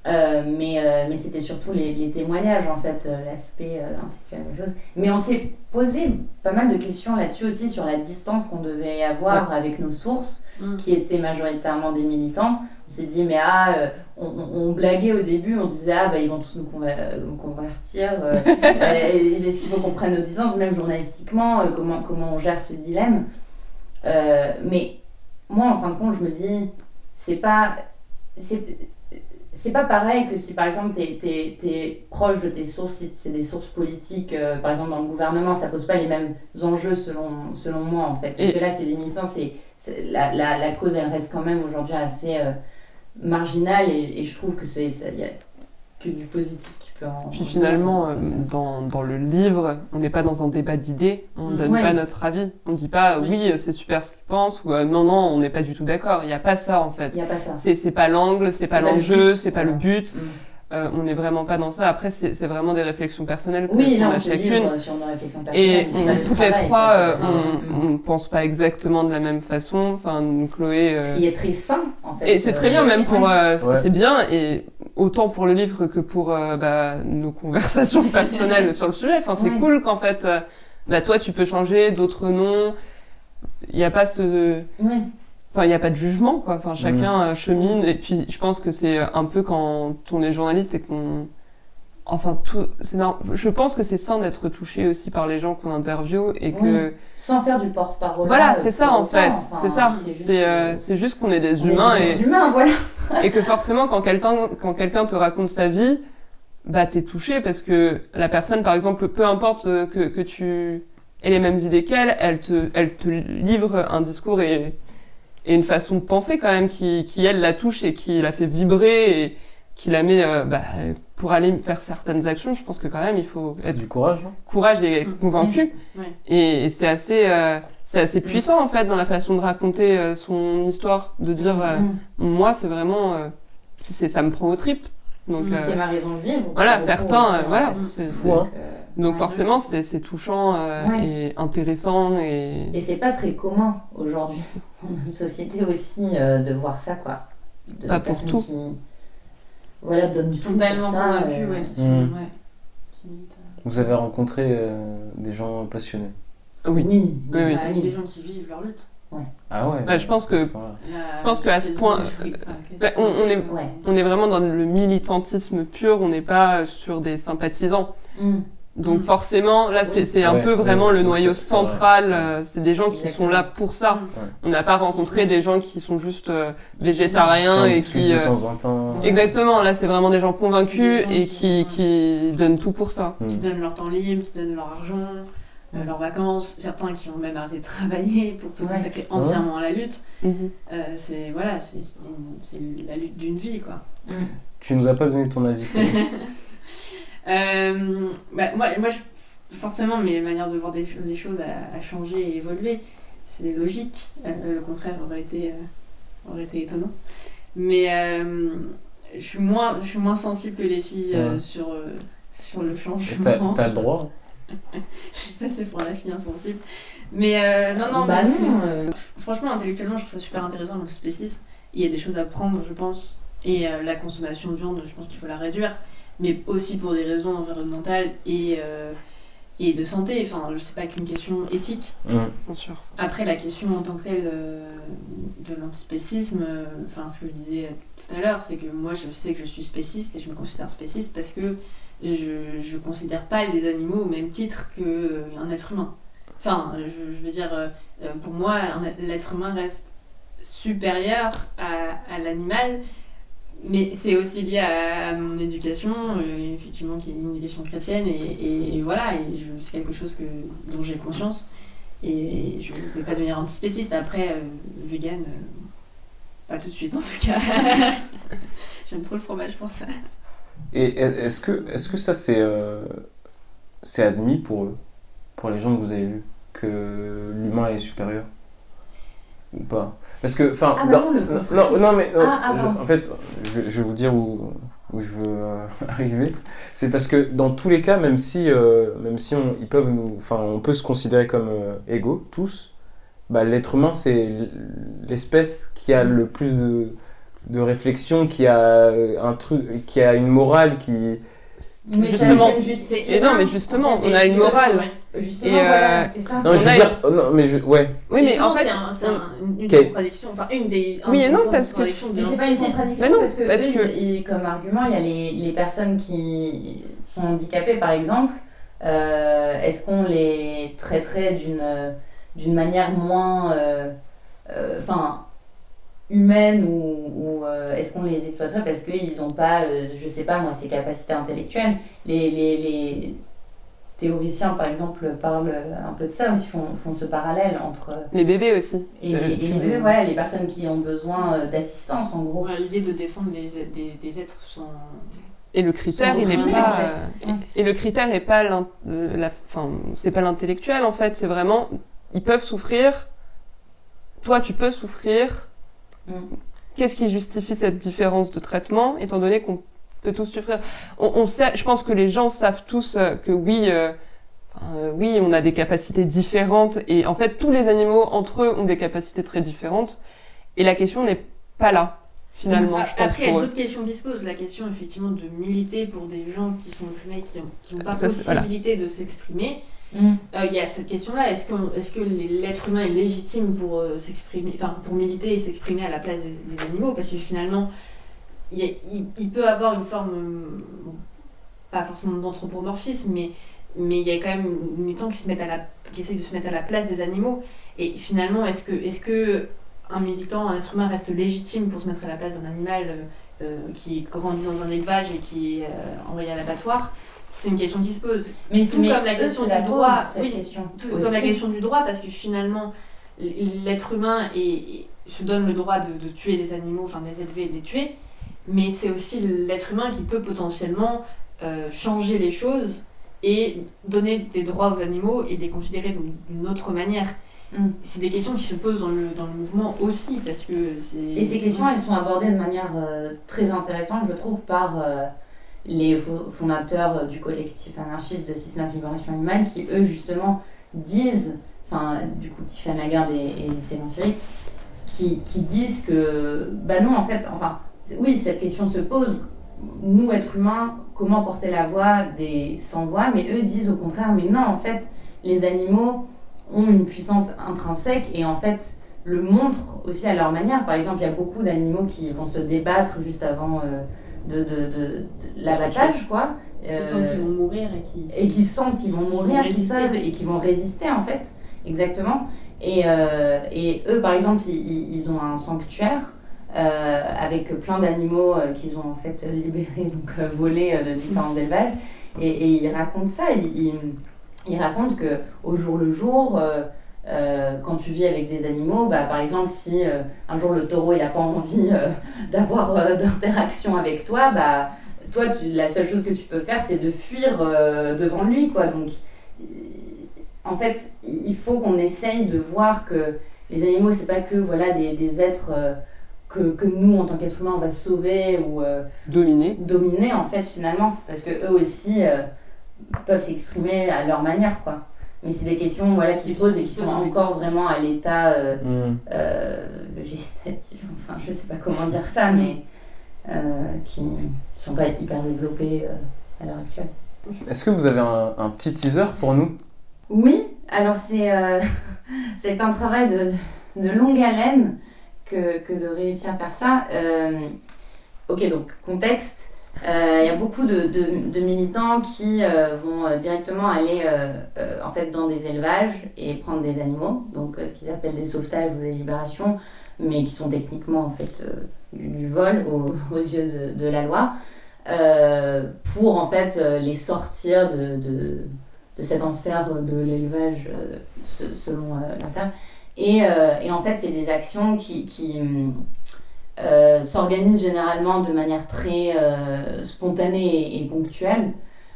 Speaker 3: Euh, mais euh, mais c'était surtout les, les témoignages, en fait, euh, l'aspect euh, choses. Mais on s'est posé pas mal de questions là-dessus aussi sur la distance qu'on devait avoir avec nos sources,
Speaker 5: Mm.
Speaker 3: qui étaient majoritairement des militants. On s'est dit, mais ah, on, on- on blaguait au début, on se disait, ah, bah, ils vont tous nous, conver- nous convertir. Est-ce qu'il faut qu'on prenne nos distances, même journalistiquement, comment, comment on gère ce dilemme Mais moi, en fin de compte, je me dis, c'est pas. C'est c'est pas pareil que si par exemple t'es es, es proche de tes sources, si c'est des sources politiques, euh, par exemple dans le gouvernement, ça pose pas les mêmes enjeux selon, selon moi en fait. Parce
Speaker 4: Et-
Speaker 3: que là, c'est des militants, c'est la, la, la cause elle reste quand même aujourd'hui assez euh, marginal et, et je trouve que c'est ça y a que du positif qui peut en
Speaker 4: Puis finalement, euh, dans, dans le livre, on n'est pas dans un débat d'idées, on
Speaker 5: Mm.
Speaker 4: donne
Speaker 3: Ouais.
Speaker 4: pas notre avis. On dit pas
Speaker 5: Oui.
Speaker 4: oui, c'est super ce qu'il pense ou euh, non, non, on n'est pas du tout d'accord. Il n'y a pas ça en fait.
Speaker 3: il y a pas ça
Speaker 4: C'est c'est pas l'angle, c'est pas
Speaker 3: C'est pas le
Speaker 4: l'enjeu, c'est pas le but.
Speaker 3: Mm.
Speaker 4: Euh, on n'est vraiment pas dans ça. Après, c'est c'est vraiment des réflexions personnelles que
Speaker 3: oui
Speaker 4: qu'on
Speaker 3: là
Speaker 4: a
Speaker 3: on se
Speaker 4: chacune.
Speaker 3: livre sur nos réflexions personnelles
Speaker 4: Et
Speaker 3: c'est
Speaker 4: on- toutes les
Speaker 3: travail,
Speaker 4: trois,
Speaker 3: c'est
Speaker 4: euh, on,
Speaker 3: Mm.
Speaker 4: on pense pas exactement de la même façon. Enfin, Chloé. euh,
Speaker 3: ce qui est très sain en fait
Speaker 4: Et c'est très
Speaker 3: Euh,
Speaker 4: bien même pour
Speaker 3: ouais.
Speaker 4: euh,
Speaker 2: Ouais.
Speaker 4: c'est bien et autant pour le livre que pour euh, bah, nos conversations personnelles sur le sujet. Enfin c'est
Speaker 3: Ouais.
Speaker 4: cool qu'en fait euh, bah toi tu peux changer, d'autres non. Il n'y a pas ce
Speaker 3: Ouais.
Speaker 4: enfin il y a pas de jugement quoi. Enfin chacun euh, chemine et puis je pense que c'est un peu quand on est journaliste et qu'on enfin tout c'est je pense que c'est sain d'être touché aussi par les gens qu'on interviewe et que
Speaker 3: Oui. sans faire du porte-parole
Speaker 4: voilà,
Speaker 3: là,
Speaker 4: c'est
Speaker 3: euh,
Speaker 4: ça en fait,
Speaker 3: Enfin,
Speaker 4: c'est ça.
Speaker 3: juste
Speaker 4: C'est euh,
Speaker 3: que-
Speaker 4: c'est juste qu'on est des
Speaker 3: on est
Speaker 4: humains
Speaker 3: des
Speaker 4: et
Speaker 3: humains voilà
Speaker 4: et que forcément quand quelqu'un quand quelqu'un te raconte sa vie bah t'es touché parce que la personne par exemple peu importe euh, que que tu aies les mêmes idées qu'elle elle te elle te livre un discours et et une façon de penser quand même qui qui elle la touche et qui la fait vibrer et qui la met euh, bah, pour aller faire certaines actions je pense que quand même il faut être
Speaker 2: Du courage, non
Speaker 4: courage et
Speaker 5: Mm.
Speaker 4: convaincu
Speaker 5: Ouais.
Speaker 4: et, et c'est assez euh, c'est assez puissant en fait dans la façon de raconter euh, son histoire de dire euh,
Speaker 3: Mm.
Speaker 4: moi c'est vraiment euh, c'est ça me prend au trip donc
Speaker 3: Si
Speaker 4: euh,
Speaker 3: c'est ma raison de vivre
Speaker 4: voilà certains euh, voilà c'est-
Speaker 5: Mm.
Speaker 4: c'est-
Speaker 2: hein.
Speaker 3: Donc, ouais.
Speaker 4: forcément c'est c'est touchant euh,
Speaker 3: Ouais.
Speaker 4: et intéressant et
Speaker 3: Et c'est pas très commun aujourd'hui dans notre société aussi euh, de voir ça quoi. De
Speaker 4: Pas pour tout.
Speaker 3: Qui, voilà, donnent
Speaker 5: Ils
Speaker 3: tout
Speaker 5: sont
Speaker 3: pour ça.
Speaker 5: convaincus,
Speaker 3: euh,
Speaker 5: ouais, sont-
Speaker 2: Mm.
Speaker 5: ouais. Qui militent, euh,
Speaker 2: Vous avez rencontré euh, des gens passionnés.
Speaker 4: oui
Speaker 3: Oui,
Speaker 4: Oui, oui.
Speaker 3: bah
Speaker 5: Des gens qui vivent leur lutte.
Speaker 2: Ah ouais
Speaker 4: Bah, je pense que-
Speaker 2: à.
Speaker 5: Je
Speaker 4: pense qu'à ce point, bah, on- on est-
Speaker 3: Ouais.
Speaker 4: on est vraiment dans le militantisme pur on n'est pas sur des sympathisants
Speaker 3: Mm.
Speaker 4: Donc
Speaker 5: Mm.
Speaker 4: forcément là c'est un
Speaker 2: Ouais,
Speaker 4: peu
Speaker 2: ouais,
Speaker 4: vraiment le noyau central
Speaker 2: c'est
Speaker 4: euh, c'est des gens qui sont là pour ça
Speaker 5: Mm.
Speaker 4: On n'a pas rencontré des gens qui sont juste euh, végétariens
Speaker 2: en
Speaker 4: et qui...
Speaker 2: de
Speaker 4: euh,
Speaker 2: temps en temps.
Speaker 4: Exactement, là c'est vraiment des gens convaincus
Speaker 5: C'est des gens
Speaker 4: et
Speaker 5: qui-
Speaker 4: qui, qui donnent tout pour ça.
Speaker 2: Hmm.
Speaker 5: Qui donnent leur temps libre, qui donnent leur argent, euh, leurs vacances. Certains qui ont même arrêté de travailler pour se
Speaker 3: Ouais.
Speaker 5: consacrer entièrement à la lutte.
Speaker 4: Mhm.
Speaker 5: Euh, c'est voilà, c'est la lutte d'une vie quoi.
Speaker 2: Tu nous as pas donné ton avis.
Speaker 5: Euh, bah, moi, moi je, forcément, mes manières de voir des, les choses a, a changé et évolué. C'est logique. Euh, le contraire aurait été, euh, aurait été étonnant. Mais euh, je, suis moins, je suis moins sensible que les filles euh,
Speaker 2: Ouais.
Speaker 5: sur, euh, sur le changement.
Speaker 2: t'as le droit.
Speaker 5: Je suis passée pour la fille insensible. Mais euh, non, non,
Speaker 3: bah
Speaker 5: mais-
Speaker 3: non. euh,
Speaker 5: Franchement, intellectuellement, je trouve ça super intéressant le spécisme. Il y a des choses à prendre, je pense. Et euh, la consommation de viande, je pense qu'il faut la réduire. Mais aussi pour des raisons environnementales et, euh, et de santé. Enfin, c'est pas qu'une question éthique.
Speaker 2: Hmm.
Speaker 4: Bien sûr.
Speaker 5: Après, la question en tant que telle euh, de l'antispécisme, euh, enfin, ce que je disais tout à l'heure, c'est que moi, je sais que je suis spéciste et je me considère spéciste parce que je, je considère pas les animaux au même titre qu'un être humain. Enfin, je, je veux dire, pour moi, l'être humain reste supérieur à, à l'animal, mais c'est aussi lié à, mon éducation, euh, effectivement, qui est une éducation chrétienne, et, voilà, et c'est quelque chose que, dont j'ai conscience. Et je ne vais pas devenir antispéciste. Après, euh, vegan, euh, pas tout de suite en tout cas. J'aime trop le fromage pour ça.
Speaker 2: Et est-ce que, est-ce que ça c'est c'est admis pour eux, pour les gens que vous avez vus, que l'humain est supérieur? Ou pas Parce que, enfin,
Speaker 3: Ah bah non,
Speaker 2: non, non, mais non,
Speaker 3: Ah, ah,
Speaker 2: je- en fait, je, je vais vous dire où, où je veux euh, arriver. C'est parce que dans tous les cas, même si, euh, même si on, ils peuvent nous, enfin, on peut se considérer comme euh, égaux tous, bah, l'être humain c'est l'espèce qui a le plus de de réflexion, qui a un truc, qui a une morale, qui
Speaker 3: Mais
Speaker 4: Justement. Et non, mais justement, on a une morale.
Speaker 5: Ouais.
Speaker 3: Justement,
Speaker 4: Et,
Speaker 3: voilà,
Speaker 4: euh,
Speaker 3: c'est ça.
Speaker 2: Non, mais je veux dire, oh, non, mais je, ouais,
Speaker 4: Oui, mais
Speaker 5: Justement,
Speaker 4: en fait,
Speaker 5: c'est un- un- une
Speaker 2: Quel-
Speaker 5: contradiction. Enfin, une des.
Speaker 4: Oui et non, parce que-
Speaker 3: Mais c'est pas une contradiction
Speaker 4: Mais non,
Speaker 3: parce que,
Speaker 4: parce
Speaker 3: eux,
Speaker 4: que-
Speaker 3: ils- ils- comme argument, il y a les, les personnes qui sont handicapées, par exemple. Euh, Est-ce qu'on les traiterait d'une d'une manière moins, euh, euh, enfin, humaine ou, ou, euh, est-ce qu'on les exploiterait parce qu'ils n'ont pas, euh, je sais pas moi, ces capacités intellectuelles? Les les les théoriciens, par exemple, parlent un peu de ça aussi, font, font ce parallèle entre.
Speaker 4: Les bébés aussi.
Speaker 3: Et,
Speaker 4: Euh,
Speaker 3: les bébés, voilà, les personnes qui ont besoin euh, d'assistance, en gros.
Speaker 5: L'idée de défendre des, des, des êtres sans.
Speaker 4: Et le critère,
Speaker 3: Sont
Speaker 4: il est
Speaker 3: opprimés,
Speaker 4: pas. euh, et, et le critère est pas euh, la, enfin, c'est pas l'intellectuel en fait. C'est vraiment, ils peuvent souffrir. Toi, tu peux souffrir.
Speaker 3: Mm.
Speaker 4: Qu'est-ce qui justifie cette différence de traitement, étant donné qu'on peut tous souffrir on, on sait, je pense que les gens savent tous euh, que oui, euh, euh, oui, on a des capacités différentes et en fait, tous les animaux entre eux ont des capacités très différentes. Et la question n'est pas là finalement.
Speaker 5: A-
Speaker 4: je pense
Speaker 5: Après, il y a d'autres questions qui se posent. La question, effectivement, de militer pour des gens qui sont opprimés, qui n'ont qui ont pas
Speaker 4: Ça, voilà.
Speaker 5: possibilité de s'exprimer.
Speaker 3: Mm.
Speaker 5: Euh, Il y a cette question-là. Est-ce que, est que l'être humain est légitime pour euh, s'exprimer, enfin, pour militer et s'exprimer à la place des, des animaux? Parce que finalement, il, il- il peut avoir une forme, euh, pas forcément d'anthropomorphisme, mais mais il y a quand même des militants qui se mettent à la, qui essaient de se mettre à la place des animaux. Et finalement, est-ce que, est-ce que un militant, un être humain reste légitime pour se mettre à la place d'un animal euh, euh, qui grandit dans un élevage et qui est euh, envoyé à l'abattoir? C'est une question qui se pose.
Speaker 3: Mais,
Speaker 5: Tout
Speaker 3: mais
Speaker 5: comme la question
Speaker 3: la
Speaker 5: du
Speaker 3: posent,
Speaker 5: droit,
Speaker 3: cette
Speaker 5: oui,
Speaker 3: question.
Speaker 5: Tout
Speaker 3: aussi.
Speaker 5: comme la question du droit, parce que finalement, l'être humain est, est- se donne le droit de, de tuer les animaux, enfin de les élever et de les tuer, mais c'est aussi l'être humain qui peut potentiellement euh, changer les choses et donner des droits aux animaux et les considérer d'une autre manière.
Speaker 3: Mm.
Speaker 5: C'est des questions qui se posent dans le, dans le mouvement aussi, parce que.
Speaker 3: Et ces questions, elles sont abordées de manière euh, très intéressante, je trouve, par euh, les fo- fondateurs du collectif anarchiste de 6-9 Libération Animale, qui eux, justement, disent, enfin, du coup, Tiffany Lagarde et, et Céline Siri, qui, qui disent que, bah non, en fait, enfin, oui, cette question se pose. Nous, êtres humains, comment porter la voix des sans-voix? Mais eux disent au contraire, mais non, en fait, les animaux ont une puissance intrinsèque et en fait, le montrent aussi à leur manière. Par exemple, il y a beaucoup d'animaux qui vont se débattre juste avant euh, de, de, de- de l'abattage, quoi.
Speaker 5: Qui
Speaker 3: Euh,
Speaker 5: sentent qu'ils vont mourir et qui...
Speaker 3: et qui sentent qu'ils vont mourir, qui savent et qui vont résister en fait, exactement. Et, euh, et eux, par exemple, ils ont un sanctuaire euh, avec plein d'animaux euh, qu'ils ont en fait libérés, donc euh, volés de différents élevages. Et, et ils racontent ça. Ils, ils, ils racontent que au jour le jour, quand tu vis avec des animaux, bah, par exemple, si un jour le taureau il a pas envie d'avoir d'interaction avec toi, bah toi, la seule chose que tu peux faire, c'est de fuir devant lui, quoi. Donc, en fait, il faut qu'on essaye de voir que les animaux, c'est pas que voilà des, êtres que, que nous, en tant qu'êtres humains, on va sauver ou euh,
Speaker 4: Dominé.
Speaker 3: dominer, en fait, finalement, parce que eux aussi euh, peuvent s'exprimer à leur manière, quoi. Mais c'est des questions voilà, qui se posent et qui sont encore vraiment à l'état euh, euh, législatif, enfin je sais pas comment dire ça, mais euh, qui sont pas hyper développés euh, à l'heure actuelle.
Speaker 2: Est-ce que vous avez un, un petit teaser pour nous?
Speaker 3: Oui, alors c'est euh, c'est un travail de, de longue haleine que, de réussir à faire ça. Euh, ok, donc contexte. Euh, Il y a beaucoup de, militants qui euh, vont euh, directement aller euh, euh, en fait dans des élevages et prendre des animaux, donc euh, ce qu'ils appellent des sauvetages ou des libérations, mais qui sont techniquement en fait euh, du, vol aux, yeux de, la loi, euh, pour en fait euh, les sortir de, de, de cet enfer de l'élevage euh, se- selon euh, l'intérêt. Et, euh, et en fait, c'est des actions qui, euh, s'organisent généralement de manière très euh, spontanée et, ponctuelle.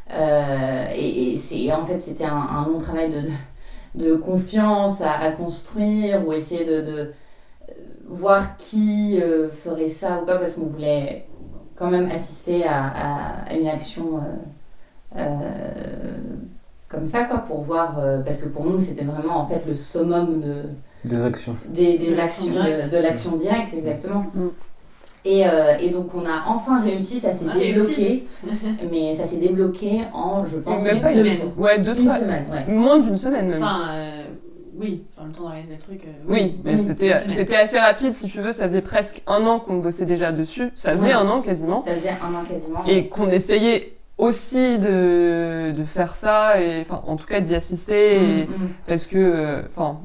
Speaker 3: Et c'est en fait c'était un, long travail de, confiance à, construire ou essayer de, voir qui ferait ça ou pas parce qu'on voulait quand même assister à, une action comme ça quoi pour voir parce que pour nous c'était vraiment en fait le summum de
Speaker 2: Des actions.
Speaker 3: des, des
Speaker 5: De
Speaker 3: actions
Speaker 5: directe.
Speaker 3: de, de l'action directe exactement
Speaker 4: Mm.
Speaker 3: et, euh, et donc on a enfin réussi ça s'est
Speaker 5: On a
Speaker 3: débloqué mais ça s'est débloqué en je pense
Speaker 4: Même
Speaker 3: deux
Speaker 4: pas
Speaker 5: une
Speaker 3: jours
Speaker 5: semaine.
Speaker 4: Ouais, deux,
Speaker 3: une
Speaker 4: trois.
Speaker 3: semaine ouais
Speaker 4: Moins d'une semaine même.
Speaker 5: Enfin, euh, oui, enfin, le temps d'organiser le truc. euh,
Speaker 4: Oui, mais
Speaker 3: oui,
Speaker 4: c'était c'était assez rapide si tu veux. Ça faisait presque un an qu'on bossait déjà dessus. Ça faisait
Speaker 3: Ouais.
Speaker 4: un an quasiment,
Speaker 3: ça faisait un an quasiment
Speaker 4: et qu'on essayait aussi de de faire ça et enfin en tout cas d'y assister et-
Speaker 3: Mm, mm.
Speaker 4: parce que euh, enfin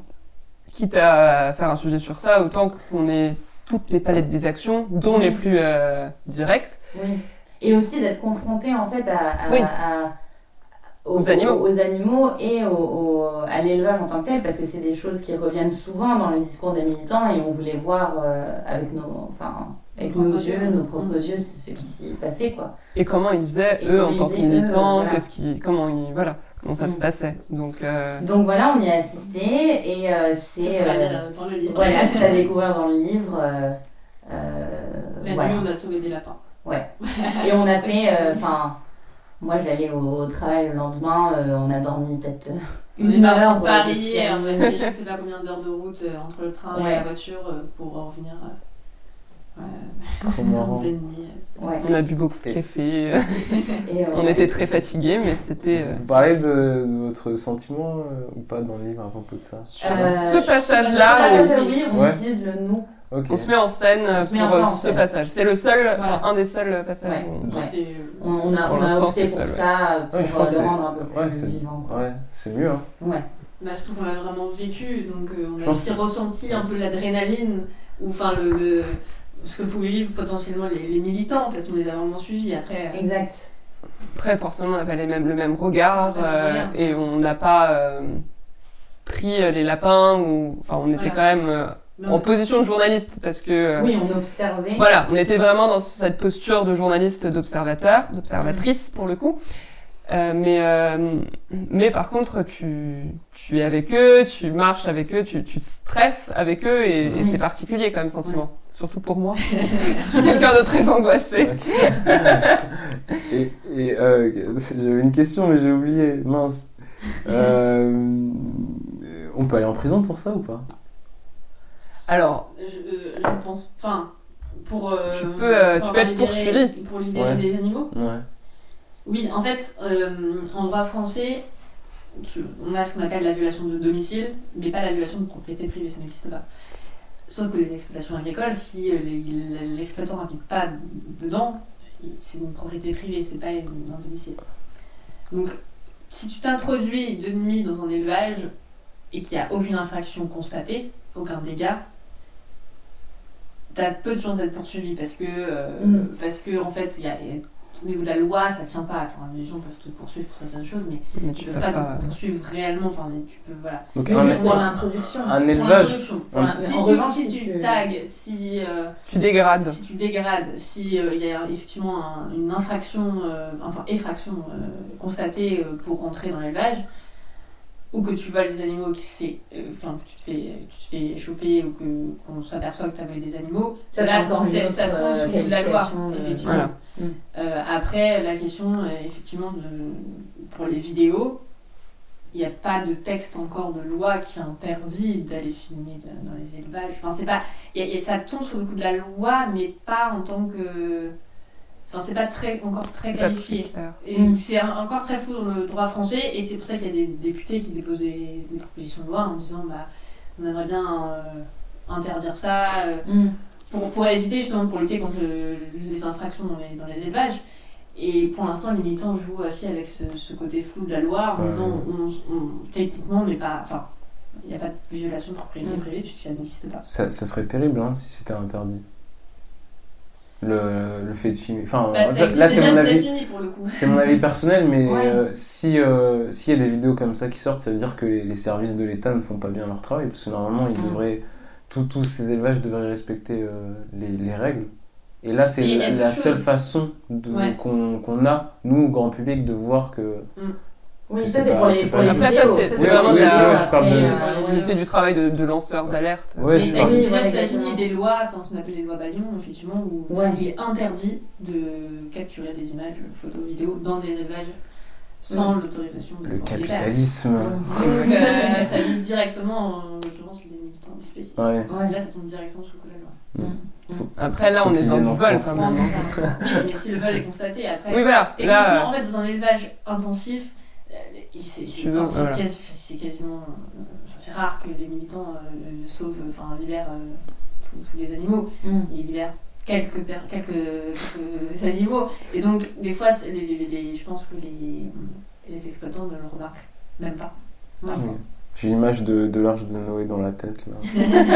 Speaker 4: quitte à faire un sujet sur ça, autant qu'on ait toutes les palettes des actions, dont
Speaker 3: Oui.
Speaker 4: les plus euh, directes.
Speaker 3: Oui. Et aussi d'être confronté en fait à, à-
Speaker 4: Oui.
Speaker 3: à-
Speaker 4: Aux animaux.
Speaker 3: aux animaux et au, au- à l'élevage en tant que tel, parce que c'est des choses qui reviennent souvent dans le discours des militants et on voulait voir euh, avec nos, enfin, avec
Speaker 5: Nos
Speaker 3: yeux, nos propres yeux, ce qui s'y passait, quoi.
Speaker 4: Et comment ils faisaient, eux, en tant que militants, qu'est-ce qui, comment ils, voilà, comment ça se passait. Donc, euh,
Speaker 3: Donc voilà, on y a assisté et euh,
Speaker 5: C'est
Speaker 3: euh,
Speaker 5: dans le livre.
Speaker 3: voilà, c'est à découvrir dans le livre. euh, euh,
Speaker 5: La
Speaker 3: voilà.
Speaker 5: nuit, on a sauvé des lapins.
Speaker 3: Ouais. Et on a fait, euh, enfin, moi j'allais au, au travail le lendemain, euh, on a dormi peut-être euh,
Speaker 5: On est
Speaker 3: une heure. euh,
Speaker 5: Paris et on a fait je sais pas combien d'heures de route euh, entre le train et la voiture euh, pour revenir euh,
Speaker 2: Trop
Speaker 5: en
Speaker 2: marrant.
Speaker 3: Ouais.
Speaker 4: on a bu beaucoup de café,
Speaker 3: Et, euh,
Speaker 4: on était très fatigués, mais c'était, euh,
Speaker 2: Vous parlez de, de votre sentiment euh, ou pas dans le livre à propos de ça
Speaker 3: Euh,
Speaker 4: ce
Speaker 3: ce
Speaker 4: passage-là, oui.
Speaker 3: on
Speaker 2: Ouais.
Speaker 3: utilise le nous.
Speaker 4: On se met en scène
Speaker 3: On se met
Speaker 4: pour
Speaker 3: un peu
Speaker 4: euh,
Speaker 3: en
Speaker 4: ce
Speaker 3: scène.
Speaker 4: passage. C'est le seul,
Speaker 5: Voilà.
Speaker 4: un des seuls passages.
Speaker 3: Ouais.
Speaker 4: où-
Speaker 3: Ouais.
Speaker 5: C'est-
Speaker 3: On, on a,
Speaker 4: Pour
Speaker 3: on a
Speaker 4: l'instant,
Speaker 3: opté
Speaker 4: c'est
Speaker 3: pour ça, euh, pour
Speaker 2: Ouais, je
Speaker 3: euh,
Speaker 2: pense que
Speaker 3: le
Speaker 2: c'est-
Speaker 3: rendre un peu plus
Speaker 2: ouais, c'est-
Speaker 3: vivant. quoi.
Speaker 2: Ouais, c'est mieux. Hein.
Speaker 3: Ouais.
Speaker 5: Bah, surtout qu'on l'a vraiment vécu, donc euh, on
Speaker 2: Je
Speaker 5: a
Speaker 2: pense
Speaker 5: aussi
Speaker 2: que
Speaker 5: ressenti un peu l'adrénaline, ou enfin le, le- ce que pouvaient vivre potentiellement les, les militants, parce qu'on les a vraiment suivis après. euh,
Speaker 3: Exact.
Speaker 4: Après, forcément, on n'a pas les mêmes, le même regard
Speaker 5: même
Speaker 4: euh, et on n'a pas euh, pris euh, les lapins ou, enfin, on était
Speaker 5: Voilà.
Speaker 4: quand même euh,
Speaker 5: mais
Speaker 4: en
Speaker 5: on-
Speaker 4: position de journaliste parce que. euh,
Speaker 3: Oui, on observait.
Speaker 4: Voilà, on était vraiment dans cette posture de journaliste, d'observateur, d'observatrice pour le coup. Euh, mais euh, mais par contre, tu tu es avec eux, tu marches avec eux, tu tu stresses avec eux et, c'est particulier comme sentiment. Surtout pour moi. Je suis quelqu'un de très angoissé.
Speaker 2: et et euh, j'avais une question, mais j'ai oublié. Mince. Euh, on peut aller en prison pour ça ou pas?
Speaker 4: Alors,
Speaker 5: Je, euh, je pense. Enfin, pour. euh,
Speaker 4: Tu peux, euh,
Speaker 5: pour
Speaker 4: tu peux être poursuivi.
Speaker 5: Pour libérer
Speaker 2: Ouais.
Speaker 5: des animaux?
Speaker 2: Ouais.
Speaker 5: Oui, en fait, euh, en droit français, on a ce qu'on appelle la violation de domicile, mais pas la violation de propriété privée, ça n'existe pas. Sauf que les exploitations agricoles, si euh, l'exploitant n'habite pas dedans, c'est une propriété privée, c'est pas un domicile. Donc, si tu t'introduis de nuit dans un élevage et qu'il n'y a aucune infraction constatée, aucun dégât, t'as peu de chances d'être poursuivi parce que, euh,
Speaker 3: Mm.
Speaker 5: parce que en fait, il y a, au niveau de la loi, ça tient pas. Enfin, les gens peuvent te poursuivre pour certaines choses, mais
Speaker 4: mais
Speaker 5: ils
Speaker 4: tu
Speaker 5: peuvent
Speaker 4: peux
Speaker 5: pas
Speaker 4: pas.
Speaker 5: te poursuivre réellement. Enfin, mais tu peux, voilà.
Speaker 2: Donc
Speaker 3: Mais juste pour l'introduction.
Speaker 2: un élevage.
Speaker 3: Pour
Speaker 5: Si,
Speaker 3: en
Speaker 5: tu,
Speaker 3: revanche,
Speaker 5: si
Speaker 3: si
Speaker 5: tu
Speaker 3: tu-
Speaker 5: tags, si, euh,
Speaker 4: Tu dégrades.
Speaker 5: si tu dégrades, si euh, il y a effectivement un- une infraction, euh, enfin effraction euh, constatée euh, pour rentrer dans l'élevage, ou que tu voles des animaux, que c'est, euh, que tu te fais, tu te fais choper ou que qu'on s'aperçoit que tu as volé des animaux,
Speaker 3: Ça,
Speaker 5: là,
Speaker 3: encore une
Speaker 5: c'est-
Speaker 3: autre,
Speaker 5: ça tombe
Speaker 3: euh,
Speaker 5: sous le coup de la loi,
Speaker 3: de-
Speaker 5: effectivement.
Speaker 4: Voilà.
Speaker 3: Mm.
Speaker 5: Euh, après, la question, effectivement, de, pour les vidéos, il n'y a pas de texte encore de loi qui interdit d'aller filmer de- dans les élevages. Enfin, c'est pas, y a- y a- ça tombe sous le coup de la loi, mais pas en tant que. Enfin, c'est pas très, encore très qualifié. Et
Speaker 3: Mm.
Speaker 5: c'est encore très flou dans le droit français, et c'est pour ça qu'il y a des députés qui déposent des, des propositions de loi en disant bah, on aimerait bien euh, interdire ça, euh,
Speaker 3: Mm.
Speaker 5: pour, pour éviter justement pour lutter contre le- les infractions dans les, dans les élevages. Et pour l'instant, les militants jouent aussi avec ce, ce côté flou de la loi en
Speaker 2: Ouais.
Speaker 5: disant on, on- techniquement, mais pas. Enfin, il n'y a pas de violation de propriété
Speaker 3: Mm.
Speaker 5: privée puisque ça n'existe pas.
Speaker 2: Ça, ça serait terrible hein, si c'était interdit. Le, le fait de filmer. Enfin,
Speaker 5: Bah, ça
Speaker 2: là, c'est mon avis. C'est mon avis personnel, mais
Speaker 3: Ouais.
Speaker 2: euh, si euh, s'il y a des vidéos comme ça qui sortent, ça veut dire que les, les services de l'État ne font pas bien leur travail, parce que normalement, ils
Speaker 3: Mm.
Speaker 2: devraient, tous tous ces élevages devraient respecter euh, les, les règles. Et là, c'est la, seule façon
Speaker 5: Ouais.
Speaker 2: qu'on qu'on a, nous, au grand public, de voir que.
Speaker 3: Oui,
Speaker 2: C'est
Speaker 3: ça c'est pour les,
Speaker 2: c'est
Speaker 3: pour les
Speaker 4: Après, ça,
Speaker 3: vidéos.
Speaker 4: c'est- c'est vraiment de
Speaker 2: de-
Speaker 3: euh,
Speaker 4: C'est- C'est du travail de, de lanceur d'alerte.
Speaker 2: Parle-
Speaker 5: existe
Speaker 3: Oui,
Speaker 5: aux États-Unis des lois, enfin ce qu'on appelle les lois Bayon, effectivement, où
Speaker 3: Ouais.
Speaker 5: il est interdit de capturer des images, photos, vidéos dans des élevages sans l'autorisation du
Speaker 2: Le capitalisme.
Speaker 3: Mm.
Speaker 5: Donc, euh, ça vise directement, en l'occurrence, les militants.
Speaker 2: Ouais.
Speaker 5: Là, ça tombe directement sous le coup de la loi.
Speaker 4: Après, là, on est dans
Speaker 2: en
Speaker 4: vol quand même. hein.
Speaker 5: Oui, mais si le vol est constaté, après.
Speaker 4: Oui, voilà.
Speaker 5: En fait, dans un élevage intensif, euh, c'est
Speaker 4: voilà.
Speaker 5: quasiment. euh, c'est rare que les militants euh, sauvent, enfin, libèrent euh, tous, les animaux.
Speaker 3: Mm.
Speaker 5: Ils libèrent quelques, quelques, quelques animaux. Et donc, des fois, c'est les, les- les- je pense que les, les exploitants ne le remarquent même pas.
Speaker 3: Ouais.
Speaker 2: J'ai l'image de, de l'arche de Noé dans la tête, là.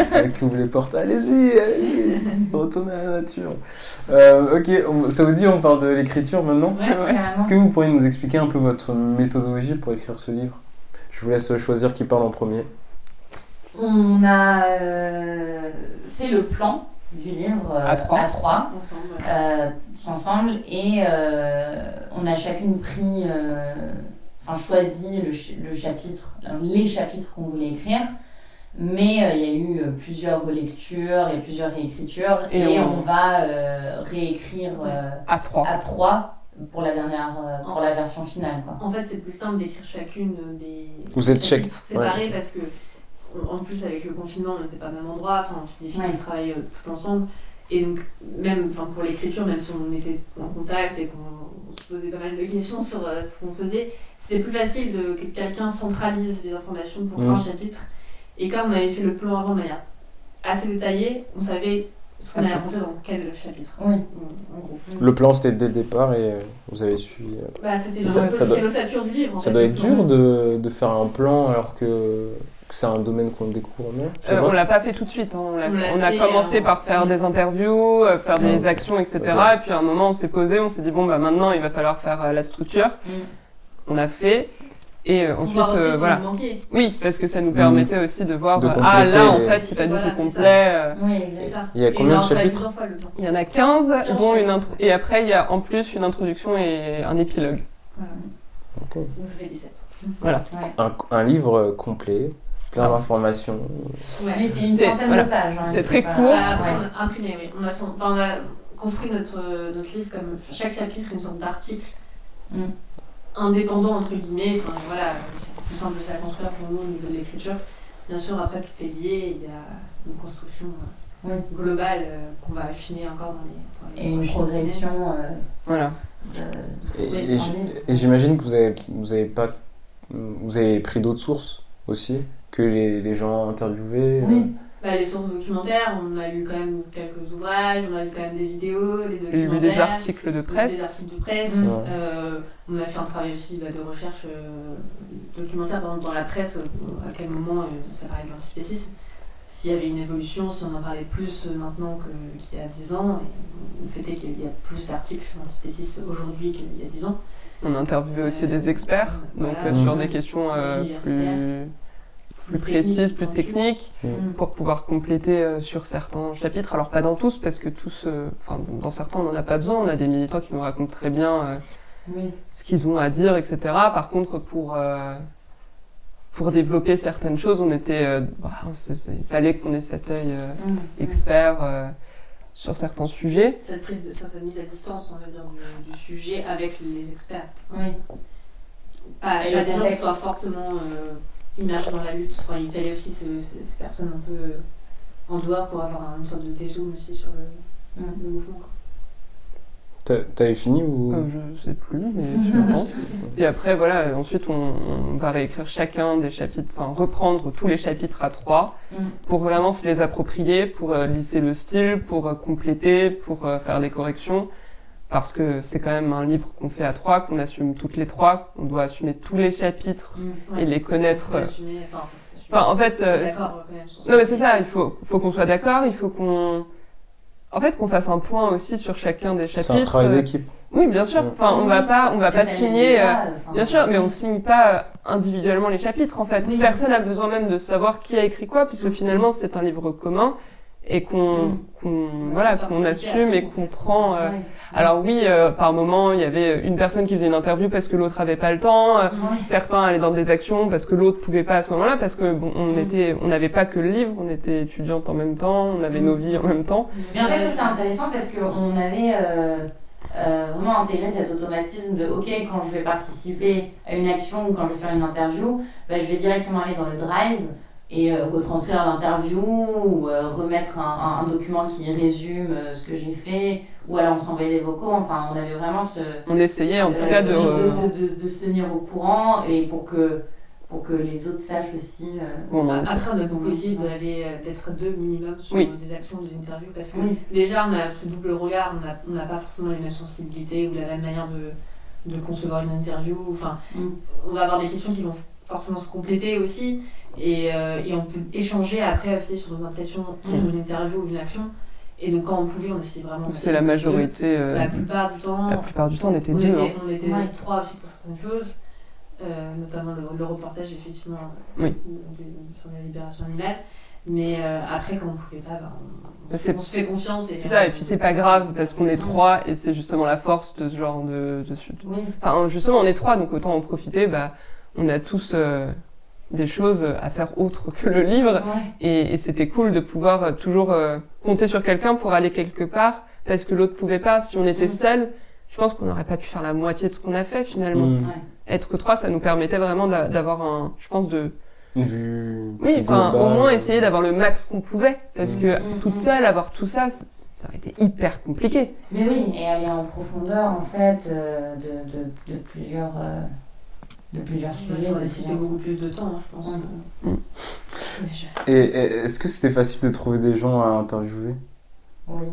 Speaker 2: Elle qui ouvre les portes. Allez-y, allez-y, retournez à la nature. Euh, ok, on- ça vous dit, on parle de l'écriture maintenant
Speaker 5: Ouais.
Speaker 4: Ouais.
Speaker 3: Carrément.
Speaker 2: Est-ce que vous pourriez nous expliquer un peu votre méthodologie pour écrire ce livre? Je vous laisse choisir qui parle en premier.
Speaker 3: On a euh, fait le plan du livre euh,
Speaker 4: À trois.
Speaker 3: à trois,
Speaker 5: Ensemble.
Speaker 3: euh, tous ensemble et euh, on a chacune pris, euh, enfin choisi le, ch- le chapitre, euh, les chapitres qu'on voulait écrire. Mais euh, il y a eu euh, plusieurs relectures et plusieurs réécritures
Speaker 4: Et
Speaker 3: et,
Speaker 4: on-
Speaker 3: on, va euh, réécrire euh,
Speaker 4: À trois.
Speaker 3: à trois pour la dernière, euh, pour la version finale quoi.
Speaker 5: En fait, c'est plus simple d'écrire chacune des
Speaker 2: Vous êtes ouais.
Speaker 5: séparés parce que, en plus, avec le confinement, on n'était pas au même endroit, enfin, c'est difficile
Speaker 3: Ouais.
Speaker 5: de travailler euh, tout ensemble. Et donc, même enfin, pour l'écriture, même si on était en contact et qu'on se posait pas mal de questions sur euh, ce qu'on faisait, c'était plus facile de, que quelqu'un centralise les informations pour un chapitre. Et comme on avait fait le plan avant de manière assez détaillée, on savait ce qu'on allait raconter dans quel chapitre.
Speaker 3: Oui.
Speaker 5: En gros.
Speaker 2: Le plan, c'était dès le départ et euh, vous avez su. euh,
Speaker 5: Bah, c'était l'ossature du livre. En
Speaker 2: Ça
Speaker 5: fait,
Speaker 2: doit être dur de, de faire un plan alors que c'est un domaine qu'on découvre, non
Speaker 4: Euh, on l'a pas fait tout de suite. hein. On, a
Speaker 5: fait,
Speaker 4: commencé
Speaker 5: euh,
Speaker 4: par faire des interviews, euh, faire des actions, etc. Et puis à un moment, on s'est posé, on s'est dit bon bah maintenant, il va falloir faire euh, la structure.
Speaker 3: Mm.
Speaker 4: On a fait. Et euh, ensuite,
Speaker 5: aussi
Speaker 4: euh, voilà. Oui, parce que ça nous permettait aussi de voir
Speaker 2: De
Speaker 4: ah là en fait c'est pas
Speaker 5: Voilà,
Speaker 4: du tout complet. euh.
Speaker 3: Oui,
Speaker 5: C'est
Speaker 3: exact.
Speaker 5: ça.
Speaker 2: Il y a combien de chapitres.
Speaker 4: Il y en a 15,
Speaker 5: 15
Speaker 4: dont une intro- et après il y a en plus une introduction et un épilogue.
Speaker 5: Voilà.
Speaker 2: Ok.
Speaker 5: Donc 17.
Speaker 2: un, un livre complet, plein d'informations.
Speaker 5: Ouais.
Speaker 3: Oui, c'est une centaine
Speaker 4: voilà.
Speaker 3: de pages. hein,
Speaker 4: C'est très
Speaker 3: pas-
Speaker 4: court.
Speaker 5: Après,
Speaker 3: Ouais.
Speaker 5: on a imprimé, oui. On a, son- enfin, on a construit notre, euh, notre livre comme chaque chapitre une sorte d'article
Speaker 3: Mm.
Speaker 5: indépendant entre guillemets. Enfin voilà, c'était plus simple de se la construire pour nous au niveau de l'écriture. Bien sûr, après tout est lié. Il y a une construction euh,
Speaker 3: Oui.
Speaker 5: globale euh, qu'on va affiner encore dans les, dans les
Speaker 3: Et une progression euh,
Speaker 4: Voilà.
Speaker 3: de-
Speaker 2: Et, et j'imagine que vous avez, vous avez pas, vous avez pris d'autres sources aussi que les, les gens interviewés. euh,
Speaker 3: Oui.
Speaker 5: Bah, les sources documentaires, on a lu quand même quelques ouvrages, on a lu quand même des vidéos, des
Speaker 4: J'ai lu
Speaker 5: documentaires.
Speaker 4: des articles de
Speaker 5: Des
Speaker 4: presse.
Speaker 5: articles de presse. Euh, on a fait un travail aussi bah, de recherche euh, documentaire, par exemple dans la presse, euh, à quel moment euh, ça parlait de l'antispécisme. S'il y avait une évolution, si on en parlait plus euh, maintenant qu'il y a 10 ans. Et le fait est qu'il y a plus d'articles sur l'antispécisme aujourd'hui qu'il y a 10 ans.
Speaker 4: On a interviewé aussi des experts, donc
Speaker 5: Voilà.
Speaker 4: euh, sur des questions euh, plus, plus précises, plus techniques. Pour pouvoir compléter euh, sur certains chapitres. Alors pas dans tous, parce que tous, euh, enfin dans certains on n'en a pas besoin. On a des militants qui nous racontent très bien euh,
Speaker 3: Oui.
Speaker 4: ce qu'ils ont à dire, etc. Par contre, pour euh, pour développer certaines choses, on était, euh, bah, il fallait qu'on ait cet œil euh,
Speaker 3: Mm.
Speaker 4: expert euh, sur certains sujets.
Speaker 5: Cette prise de cette mise à distance, on va dire, du, du sujet avec les experts.
Speaker 3: Oui.
Speaker 5: Pas,
Speaker 3: Et le
Speaker 5: des gens qui soient forcément euh, immergés dans la lutte. Enfin, il fallait aussi ce- ce- ces personnes un peu euh, en dehors pour avoir une sorte de dézoom aussi sur le,
Speaker 3: Mm.
Speaker 5: le mouvement.
Speaker 2: T'avais fini ou?
Speaker 4: Euh, je sais plus, mais je pense. Et après, voilà, ensuite on, on va réécrire chacun des chapitres, enfin reprendre tous les chapitres à trois
Speaker 3: Mm.
Speaker 4: pour vraiment se les approprier, pour euh, lisser le style, pour euh, compléter, pour euh, faire des corrections. Parce que c'est quand même un livre qu'on fait à trois, qu'on assume toutes les trois, qu'on doit assumer tous les chapitres
Speaker 3: Mm.
Speaker 4: et les connaître.
Speaker 5: Assumer, enfin,
Speaker 4: en fait, euh, non mais c'est ça, il faut, faut qu'on soit d'accord, il faut qu'on, en fait, qu'on fasse un point aussi sur chacun des chapitres.
Speaker 2: c'est un travail
Speaker 4: euh,
Speaker 2: d'équipe
Speaker 4: Oui, bien sûr. Enfin, on va pas, on va pas signer. euh,
Speaker 3: déjà, enfin,
Speaker 4: Bien sûr, mais on signe pas euh, individuellement les chapitres en fait.
Speaker 3: Oui.
Speaker 4: Personne n'a besoin même de savoir qui a écrit quoi, puisque finalement c'est un livre commun et qu'on,
Speaker 3: Mm.
Speaker 4: qu'on, voilà, qu'on assume et qu'on prend. euh,
Speaker 3: Ouais.
Speaker 4: Alors oui, euh, par moment il y avait une personne qui faisait une interview parce que l'autre avait pas le temps. euh,
Speaker 3: Ouais.
Speaker 4: Certains allaient dans des actions parce que l'autre pouvait pas à ce moment-là, parce que bon, on
Speaker 3: Mm.
Speaker 4: était, on n'avait pas que le livre, on était étudiante en même temps, on avait
Speaker 3: Mm.
Speaker 4: nos vies en même temps.
Speaker 3: Mais en fait, ça c'est intéressant parce qu'on avait euh, euh, vraiment intégré cet automatisme de OK, quand je vais participer à une action ou quand je vais faire une interview, bah, je vais directement aller dans le drive et euh, retranscrire l'interview ou euh, remettre un, un- un document qui résume euh, ce que j'ai fait ou alors on s'envoyait des vocaux. Enfin, on avait vraiment ce.
Speaker 4: On essayait en tout cas de.
Speaker 3: de, se, de, de se tenir au courant et pour que, pour que les autres sachent aussi. euh,
Speaker 4: Bon,
Speaker 5: Après, on a beaucoup
Speaker 3: Oui.
Speaker 5: essayé d'aller, d'être deux minimum sur
Speaker 4: Oui.
Speaker 5: des actions, des interviews, parce que
Speaker 3: Oui.
Speaker 5: déjà, on a ce double regard, on n'a on n'a pas forcément les mêmes sensibilités ou la même manière de, de concevoir une interview. Enfin,
Speaker 3: Mm.
Speaker 5: on va avoir des questions qui vont forcément se compléter aussi. Et, euh, et on peut échanger après aussi sur nos impressions
Speaker 4: Mm.
Speaker 5: d'une interview ou d'une action. Et donc quand on pouvait, on essayait vraiment.
Speaker 4: C'est la majorité. euh,
Speaker 5: La plupart du temps,
Speaker 4: la plupart du temps, on était
Speaker 5: on
Speaker 4: deux.
Speaker 5: était,
Speaker 4: hein.
Speaker 5: on était
Speaker 3: Ouais.
Speaker 5: trois aussi pour certaines choses, euh, notamment le, le reportage effectivement
Speaker 4: Oui.
Speaker 5: sur la libération animale. Mais euh, après, quand on pouvait pas, bah, on,
Speaker 4: Bah,
Speaker 5: on, se fait confiance. et
Speaker 4: C'est ça, et puis c'est pas grave parce qu'on est
Speaker 5: Mm.
Speaker 4: trois et c'est justement la force de ce genre de, de, de-
Speaker 5: Oui.
Speaker 4: Enfin, justement, on est trois, donc autant en profiter. Bah, on a tous euh, des choses à faire autres que le livre.
Speaker 3: Ouais.
Speaker 4: Et, et c'était cool de pouvoir euh, toujours euh, compter sur quelqu'un pour aller quelque part parce que l'autre pouvait pas. Si on était
Speaker 3: Mm.
Speaker 4: seul, je pense qu'on n'aurait pas pu faire la moitié de ce qu'on a fait finalement.
Speaker 2: Mm.
Speaker 3: Ouais.
Speaker 4: Être trois, ça nous permettait vraiment d'a- d'avoir un, je pense, de,
Speaker 2: Une vue.
Speaker 4: oui, enfin, au moins essayer d'avoir le max qu'on pouvait parce que
Speaker 3: Mm,
Speaker 4: toute
Speaker 3: mm.
Speaker 4: seule avoir tout ça, ça aurait été hyper compliqué.
Speaker 3: Mais oui, et aller en profondeur en fait euh, de, de, de plusieurs euh, de plusieurs
Speaker 5: Ça
Speaker 3: sujets.
Speaker 5: nécessité
Speaker 3: plusieurs-
Speaker 5: beaucoup plus de temps, je pense.
Speaker 4: Mm.
Speaker 2: Et, et est-ce que c'était facile de trouver des gens à interviewer?
Speaker 3: Oui.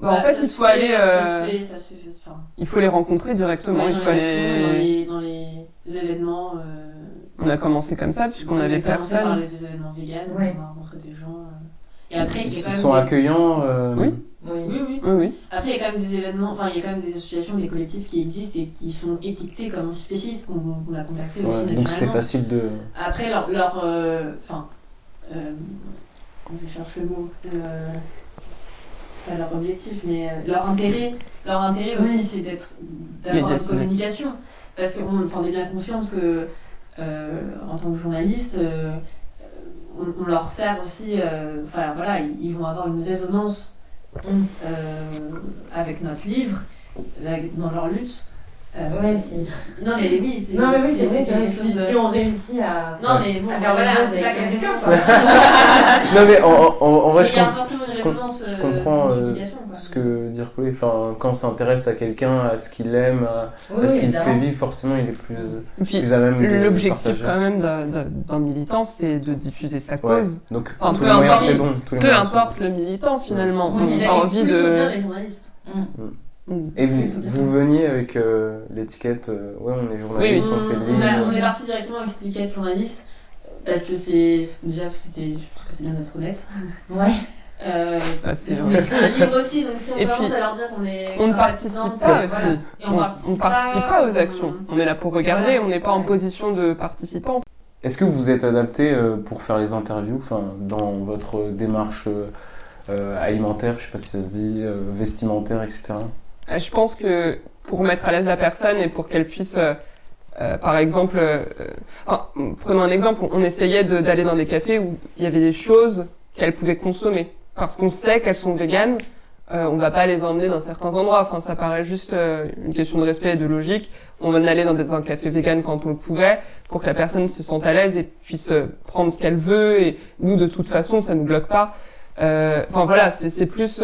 Speaker 4: Bah, en fait,
Speaker 5: ça
Speaker 4: il faut aller,
Speaker 5: Ça
Speaker 4: euh,
Speaker 5: se fait, ça se fait. Enfin,
Speaker 4: il faut les rencontrer directement.
Speaker 5: ouais,
Speaker 4: il faut
Speaker 5: les actions, dans
Speaker 4: aller.
Speaker 5: les, dans les événements. euh,
Speaker 4: On a commencé comme ça puisqu'on
Speaker 5: on
Speaker 4: avait
Speaker 5: a commencé par
Speaker 4: personne.
Speaker 5: les événements véganes,
Speaker 3: Ouais.
Speaker 5: on a rencontré des gens. euh, Et après, il
Speaker 2: Ils
Speaker 5: quand
Speaker 2: sont
Speaker 5: des-
Speaker 2: accueillants euh,
Speaker 4: Oui.
Speaker 3: Oui.
Speaker 5: Oui, oui.
Speaker 4: Oui, oui.
Speaker 5: Après, il y a quand même des événements, enfin, il y a quand même des associations, des collectifs qui existent et qui sont étiquetés comme antispécistes, qu'on a contactés
Speaker 2: ouais,
Speaker 5: aussi
Speaker 2: donc c'était
Speaker 5: naturellement.
Speaker 2: facile de.
Speaker 5: Après, leur. leur euh, Enfin. euh, je cherche le mot. euh, pas leur objectif, mais euh, leur intérêt. Leur intérêt aussi,
Speaker 3: Oui.
Speaker 5: c'est d'être. d'avoir une communication. Parce qu'on enfin, on est bien consciente que, euh, en tant que journaliste, euh, on, on leur sert aussi. euh, Enfin, voilà, ils, ils vont avoir une résonance. Euh, avec notre livre, dans leur lutte. Euh,
Speaker 3: Ouais, si.
Speaker 5: Non, mais oui, c'est.
Speaker 3: Non, mais oui, c'est vrai, c'est vrai. Si, si on réussit à.
Speaker 5: non, mais bon,
Speaker 3: À faire
Speaker 5: voilà, c'est pas quelqu'un,
Speaker 2: non mais en, en, en vrai,
Speaker 5: Il
Speaker 2: je,
Speaker 5: y a
Speaker 2: com-
Speaker 5: forcément une
Speaker 2: je com-
Speaker 5: résonance.
Speaker 2: je
Speaker 5: euh,
Speaker 2: comprends, euh, ce que dire Chloé. Enfin, quand on s'intéresse à quelqu'un, à ce qu'il aime, à,
Speaker 3: Oui,
Speaker 2: à ce
Speaker 3: oui,
Speaker 2: qu'il fait vivre, forcément, il est plus,
Speaker 4: puis,
Speaker 2: plus à même
Speaker 4: l'objectif quand même d'un- militant, c'est de diffuser sa
Speaker 2: Ouais.
Speaker 4: cause.
Speaker 2: Donc,
Speaker 4: Enfin,
Speaker 2: tous
Speaker 4: peu
Speaker 2: les moyens,
Speaker 4: importe-
Speaker 2: c'est bon. Tous les
Speaker 4: Peu importe le militant finalement.
Speaker 3: Oui,
Speaker 4: on
Speaker 3: il
Speaker 4: a envie de.
Speaker 5: les journalistes.
Speaker 4: Mm.
Speaker 2: Et vous, vous veniez avec euh, l'étiquette, euh, ouais, on est journaliste,
Speaker 4: Oui,
Speaker 2: on fait le
Speaker 5: on, a-
Speaker 2: livre.
Speaker 5: on est parti directement avec cette étiquette journaliste parce que c'est déjà c'était je trouve que c'est bien d'être honnête.
Speaker 3: Ouais.
Speaker 5: Euh,
Speaker 4: Ah, c'est
Speaker 5: un livre aussi donc si on
Speaker 4: Et
Speaker 5: commence
Speaker 4: puis,
Speaker 5: à leur dire qu'on est
Speaker 4: On ne participe pas
Speaker 5: euh,
Speaker 4: aussi.
Speaker 5: voilà. Et
Speaker 4: On, on participe pas aux actions. On est là pour regarder,
Speaker 5: Voilà.
Speaker 4: on n'est pas en position de participant.
Speaker 2: Est-ce que vous vous êtes adapté euh, pour faire les interviews, enfin, dans votre démarche euh, euh, alimentaire, je sais pas si ça se dit, euh, vestimentaire, etc.
Speaker 4: Euh, Je pense que pour mettre à l'aise la personne et pour qu'elle puisse, euh, euh, par exemple, euh, euh, enfin, prenons un exemple, on essayait d'aller dans des cafés où il y avait des choses qu'elle pouvait consommer parce qu'on sait qu'elles sont véganes. Euh, on va pas les emmener dans certains endroits. Enfin, ça paraît juste une question de respect et de logique. On va aller dans des, un café vegan quand on le pouvait pour que la personne se sente à l'aise et puisse prendre ce qu'elle veut. Et nous, de toute façon, ça nous bloque pas. Enfin voilà, c'est plus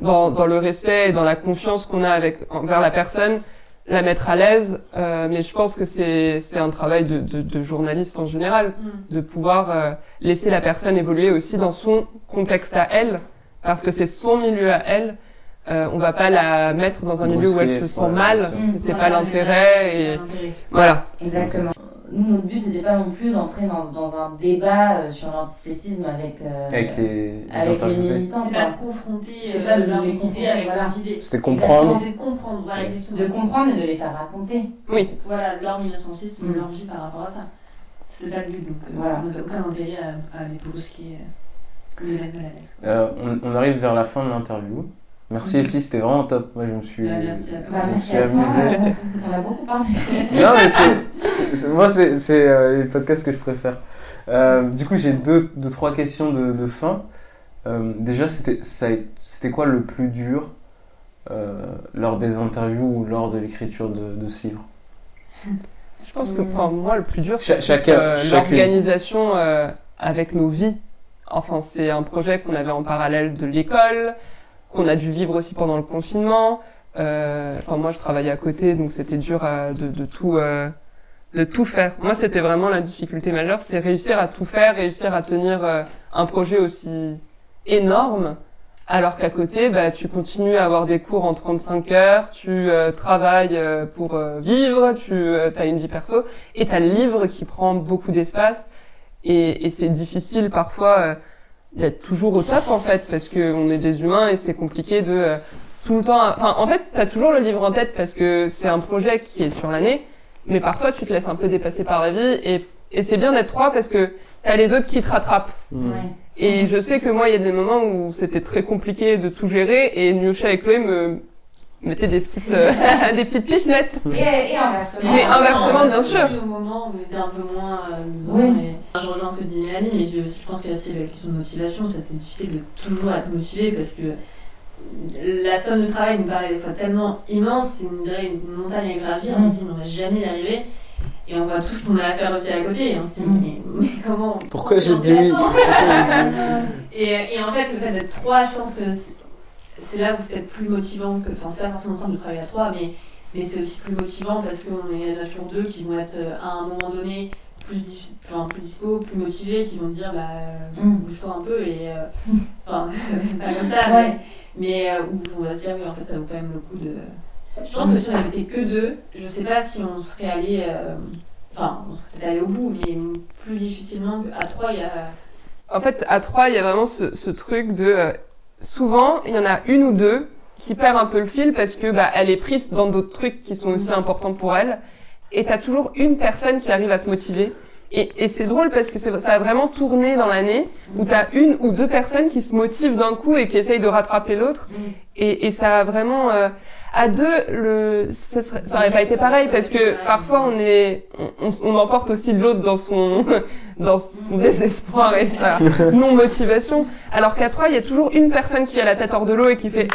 Speaker 4: dans, dans le respect et dans la confiance qu'on a avec envers la personne, la mettre à l'aise. Euh, mais je pense que c'est c'est un travail de, de, de journaliste en général
Speaker 5: Mm.
Speaker 4: de pouvoir euh, laisser la personne évoluer aussi dans son contexte à elle, parce que c'est son milieu à elle. Euh, on va pas la mettre dans un milieu où elle se sent mal, c'est
Speaker 5: Voilà,
Speaker 4: pas l'intérêt et voilà.
Speaker 3: Exactement. Nous, notre but, c'était pas non plus d'entrer dans, dans un débat euh, sur l'antispécisme avec, euh,
Speaker 2: Avec les,
Speaker 3: avec les militants.
Speaker 5: C'est pas confronter
Speaker 3: C'est pas de
Speaker 5: leurs
Speaker 3: les
Speaker 5: idées
Speaker 3: confronter,
Speaker 5: avec
Speaker 3: voilà.
Speaker 5: leurs idées.
Speaker 2: C'était comprendre.
Speaker 5: C'est de comprendre, voilà.
Speaker 3: De comprendre et de les faire raconter.
Speaker 5: Voilà, leur militantisme,
Speaker 3: Mm.
Speaker 5: leur vie par rapport à ça. C'était ça le but, donc euh,
Speaker 3: Voilà.
Speaker 5: on n'avait aucun intérêt à, à les brusquer. Euh.
Speaker 2: Euh, on, on arrive vers la fin de l'interview. Merci. Effie, c'était vraiment top. Moi, je me suis,
Speaker 5: Ouais, merci à toi.
Speaker 2: Je me
Speaker 3: merci
Speaker 2: suis
Speaker 3: à toi.
Speaker 2: amusé.
Speaker 3: On a beaucoup parlé.
Speaker 2: non, mais c'est, moi, c'est, c'est euh, les podcasts que je préfère. Euh, du coup, j'ai deux, deux, trois questions de, de fin. Euh, déjà, c'était, ça, a- c'était quoi le plus dur euh, lors des interviews ou lors de l'écriture de, de ce livre?
Speaker 4: Je pense que, enfin, moi, le plus dur, c'est euh, l'organisation euh, avec nos vies. Enfin, c'est un projet qu'on avait en parallèle de l'école, qu'on a dû vivre aussi pendant le confinement. Euh, Enfin, moi, je travaillais à côté, donc c'était dur euh, de, de tout, euh, de tout faire. Moi, c'était vraiment la difficulté majeure, c'est réussir à tout faire, réussir à tenir euh, un projet aussi énorme, alors qu'à côté, bah, tu continues à avoir des cours en 35 heures, tu euh, travailles euh, pour vivre, tu as une vie perso, et t'as le livre qui prend beaucoup d'espace. et, et c'est difficile parfois d'être toujours au top en fait parce que on est des humains et c'est compliqué de euh, tout le temps. Enfin, en fait, t'as toujours le livre en tête parce que c'est un projet qui est sur l'année, mais parfois tu te laisses un peu dépasser par la vie et et c'est bien d'être trois parce que t'as les autres qui te rattrapent.
Speaker 2: Mm.
Speaker 4: Et je sais que moi, il y a des moments où c'était très compliqué de tout gérer et Nyusha et Chloé me mettaient des petites, euh, des petites pisnettes.
Speaker 3: Et, et inversement.
Speaker 4: Mais inversement, bien sûr.
Speaker 5: Au moment où on était un peu moins euh, dedans,
Speaker 3: Oui.
Speaker 5: mais- Je rejoins ce que dit Mélanie, mais je, aussi, je pense qu'il y a aussi la question de motivation. C'est difficile de toujours être motivé parce que la somme de travail nous paraît des fois tellement immense, c'est une, montagne à gravir, on se dit mais on va jamais y arriver. Et on voit tout ce qu'on a à faire aussi à côté, et on se dit
Speaker 3: Mm.
Speaker 5: mais, mais comment
Speaker 2: Pourquoi j'ai dit oui
Speaker 5: attend
Speaker 2: Pourquoi j'ai dit oui
Speaker 5: et, et en fait, le fait d'être trois, je pense que c'est- là où c'est peut-être plus motivant que. Enfin, c'est pas forcément simple de travailler à trois, mais, mais c'est aussi plus motivant parce qu'on est- a toujours deux qui vont être euh, à un moment donné plus, enfin, plus dispo, plus motivés, qui vont dire bah, euh,
Speaker 3: Mm.
Speaker 5: bouge-toi un peu et. euh, Enfin, pas comme ça,
Speaker 3: Ouais.
Speaker 5: mais, mais euh, où on va se dire oui, en fait, ça vaut quand même le coup de. Je pense que si on avait été que deux, je sais pas si on serait allé. euh, Enfin, on serait allé au bout, mais plus difficilement qu'à trois, il y a.
Speaker 4: En fait, à trois, il y a vraiment ce, ce truc de euh, souvent, il y en a une ou deux qui perd un peu le fil parce que bah elle est prise dans d'autres trucs qui sont aussi importants pour elle. Et t'as toujours une personne qui arrive à se motiver. Et, et c'est drôle parce que c'est- ça a vraiment tourné dans l'année où t'as une ou deux personnes qui se motivent d'un coup et qui essayent de rattraper l'autre. Et, et ça a vraiment euh, à deux le ça, serait, ça aurait pas été pareil parce que parfois on est on, on, emporte aussi l'autre dans son dans son désespoir et sa non motivation alors qu'à trois il y a toujours une personne qui a la tête hors de l'eau et qui fait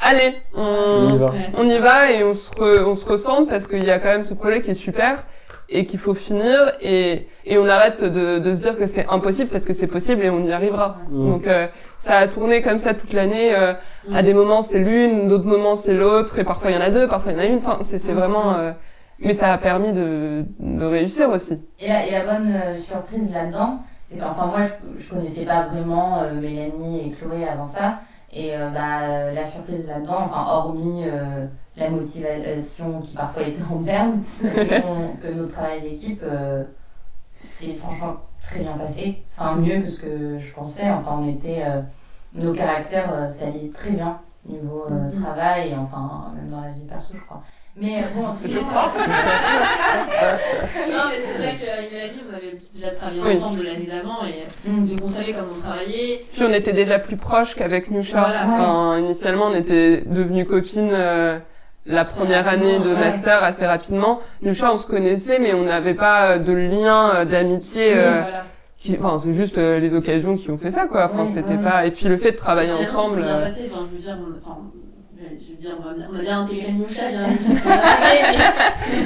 Speaker 4: allez
Speaker 2: On y
Speaker 4: on,
Speaker 2: va.
Speaker 5: Ouais.
Speaker 4: on y va et on se re- on se ressent parce qu'il y a quand même ce projet qui est super et qu'il faut finir et et on arrête de, de se dire que c'est impossible parce que c'est possible et on y arrivera
Speaker 2: Mm.
Speaker 4: donc euh, ça a tourné comme ça toute l'année euh, à des moments c'est l'une, d'autres moments c'est l'autre, et parfois il y en a deux, parfois il y en a une. Enfin, c'est c'est vraiment. euh, Mais ça a permis de, de réussir aussi.
Speaker 3: Et la, et la bonne euh, surprise là-dedans, enfin moi je, je connaissais pas vraiment euh, Mélanie et Chloé avant ça, et euh, bah, euh, la surprise là-dedans, enfin hormis euh, la motivation qui parfois était en berne, que notre travail d'équipe euh, s'est franchement très bien passé, enfin mieux que ce que je pensais, enfin on était, nos caractères allait très bien niveau
Speaker 5: Mhm.
Speaker 3: travail, enfin même dans la vie perso je crois. Mais euh, bon, sinon,
Speaker 4: crois.
Speaker 5: non, mais c'est vrai qu'avec Mélanie, on avait déjà travaillé
Speaker 4: Oui.
Speaker 5: ensemble l'année d'avant et
Speaker 3: Mm.
Speaker 5: donc on savait comment on travaillait.
Speaker 4: Puis on était déjà plus proches qu'avec Nusha.
Speaker 5: Voilà.
Speaker 4: Enfin, initialement on était devenues copines euh, la première année de
Speaker 3: Ouais.
Speaker 4: master assez rapidement. Nusha on se connaissait mais on n'avait pas euh, de lien euh, d'amitié. euh,
Speaker 5: voilà.
Speaker 4: qui- Enfin, c'est juste euh, les occasions qui ont fait ça quoi. Enfin, c'était
Speaker 3: ouais.
Speaker 4: pas. Et puis le fait de travailler ensemble.
Speaker 5: c'est bien
Speaker 4: euh,
Speaker 5: passé. Enfin, je veux dire, on, enfin, je veux dire, on a bien, on a bien intégré Nusha, bien intégré.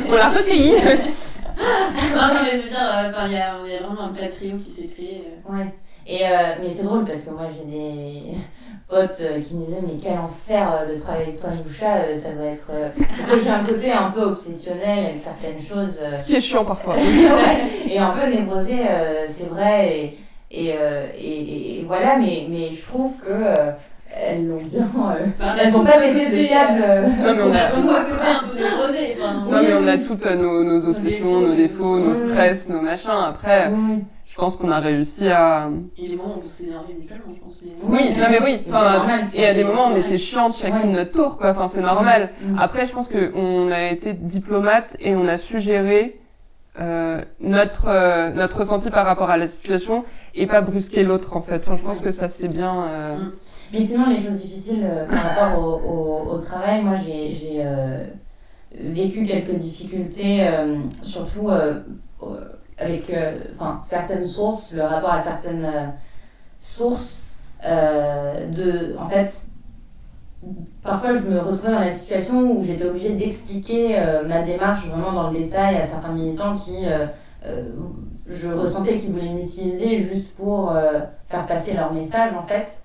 Speaker 4: On l'a recueilli.
Speaker 5: non, non, mais je veux dire, euh, il y, a il y a vraiment un vrai trio qui s'est créé. euh.
Speaker 3: Ouais. Et euh, mais c'est drôle parce que moi j'ai des potes qui me disaient mais quel enfer de travailler avec toi euh, ça doit être euh, parce que j'ai un côté un peu obsessionnel avec certaines choses.
Speaker 4: Ce qui est chiant parfois.
Speaker 3: ouais, et un peu névrosé, euh, c'est vrai et et, euh, et, et voilà mais mais je trouve que euh, elles l'ont bien euh,
Speaker 5: Bah,
Speaker 3: elles sont
Speaker 5: on a
Speaker 3: pas de câble. euh,
Speaker 4: Non, mais on a-
Speaker 5: a un côté un peu névrosé.
Speaker 4: Non, mais on a toutes euh, nos, nos obsessions, nos défauts, nos stress, nos machins. Après,
Speaker 3: oui.
Speaker 4: je pense qu'on a réussi à...
Speaker 5: Et les moments où on s'est énervé mutuellement, je pense.
Speaker 4: Oui, non mais oui. Enfin,
Speaker 3: normal,
Speaker 4: et à des moments, on était chiantes chacune de notre tour, quoi. Enfin, c'est normal.
Speaker 3: Mm.
Speaker 4: Après, je pense que on a été diplomate et on a su gérer euh, notre euh, notre ressenti par rapport à la situation et pas brusquer l'autre, en fait. Enfin, je pense que ça c'est bien. euh,
Speaker 5: Mm.
Speaker 3: Mais sinon, les choses difficiles euh, par rapport au, au, travail, moi j'ai euh, vécu quelques difficultés, euh, surtout avec certaines sources, le rapport à certaines sources. de, en fait, parfois je me retrouvais dans la situation où j'étais obligée d'expliquer ma démarche vraiment dans le détail à certains militants qui. je ressentais qu'ils voulaient m'utiliser juste pour faire passer leur message en fait.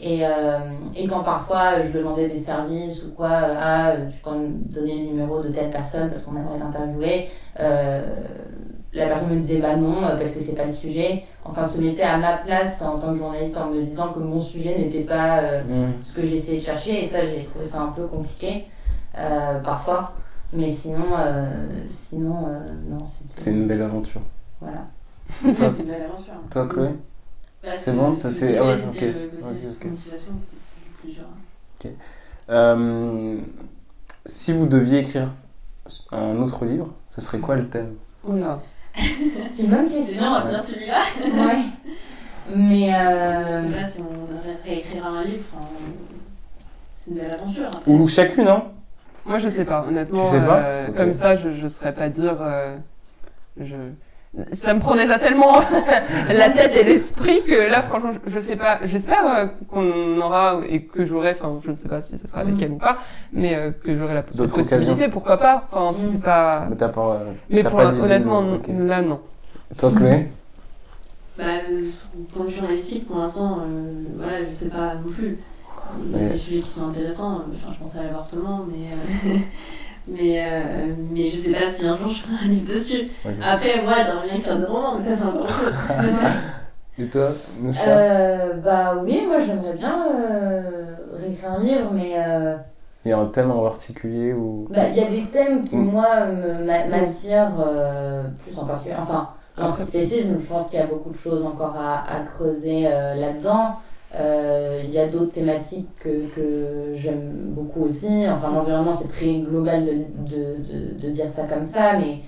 Speaker 3: Et, euh, et quand parfois je demandais des services ou quoi, euh, ah, euh, tu peux me donner le numéro de telle personne parce qu'on aimerait l'interviewer, euh, la personne me disait bah non, euh, parce que c'est pas le sujet. Enfin, se mettait à ma place en tant que journaliste en me disant que mon sujet n'était pas euh,
Speaker 2: Mm.
Speaker 3: ce que j'essayais de chercher. Et ça, j'ai trouvé ça un peu compliqué euh, parfois. Mais sinon, euh, sinon euh, non,
Speaker 2: C'est une belle aventure.
Speaker 3: Voilà.
Speaker 5: C'est une belle aventure.
Speaker 2: toi Chloé? C'est bon, ça, c'est-
Speaker 5: l'idée,
Speaker 2: ouais,
Speaker 5: c'était
Speaker 2: ok. Ok,
Speaker 5: dur.
Speaker 2: Euh, Si vous deviez écrire un autre livre, ce serait quoi le thème?
Speaker 4: Oula.
Speaker 3: C'est une bonne question.
Speaker 5: bien, on va bien celui-là.
Speaker 3: Ouais. Mais
Speaker 5: Je
Speaker 3: euh,
Speaker 5: sais pas si on réécrire un livre, enfin, c'est une belle aventure. après.
Speaker 2: Ou chacune, hein
Speaker 4: Moi, je sais pas, honnêtement.
Speaker 2: Tu sais pas
Speaker 4: euh. Comme ça, je, je saurais pas dire. euh, je... Ça me prend déjà tellement la tête et l'esprit que là, franchement, je, je sais pas. J'espère euh, qu'on aura et que j'aurai, enfin, je ne sais pas si ce sera avec
Speaker 3: Mm.
Speaker 4: elle ou pas, mais euh, que j'aurai la possibilité,
Speaker 2: occasions.
Speaker 4: pourquoi pas. Enfin,
Speaker 3: Mm.
Speaker 4: c'est pas.
Speaker 2: Mais t'as pas. euh,
Speaker 4: Mais pour
Speaker 2: pas
Speaker 4: honnêtement, là, non.
Speaker 2: Toi, Chloé
Speaker 5: Bah, euh, point de vue journalistique, pour l'instant, euh, voilà, je sais pas non plus. Il y a des sujets qui sont intéressants, enfin, je pense à l'avortement, mais, euh, mais, euh, mais je sais pas si un jour je ferai un livre dessus. Après, moi, j'aimerais bien écrire des romans, mais ça, c'est encore autre chose.
Speaker 2: Et toi,
Speaker 3: euh, bah oui, moi j'aimerais bien euh, réécrire un livre, mais euh,
Speaker 2: Il y a un thème en particulier ou?
Speaker 3: bah, il y a des thèmes qui,
Speaker 2: Mm.
Speaker 3: moi, m'attirent euh, plus en particulier. Enfin, l'antispécisme, je pense qu'il y a beaucoup de choses encore à, à creuser euh, là-dedans. Euh, Il y a d'autres thématiques que, que j'aime beaucoup aussi. Enfin, l'environnement, c'est très global de, de, de, de dire ça comme ça, mais,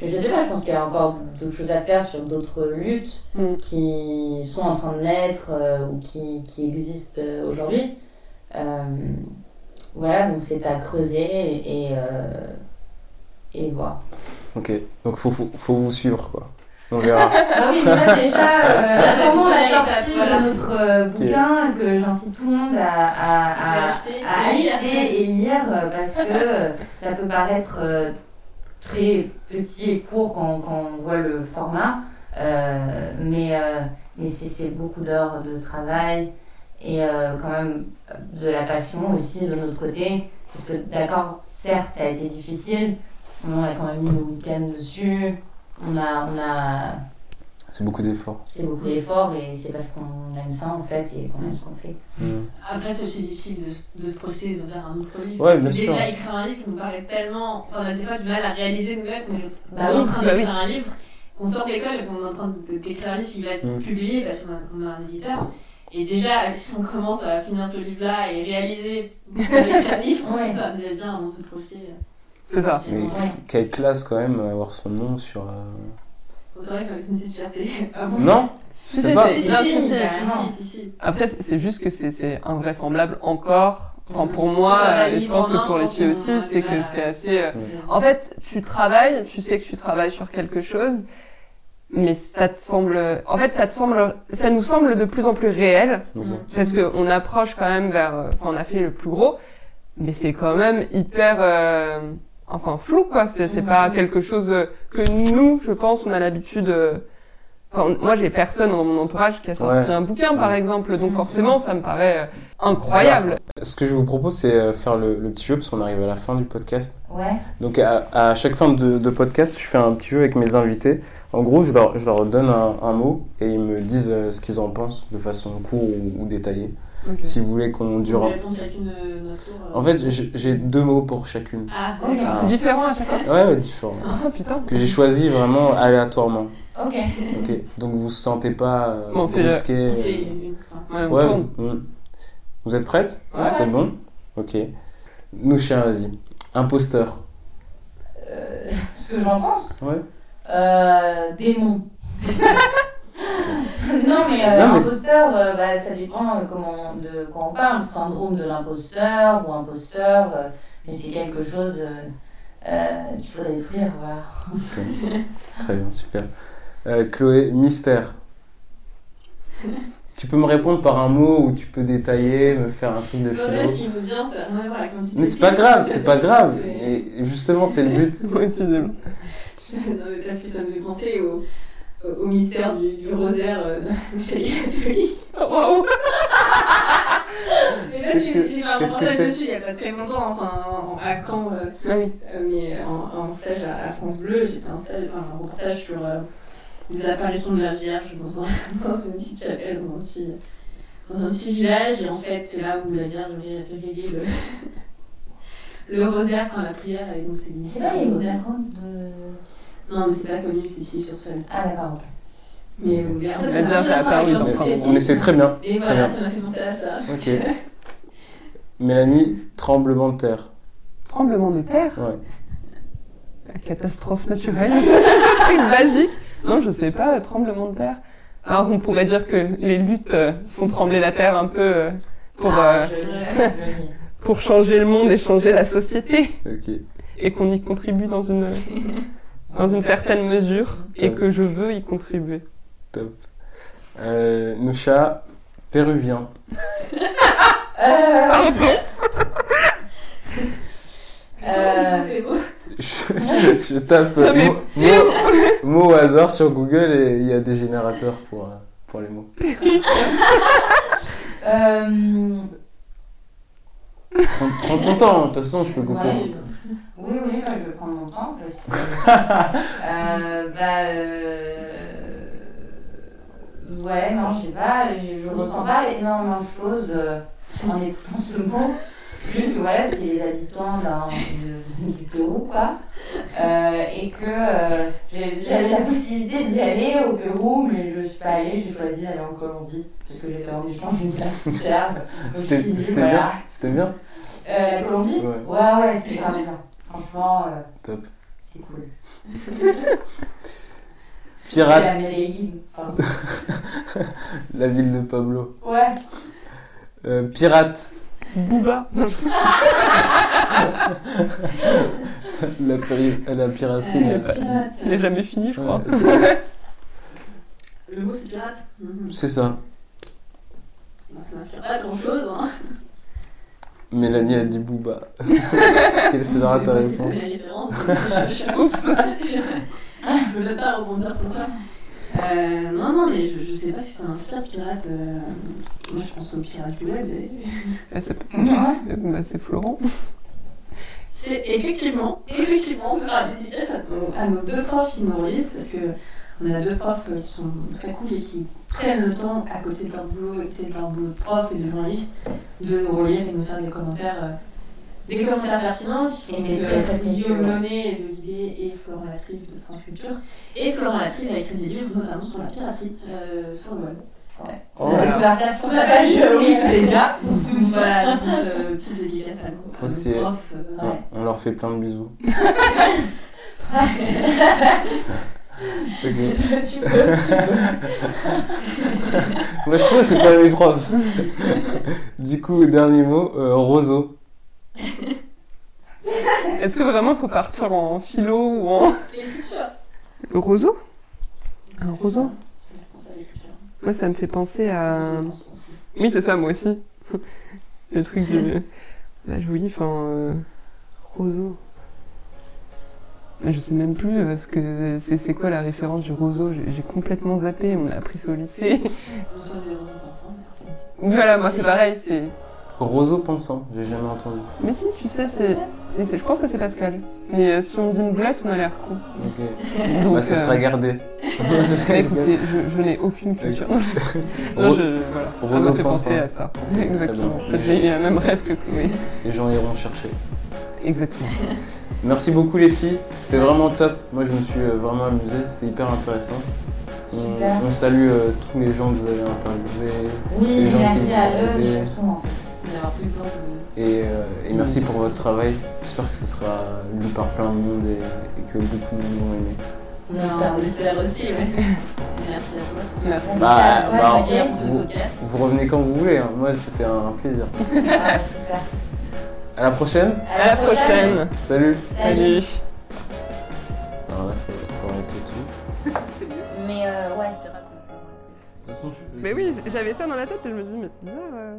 Speaker 3: mais je sais pas, je pense qu'il y a encore d'autres choses à faire sur d'autres luttes
Speaker 4: Mm.
Speaker 3: qui sont en train de naître euh, ou qui, qui existent euh, aujourd'hui. Euh, voilà, donc c'est à creuser et, et, euh, et voir.
Speaker 2: Ok, donc faut, faut, faut vous suivre quoi. On verra.
Speaker 3: Ah oui, là déjà, euh, attendons la sortie de notre euh, bouquin que j'incite tout le monde à, à, à,
Speaker 5: À acheter.
Speaker 3: et lire euh, parce que ça peut paraître euh, très petit et court quand, quand on voit le format, euh, mais, euh, mais c'est c'est beaucoup d'heures de travail et euh, quand même de la passion aussi de notre côté. Parce que d'accord, certes, ça a été difficile, on a quand même eu nos week-ends dessus, on a, on a
Speaker 2: C'est beaucoup d'efforts.
Speaker 3: c'est beaucoup d'efforts et c'est parce qu'on aime ça en fait et qu'on aime ce qu'on fait.
Speaker 2: Mm.
Speaker 5: Après, c'est aussi difficile de, de se projeter de faire un autre livre.
Speaker 2: Ouais,
Speaker 5: parce
Speaker 2: bien
Speaker 5: que
Speaker 2: sûr.
Speaker 5: Déjà, écrire un livre, ça nous paraît tellement. Enfin, on a des fois du mal à réaliser nous-mêmes qu'on est
Speaker 3: Bah
Speaker 5: en train
Speaker 4: bah
Speaker 5: d'écrire un livre, qu'on sort de l'école et qu'on est en train d'écrire un livre qui va être
Speaker 2: Mm.
Speaker 5: publié parce qu'on a, on a un éditeur. Et déjà, si on commence à finir ce livre-là et réaliser qu'on va écrire un livre,
Speaker 3: Ouais.
Speaker 5: ça déjà bien de se projeter.
Speaker 4: C'est ça.
Speaker 2: Mais
Speaker 3: Ouais.
Speaker 2: quelle classe quand même avoir son nom sur. euh,
Speaker 5: C'est vrai que c'est une petite fierté. Ah
Speaker 2: Non Je sais pas.
Speaker 3: si.
Speaker 4: Après, c'est juste que c'est- c'est invraisemblable encore. Enfin, pour moi, et je pense
Speaker 5: en
Speaker 4: que pour les filles aussi,
Speaker 5: a
Speaker 4: c'est que c'est assez. euh. En fait, tu travailles, tu sais que tu travailles sur quelque chose, mais ça te semble, en fait, ça te semble, ça nous semble de plus en plus réel,
Speaker 2: Ok.
Speaker 4: parce que on approche quand même vers, euh, enfin, on a fait le plus gros, mais c'est quand même hyper, euh, enfin, flou, quoi. C'est pas quelque chose euh, que nous, je pense, on a l'habitude. euh, Enfin, moi, j'ai personne dans mon entourage qui a sorti
Speaker 2: Ouais.
Speaker 4: un bouquin, par exemple, donc forcément, ça me paraît euh, incroyable.
Speaker 2: Ce que je vous propose, c'est faire le, le petit jeu parce qu'on arrive à la fin du podcast.
Speaker 3: Ouais.
Speaker 2: Donc à, à chaque fin de, de podcast, je fais un petit jeu avec mes invités. En gros, je leur, je leur donne un, un mot et ils me disent ce qu'ils en pensent de façon courte ou, ou détaillée. Si vous voulez qu'on dure un...
Speaker 5: tour. euh.
Speaker 2: En fait, j'ai deux mots pour chacune.
Speaker 5: Ah,
Speaker 3: Ok.
Speaker 2: Ah.
Speaker 4: Différent à chaque fois.
Speaker 2: Ouais, ouais, différents.
Speaker 4: Oh putain.
Speaker 2: Que j'ai choisi vraiment aléatoirement.
Speaker 3: Ok.
Speaker 2: Ok. Donc vous vous sentez pas euh,
Speaker 4: Bon, on fait le-
Speaker 2: brusqué.
Speaker 5: on fait
Speaker 2: euh,
Speaker 5: une. enfin,
Speaker 4: Ouais,
Speaker 2: Ouais. mm. Vous êtes prêtes?
Speaker 4: Ouais.
Speaker 2: C'est bon? Ok. Nous, chien, vas-y. Imposteur.
Speaker 3: Euh, ce que j'en pense
Speaker 2: Ouais.
Speaker 3: euh, Démon. non mais, euh,
Speaker 2: mais
Speaker 3: euh, bah, ça dépend euh, comment, de quoi on parle. Syndrome de l'imposteur ou imposteur. euh, mais c'est quelque chose euh, euh, qu'il faut détruire. Voilà.
Speaker 2: Très bien, super. Euh, Chloé, mystère. tu peux me répondre par un mot ou tu peux détailler, me faire un truc de
Speaker 5: mon
Speaker 2: Mais c'est pas grave, c'est pas grave. Et justement, c'est le but.
Speaker 5: Non, mais parce que ça me fait penser au, au, au mystère du, du rosaire euh, chez les catholiques.
Speaker 4: Oh, Waouh.
Speaker 5: Mais parce que
Speaker 2: que-
Speaker 5: j'ai fait un reportage dessus il y a pas très longtemps, enfin en- à Caen, euh,
Speaker 4: Ah oui.
Speaker 5: euh, mais en, en stage à, à France Bleu, j'ai fait un, stage, enfin, un reportage sur euh, les apparitions de la Vierge dans, un, dans une petite chapelle, dans un petit, dans un petit village, et en fait c'est là où la Vierge ré- révélait le, le rosaire pendant la prière, et donc c'est
Speaker 3: là, il vous
Speaker 5: rosaire.
Speaker 3: raconte de.
Speaker 5: Non, mais c'est pas connu, c'est ici sur Seul.
Speaker 3: Ah d'accord, ok.
Speaker 5: Mais, mais en fait, ça
Speaker 4: a
Speaker 5: rien à voir
Speaker 4: paru
Speaker 5: avec
Speaker 4: dans
Speaker 2: Mais, c'est très bien.
Speaker 5: Et
Speaker 2: Très
Speaker 5: voilà,
Speaker 2: bien.
Speaker 5: ça m'a fait penser à ça.
Speaker 2: Ok. Mélanie, tremblement de terre.
Speaker 4: Tremblement de terre
Speaker 2: Ouais.
Speaker 4: La catastrophe naturelle. Truc basique. Non, je sais pas, tremblement de terre. Alors, on pourrait dire que les luttes euh, font trembler la terre un peu euh, pour,
Speaker 3: Ah,
Speaker 4: euh, pour changer le monde et changer la société.
Speaker 2: Ok.
Speaker 4: Et qu'on y contribue dans une, dans une certaine mesure. Et que je veux y contribuer.
Speaker 2: Euh, Nusha, péruvien.
Speaker 3: Euh,
Speaker 5: Euh...
Speaker 3: euh,
Speaker 2: Je, je tape
Speaker 4: Non, mais-
Speaker 2: mot, mot- mot au hasard sur Google et il y a des générateurs pour, euh, pour les mots.
Speaker 3: euh,
Speaker 2: Prends, prends ton temps, de toute façon je peux couper.
Speaker 3: ouais. Oui, oui, moi je vais prendre mon temps parce que. euh, bah. Euh... Ouais, non, je sais pas, je, je ressens pas énormément de choses euh, en écoutant ce mot. Juste que voilà, c'est les habitants d'un- de- du Pérou, quoi. Euh, et que j'ai- j'avais la possibilité d'y aller au Pérou, mais je suis pas allée, j'ai choisi d'aller en Colombie. Parce que j'ai peur du change universitaire. Donc, je me
Speaker 2: C'était c'était
Speaker 3: voilà.
Speaker 2: bien C'était bien
Speaker 3: la Colombie?
Speaker 2: Ouais.
Speaker 3: Ouais, ouais, c'est grave bien. Franchement, euh,
Speaker 2: Top.
Speaker 3: c'est cool.
Speaker 2: Pirate,
Speaker 3: La pardon.
Speaker 2: la ville de Pablo.
Speaker 3: Ouais.
Speaker 2: Euh, pirate,
Speaker 4: Booba.
Speaker 2: la, péri- la piraterie.
Speaker 5: Euh,
Speaker 2: euh,
Speaker 5: pirate.
Speaker 4: Il n'est jamais fini, je crois.
Speaker 2: ouais,
Speaker 5: Le mot c'est pirate.
Speaker 2: C'est ça.
Speaker 5: Ça m'inspire pas grand chose. Hein.
Speaker 2: Mélanie a dit Booba. Quelle sera ta
Speaker 5: Mais c'est
Speaker 2: réponse
Speaker 5: mes références. je- je-
Speaker 4: Oups.
Speaker 5: Je peux même pas rebondir sur ça. Euh, non, non, mais je, je sais pas si ça inspire pirate. euh, Moi, je pense au pirate du web. et-
Speaker 4: Eh, c'est-
Speaker 3: Ouais.
Speaker 4: bah, c'est Florent.
Speaker 5: C'est effectivement, effectivement, on peut faire une dédicace à nos, à nos deux profs qui nous relisent parce que on a deux profs qui sont très cool et qui prennent le temps à côté de leur boulot, à côté de leur boulot de prof et de journaliste, de nous relire et de nous faire des commentaires, euh, des commentaires pertinents qui sont euh,
Speaker 3: très, très précieux,
Speaker 5: Guillaume
Speaker 3: ouais.
Speaker 5: Launay de l'IB et Florent Latrive de France Culture. Et Florent Latrive a écrit des livres notamment sur la piraterie euh, sur le web.
Speaker 2: Oh,
Speaker 3: La conversation sur la page Wikipédia.
Speaker 5: voilà, donc euh, petite dédicace à nous, euh,
Speaker 3: Ouais.
Speaker 2: On leur fait plein de bisous. Ok.
Speaker 3: tu peux, tu peux.
Speaker 2: Moi je pense que c'est pas mes profs. du coup, dernier mot, euh, roseau.
Speaker 4: Est-ce que vraiment il faut partir en philo ou en... Le roseau? Un roseau? Moi, ça me fait penser à... Oui, c'est ça, moi aussi. Le truc de... La jolie, enfin... euh, Roseau. Je sais même plus euh, ce que c'est c'est quoi la référence du roseau. J'ai complètement zappé. On a appris ça au lycée. voilà, moi c'est pareil. C'est.
Speaker 2: Roseau pensant, j'ai jamais entendu.
Speaker 4: Mais si, tu sais, c'est. Je pense que c'est Pascal. Mais euh, si on dit une boulette, on a l'air con.
Speaker 2: Ok.
Speaker 4: Donc,
Speaker 2: Bah, ça sera
Speaker 4: euh,
Speaker 2: gardé.
Speaker 4: écoutez, je, je n'ai aucune culture. Non,
Speaker 2: Ro-
Speaker 4: je, voilà, ça
Speaker 2: Roseau
Speaker 4: m'a fait
Speaker 2: pensant.
Speaker 4: penser à ça. Exactement. J'ai eu le même rêve que Chloé.
Speaker 2: Les gens iront chercher.
Speaker 4: Exactement.
Speaker 2: Merci beaucoup les filles, c'était vraiment top. Moi je me suis euh, vraiment amusé, c'était hyper intéressant. On,
Speaker 3: Super.
Speaker 2: on salue euh, tous les gens que vous avez interviewés
Speaker 3: Oui,
Speaker 2: Les gens
Speaker 3: merci
Speaker 2: qui
Speaker 3: à eux,
Speaker 2: aidaient.
Speaker 3: surtout en fait.
Speaker 5: d'avoir pris le temps de.
Speaker 2: et, euh, et merci pour votre travail. J'espère que ce sera lu par plein de monde et, et que beaucoup de monde vont aimer.
Speaker 5: On espère, on espère aussi, ouais. Merci à toi.
Speaker 4: Merci.
Speaker 3: Merci
Speaker 2: Bah,
Speaker 3: à toi,
Speaker 2: bah,
Speaker 5: ce
Speaker 2: vous-. Vous revenez quand vous voulez, hein. moi c'était un plaisir.
Speaker 3: Ah, super.
Speaker 2: À la prochaine,
Speaker 4: À la prochaine.
Speaker 2: salut
Speaker 3: Salut.
Speaker 4: Salut.
Speaker 2: Alors là faut, faut arrêter tout.
Speaker 4: C'est mieux.
Speaker 3: Mais euh, ouais.
Speaker 2: De toute façon, je-
Speaker 4: Mais oui, j'avais ça dans la tête et je me dis, mais c'est bizarre. euh.